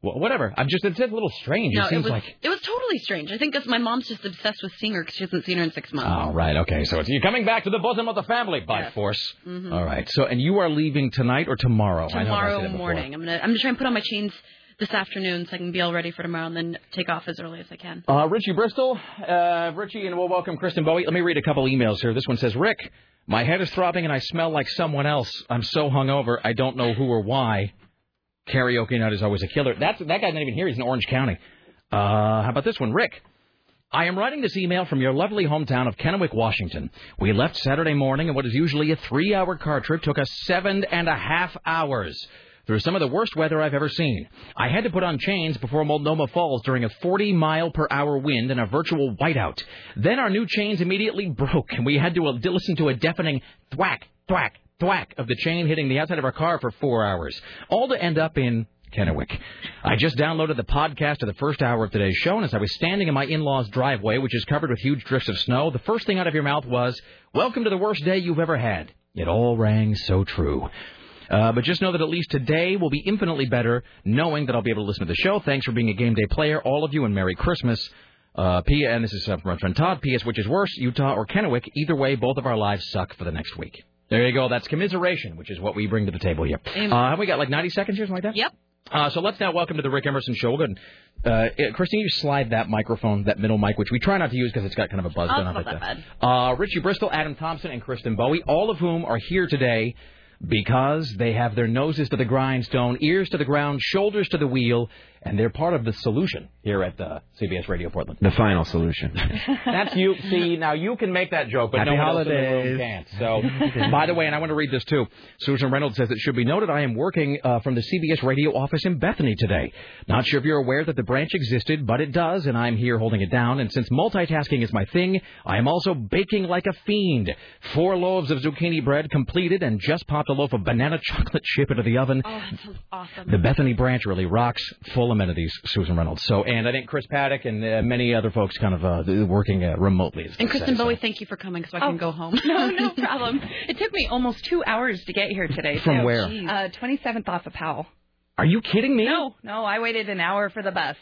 well, whatever. I'm just. It's a little strange. no, it seems was like. it was totally strange. I think because my mom's just obsessed with seeing her because she hasn't seen her in six months. Oh, right. Okay. So it's, you're coming back to the bosom of the family by force. Mhm. All right. So, and you are leaving tonight or tomorrow? I know I Tomorrow it morning, I'm gonna I'm gonna try and put on my chains this afternoon so I can be all ready for tomorrow and then take off as early as I can. Uh, Richie Bristol, uh, Richie, and we'll welcome Kristen Bowie. Let me read a couple emails here. This one says, Rick, my head is throbbing and I smell like someone else. I'm so hungover, I don't know who or why. Karaoke night is always a killer. That's that guy's not even here. He's in Orange County. Uh, how about this one, Rick? I am writing this email from your lovely hometown of Kennewick, Washington. We left Saturday morning, and what is usually a three-hour car trip took us seven and a half hours through some of the worst weather I've ever seen. I had to put on chains before Multnomah Falls during a 40 mile per hour wind and a virtual whiteout. Then our new chains immediately broke, and we had to uh, listen to a deafening thwack, thwack, thwack of the chain hitting the outside of our car for four hours, all to end up in Kennewick. I just downloaded the podcast of the first hour of today's show, and as I was standing in my in-laws' driveway, which is covered with huge drifts of snow, the first thing out of your mouth was, "Welcome to the worst day you've ever had." It all rang so true. Uh, but just know that at least today will be infinitely better, knowing that I'll be able to listen to the show. Thanks for being a game day player, all of you, and Merry Christmas. Uh, P. And this is uh, from our friend Todd. P.S. Which is worse, Utah or Kennewick? Either way, both of our lives suck for the next week. There you go. That's commiseration, which is what we bring to the table here. Uh, have we got like 90 seconds here, something like that? Yep. Uh, so let's now welcome to the Rick Emerson Show. We'll go ahead and, uh, Christine, you slide that microphone, that middle mic, which we try not to use because it's got kind of a buzz Oh, on. but, that Uh, Richie Bristol, Adam Thompson, and Kristen Bowie, all of whom are here today because they have their noses to the grindstone, ears to the ground, shoulders to the wheel, and they're part of the solution here at uh, CBS Radio Portland. The final solution. That's you. See, now you can make that joke, but Happy no one else in the room can't. So, by the way, and I want to read this too. Susan Reynolds says it should be noted I am working uh, from the CBS radio office in Bethany today. Not sure if you're aware that the branch existed, but it does, and I'm here holding it down. And since multitasking is my thing, I am also baking like a fiend. Four loaves of zucchini bread completed, and just popped a loaf of banana chocolate chip into the oven. Oh, that sounds awesome. The Bethany branch really rocks, full amenities, Susan Reynolds. So, and I think Chris Paddock and uh, many other folks kind of uh, working uh, remotely. And Kristen say, so. Bowie, thank you for coming so I can go home. No, no problem. It took me almost two hours to get here today. From so, where? Uh, 27th off of Powell. Are you kidding me? No, no, I waited an hour for the bus.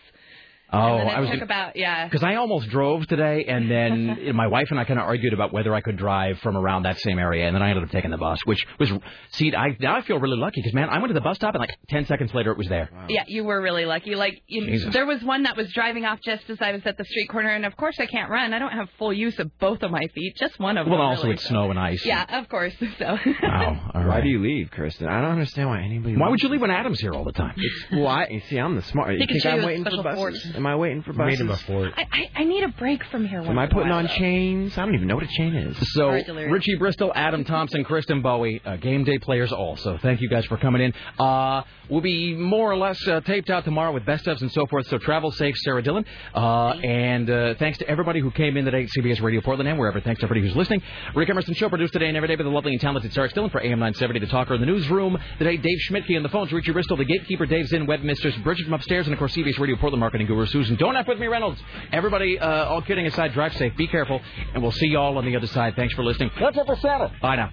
Oh, and then it I was took about yeah. because I almost drove today, and then my wife and I kind of argued about whether I could drive from around that same area, and then I ended up taking the bus, which was see, I now I feel really lucky because man, I went to the bus stop and like ten seconds later it was there. Yeah, you were really lucky. Like you, there was one that was driving off just as I was at the street corner, and of course I can't run. I don't have full use of both of my feet, just one of Well, them. Well, also really. it's snow and ice. Yeah, of course. So. Wow. All Why do you leave, Kristen? I don't understand why anybody. Why would you leave when Adam's here all the time? It's, well, I, you see, I'm the smart. He You think I'm waiting for special buses? Force. Am I waiting for buses? I, I, I need a break from here. Am I putting on chains? I don't even know what a chain is. So All right. Richie Bristol, Adam Thompson, Kristen Bowie, uh, game day players all. So thank you guys for coming in. Uh, we'll be more or less uh, taped out tomorrow with best ofs and so forth. So travel safe, Sarah Dillon. Uh, and uh, thanks to everybody who came in today at CBS Radio Portland and wherever. Thanks to everybody who's listening. Rick Emerson Show produced today and every day by the lovely and talented Sarah Dillon for AM 970, the talker in the newsroom. Today, Dave Schmidtke on the phones, Richie Bristol, the gatekeeper, Dave's in, web mistress, Bridget from upstairs, and of course CBS Radio Portland marketing guru Susan. Don't F with me, Reynolds. Everybody, uh, all kidding aside, drive safe, be careful, and we'll see you all on the other side. Thanks for listening. That's it for Santa. Bye now.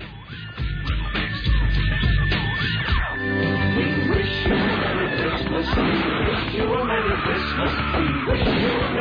We wish you a Merry Christmas. We wish you a Merry Christmas.